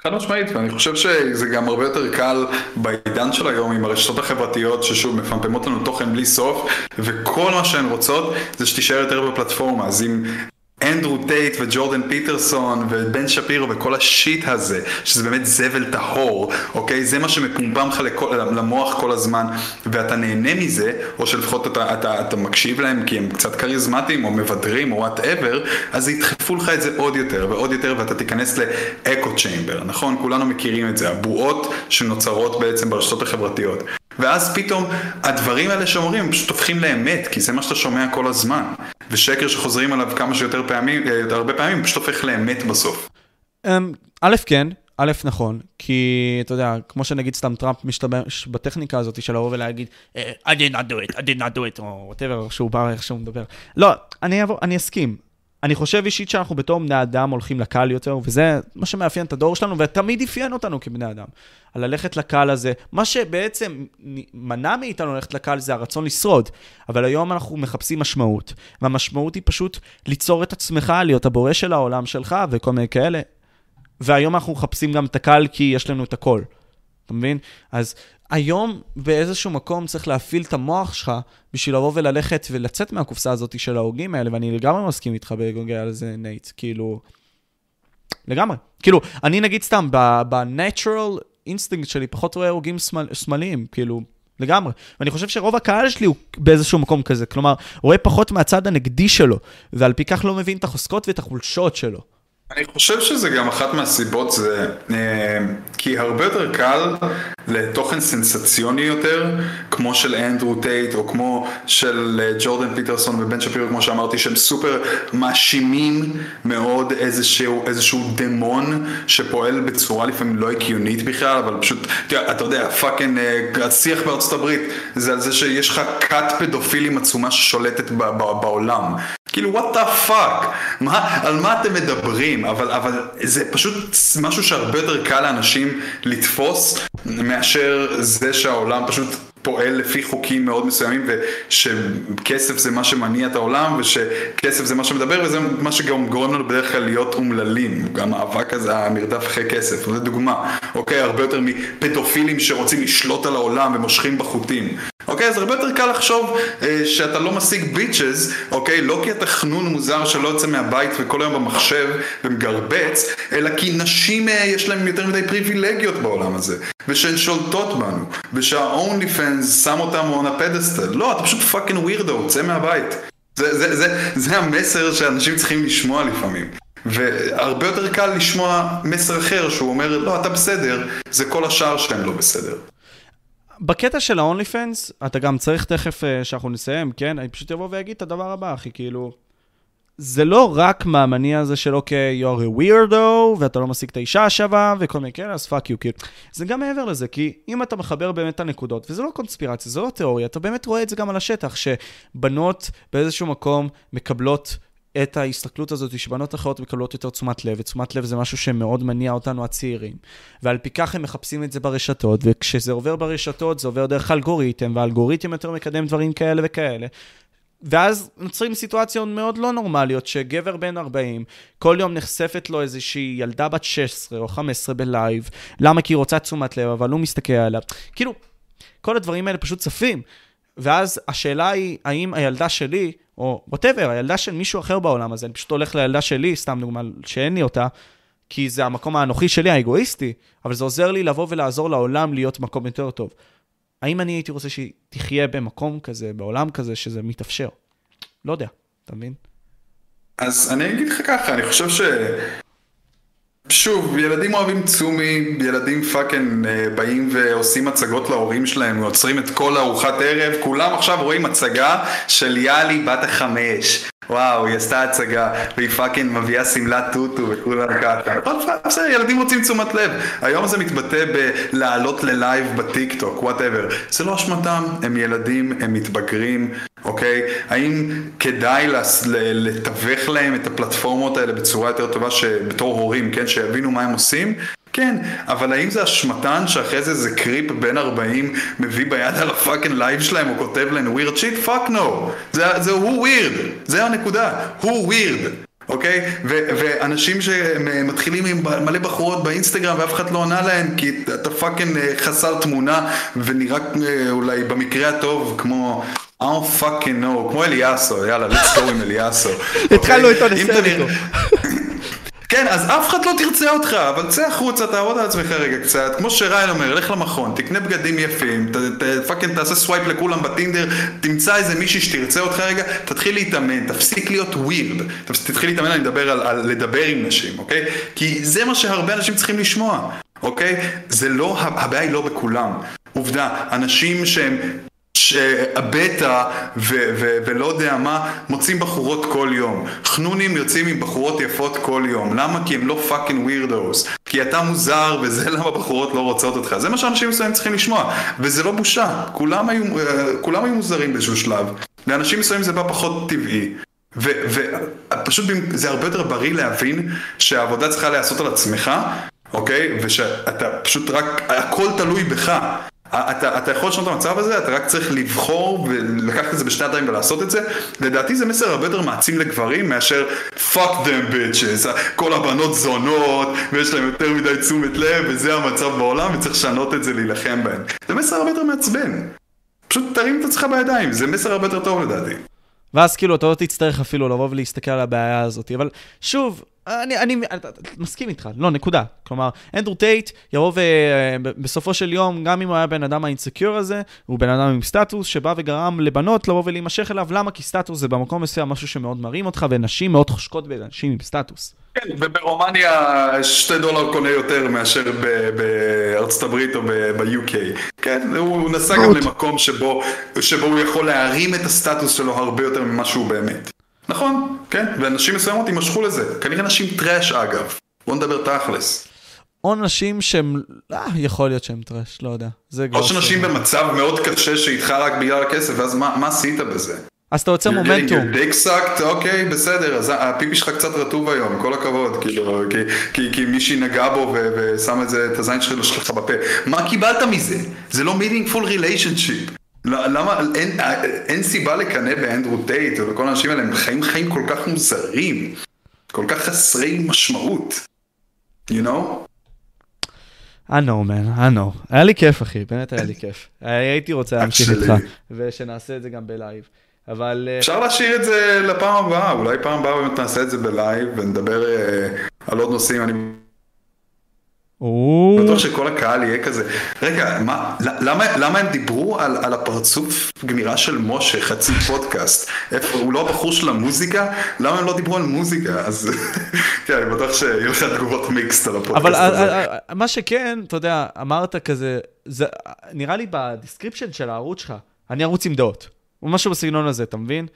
חד משמעית, ואני חושב שזה גם הרבה יותר קל בעידן של היום עם הרשתות החברתיות ששוב מפמפמות לנו תוכן בלי סוף וכל מה שהן רוצות זה שתישאר יותר בפלטפורמה אז אם אנדרו טייט וג'ורדן פיטרסון ובן שפירו וכל השיט הזה, שזה באמת זבל טהור, אוקיי? זה מה שמפומפם לך למוח כל הזמן, ואתה נהנה מזה, או שלפחות אתה, אתה, אתה מקשיב להם כי הם קצת כריזמטיים, או מבדרים, או whatever, אז ידחפו לך את זה עוד יותר ועוד יותר, ואתה תיכנס ל echo chamber, נכון? כולנו מכירים את זה, הבועות שנוצרות בעצם ברשתות החברתיות. ואז פתאום הדברים האלה שאומרים הם פשוט הופכים לאמת, כי זה מה שאתה שומע כל הזמן. ושקר שחוזרים עליו כמה שיותר פעמים, אה, הרבה פעמים, פשוט הופך לאמת בסוף.
אמ, א', כן, א', נכון, כי אתה יודע, כמו שנגיד סתם טראמפ משתמש בטכניקה הזאת של לבוא ולהגיד, אה, I did not do it, I did not do it, או whatever, שהוא בא, איך שהוא מדבר. לא, אני, אעבור, אני אסכים. אני חושב אישית שאנחנו בתור בני אדם הולכים לקל יותר, וזה מה שמאפיין את הדור שלנו, ותמיד אפיין אותנו כבני אדם. על ללכת לקל הזה. מה שבעצם מנע מאיתנו ללכת לקל זה הרצון לשרוד. אבל היום אנחנו מחפשים משמעות, והמשמעות היא פשוט ליצור את עצמך, להיות הבורא של העולם שלך וכל מיני כאלה. והיום אנחנו מחפשים גם את הקל כי יש לנו את הכל. אתה מבין? אז היום באיזשהו מקום צריך להפעיל את המוח שלך בשביל לבוא וללכת ולצאת מהקופסה הזאת של ההוגים האלה, ואני לגמרי מסכים איתך בגוגל על זה, נייט. כאילו, לגמרי. כאילו, אני נגיד סתם, ב-natural instinct שלי פחות רואה הוגים שמאליים, כאילו, לגמרי. ואני חושב שרוב הקהל שלי הוא באיזשהו מקום כזה, כלומר, רואה פחות מהצד הנגדי שלו, ועל פי כך לא מבין את החוזקות ואת החולשות שלו.
אני חושב שזה גם אחת מהסיבות זה אה, כי הרבה יותר קל לתוכן סנסציוני יותר, כמו של אנדרו טייט או כמו של אה, ג'ורדן פיטרסון ובן שפירו, כמו שאמרתי, שהם סופר מאשימים מאוד איזשהו, איזשהו דמון שפועל בצורה לפעמים לא הגיונית בכלל, אבל פשוט, תראה, אתה יודע, fucking, אה, השיח בארצות הברית זה על זה שיש לך כת פדופילים עצומה ששולטת בעולם. כאילו, what the fuck? מה, על מה אתם מדברים? אבל, אבל זה פשוט משהו שהרבה יותר קל לאנשים לתפוס מאשר זה שהעולם פשוט פועל לפי חוקים מאוד מסוימים ושכסף זה מה שמניע את העולם ושכסף זה מה שמדבר וזה מה שגם גורם לנו בדרך כלל להיות אומללים, גם האבק הזה, המרדף אחרי כסף, זו דוגמה, אוקיי? הרבה יותר מפדופילים שרוצים לשלוט על העולם ומושכים בחוטים. אוקיי? אז הרבה יותר קל לחשוב אה, שאתה לא משיג bitches, אוקיי? לא כי אתה חנון מוזר שלא יוצא מהבית וכל היום במחשב ומגרבץ, אלא כי נשים אה, יש להן יותר מדי פריבילגיות בעולם הזה, ושהן שולטות בנו, ושה-OnlyFans שם אותם on a pedestal. לא, אתה פשוט fucking weirdo, צא מהבית. זה, זה, זה, זה המסר שאנשים צריכים לשמוע לפעמים. והרבה יותר קל לשמוע מסר אחר שהוא אומר, לא, אתה בסדר, זה כל השאר שהם לא בסדר.
בקטע של ה-OnlyFans, אתה גם צריך תכף אה, שאנחנו נסיים, כן? אני פשוט אבוא ואגיד את הדבר הבא, אחי, כאילו... זה לא רק מהמניע הזה של אוקיי, you're a weirdo, ואתה לא משיג את האישה השווה, וכל מיני כאלה, אז fuck you, כאילו. זה גם מעבר לזה, כי אם אתה מחבר באמת את הנקודות, וזה לא קונספירציה, זה לא תיאוריה, אתה באמת רואה את זה גם על השטח, שבנות באיזשהו מקום מקבלות את ההסתכלות הזאת, שבנות אחרות מקבלות יותר תשומת לב, ותשומת לב זה משהו שמאוד מניע אותנו הצעירים. ועל פי כך הם מחפשים את זה ברשתות, וכשזה עובר ברשתות, זה עובר דרך אלגוריתם, והאלגוריתם יותר מקדם דברים כאלה וכאלה. ואז נוצרים סיטואציות מאוד לא נורמליות, שגבר בן 40, כל יום נחשפת לו איזושהי ילדה בת 16 או 15 בלייב, למה? כי היא רוצה תשומת לב, אבל הוא מסתכל עליו. כאילו, כל הדברים האלה פשוט צפים. ואז השאלה היא, האם הילדה שלי, או whatever, הילדה של מישהו אחר בעולם הזה, אני פשוט הולך לילדה שלי, סתם דוגמה, שאין לי אותה, כי זה המקום האנוכי שלי, האגואיסטי, אבל זה עוזר לי לבוא ולעזור לעולם להיות מקום יותר טוב. האם אני הייתי רוצה שהיא תחיה במקום כזה, בעולם כזה, שזה מתאפשר? לא יודע, אתה מבין?
אז אני אגיד לך ככה, אני חושב ש... שוב, ילדים אוהבים צומי, ילדים fucking אה, באים ועושים הצגות להורים שלהם, יוצרים את כל ארוחת ערב, כולם עכשיו רואים הצגה של יאלי בת החמש. וואו, היא עשתה הצגה, והיא fucking מביאה שמלת טוטו וכולם ככה. בסדר, ילדים רוצים תשומת לב. היום זה מתבטא בלעלות ללייב בטיק טוק, whatever. זה לא אשמתם, הם ילדים, הם מתבגרים, אוקיי? האם כדאי לתווך להם את הפלטפורמות האלה בצורה יותר טובה בתור הורים, כן? שיבינו מה הם עושים? כן, אבל האם זה אשמתן שאחרי זה איזה creep בן 40 מביא ביד על ה fucking לייב שלהם או כותב להם weird shit? Fuck no. זה, זה הוא weird, זה הנקודה, הוא weird. אוקיי? ו- ואנשים שמתחילים עם מלא בחורות באינסטגרם ואף אחד לא עונה להם כי אתה fucking אה, חסר תמונה ונראה אה, אולי במקרה הטוב כמו I don't fucking know, כמו אליאסו, יאללה, let's go עם אליאסו.
התחלנו איתו, נסיים איתו.
כן, אז אף אחד לא תרצה אותך, אבל צא החוצה, תעבוד על עצמך רגע קצת. כמו שריין אומר, לך למכון, תקנה בגדים יפים, fucking תעשה swipe לכולם בטינדר, תמצא איזה מישהי שתרצה אותך רגע, תתחיל להתאמן, תפסיק להיות weird. תתחיל להתאמן, אני מדבר על, על לדבר עם נשים, אוקיי? כי זה מה שהרבה אנשים צריכים לשמוע. אוקיי? זה לא, הבעיה היא לא בכולם. עובדה, אנשים שהם שהבטא ולא יודע מה מוצאים בחורות כל יום. חנונים יוצאים עם בחורות יפות כל יום. למה? כי הם לא fucking weirdos. כי אתה מוזר וזה למה בחורות לא רוצות אותך. זה מה שאנשים מסוימים צריכים לשמוע. וזה לא בושה. כולם היו, כולם היו מוזרים באיזשהו שלב. לאנשים מסוימים זה בא פחות טבעי. ופשוט זה הרבה יותר בריא להבין שהעבודה צריכה להיעשות על עצמך, אוקיי? ושאתה פשוט רק, הכל תלוי בך. אתה, אתה יכול לשנות את המצב הזה, אתה רק צריך לבחור ולקחת את זה בשני ידיים ולעשות את זה. לדעתי זה מסר הרבה יותר מעצים לגברים מאשר fuck them bitches, כל הבנות זונות ויש להם יותר מדי תשומת לב וזה המצב בעולם וצריך לשנות את זה, להילחם בהם. זה מסר הרבה יותר מעצבן. פשוט תרים את עצמך בידיים, זה מסר הרבה יותר טוב לדעתי.
ואז כאילו אתה לא תצטרך אפילו לבוא ולהסתכל על הבעיה הזאת. אבל שוב, אני, אני מסכים איתך, לא, נקודה. כלומר, אנדרו טייט יבוא ובסופו של יום, גם אם הוא היה בן אדם האינסקיור הזה, הוא בן אדם עם סטטוס שבא וגרם לבנות לבוא ולהימשך אליו. למה? כי סטטוס זה במקום מסוים משהו שמאוד מרים אותך, ונשים מאוד חושקות באנשים עם סטטוס.
כן, וברומניה שתי דולר קונה יותר מאשר בארצות הברית או ב-UK. כן, הוא נסע גם למקום שבו, שבו הוא יכול להרים את הסטטוס שלו הרבה יותר ממה שהוא באמת. נכון, כן, ואנשים מסוימות יימשכו לזה. כנראה נשים trash אגב. בוא נדבר תכלס.
או נשים שהם, אה, יכול להיות שהם trash, לא יודע.
או שנשים במצב מאוד קשה שאיתך רק בגלל הכסף, ואז מה, מה עשית בזה?
אז אתה יוצר מומנטום.
Dick sucked, אוקיי, בסדר, אז הפיפי שלך קצת רטוב היום, כל הכבוד, כאילו, כי, כי, כי מישהי נגע בו ושם את זה, את הזין שלך בפה. מה קיבלת מזה? זה לא meaningful relationship. למה, אין, אין סיבה לקנא באנדרו טייט וכל האנשים האלה, הם חיים חיים כל כך מוזרים, כל כך חסרי משמעות, you know?
I know, man, I know. היה לי כיף, אחי, באמת היה לי כיף. הייתי רוצה להמשיך איתך, ושנעשה את זה גם בלייב. אבל...
אה, אפשר להשאיר את זה לפעם הבאה, אולי פעם הבאה באמת נעשה את זה בלייב ונדבר אה, על עוד נושאים. אני בטוח שכל הקהל יהיה כזה, רגע, מה, למה, למה הם דיברו על, על הפרצוף גמירה של משה, חצי פודקאסט? איפה, הוא לא הבחור של המוזיקה? למה הם לא דיברו על מוזיקה? אז כן, אני בטוח שיהיו לך תגובות mixed על הפודקאסט
אבל
הזה.
אבל מה שכן, אתה יודע, אמרת כזה, זה, נראה לי ב description של הערוץ שלך, אני ערוץ עם דעות. או משהו בסגנון הזה, אתה מבין?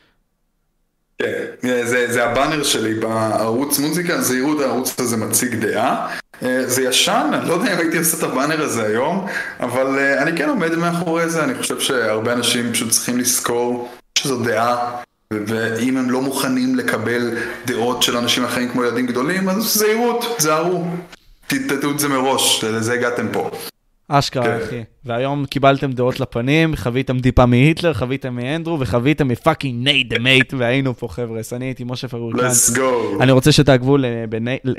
כן, זה, זה הבאנר שלי בערוץ מוזיקה, זהירות הערוץ הזה מציג דעה. אה, זה ישן, אני לא יודע אם הייתי עושה את הבאנר הזה היום, אבל אה, אני כן עומד מאחורי זה, אני חושב שהרבה אנשים פשוט צריכים לזכור שזו דעה, ואם הם לא מוכנים לקבל דעות של אנשים אחרים כמו ילדים גדולים, אז זהירות, זהרו. תטטו את זה מראש, לזה הגעתם פה.
אשכרה, כן. אחי. והיום קיבלתם דעות לפנים, חוויתם טיפה מהיטלר, חוויתם מאנדרו, וחוויתם מ fucking נייט דה מייט, והיינו פה חבר'ה, אני הייתי משה פרורקן.
Let's go.
אני רוצה שתעקבו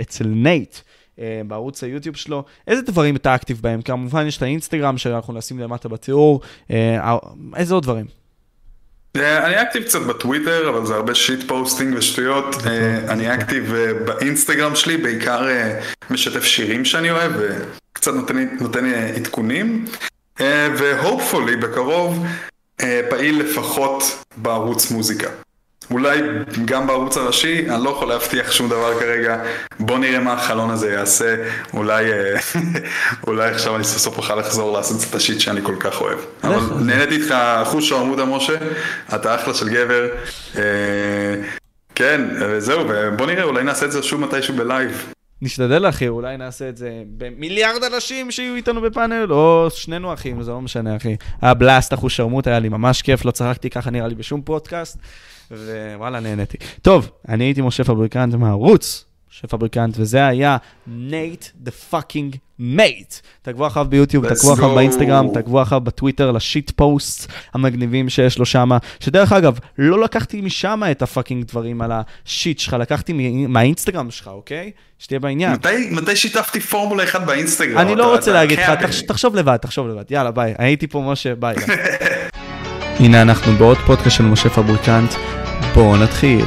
אצל נייט. אה, בערוץ היוטיוב שלו, איזה דברים אתה אקטיב בהם? כמובן יש את האינסטגרם שאנחנו נשים למטה בתיאור, אה, איזה עוד דברים?
אה, אני אקטיב קצת בטוויטר, אבל זה הרבה shitposting ושטויות. אני אקטיב באינסטגרם שלי, בעיקר משתף שירים שאני אוהב, וקצת נותן עדכונים. והופפולי בקרוב פעיל לפחות בערוץ מוזיקה. אולי גם בערוץ הראשי, אני לא יכול להבטיח שום דבר כרגע, בוא נראה מה החלון הזה יעשה, אולי, אה, אולי עכשיו אני סוף סוף אוכל לחזור לעשות את השיט שאני כל כך אוהב. אבל נהניתי איתך חוש העמודה משה, אתה אחלה של גבר, אה, כן, וזהו, ובוא נראה, אולי נעשה את זה שוב מתישהו בלייב.
נשתדל אחי, אולי נעשה את זה במיליארד אנשים שיהיו איתנו בפאנל, או שנינו אחים, זה לא משנה אחי. היה blast אחושרמוטה, היה לי ממש כיף, לא צחקתי ככה נראה לי בשום פודקאסט. ווואלה, נהניתי. טוב, אני הייתי משה פבריקנט מהערוץ, משה פבריקנט, וזה היה נייט דה fucking מייט. תעקבו אחריו ביוטיוב, תעקבו אחריו באינסטגרם, תעקבו אחריו בטוויטר ל shit post המגניבים שיש לו שם. שדרך אגב, לא לקחתי משם את ה fucking דברים על ה shit שלך, לקחתי מהאינסטגרם שלך, אוקיי? שתהיה בעניין.
מתי, מתי שיתפתי פורמולה 1 באינסטגרם?
אני לא רוצה להגיד לך, תחשוב לבד, תחשוב לבד. יאללה, ביי. הייתי פה משה, ביי. הנה אנחנו בעוד פודקאסט של משה פבריקנט, בואו נתחיל.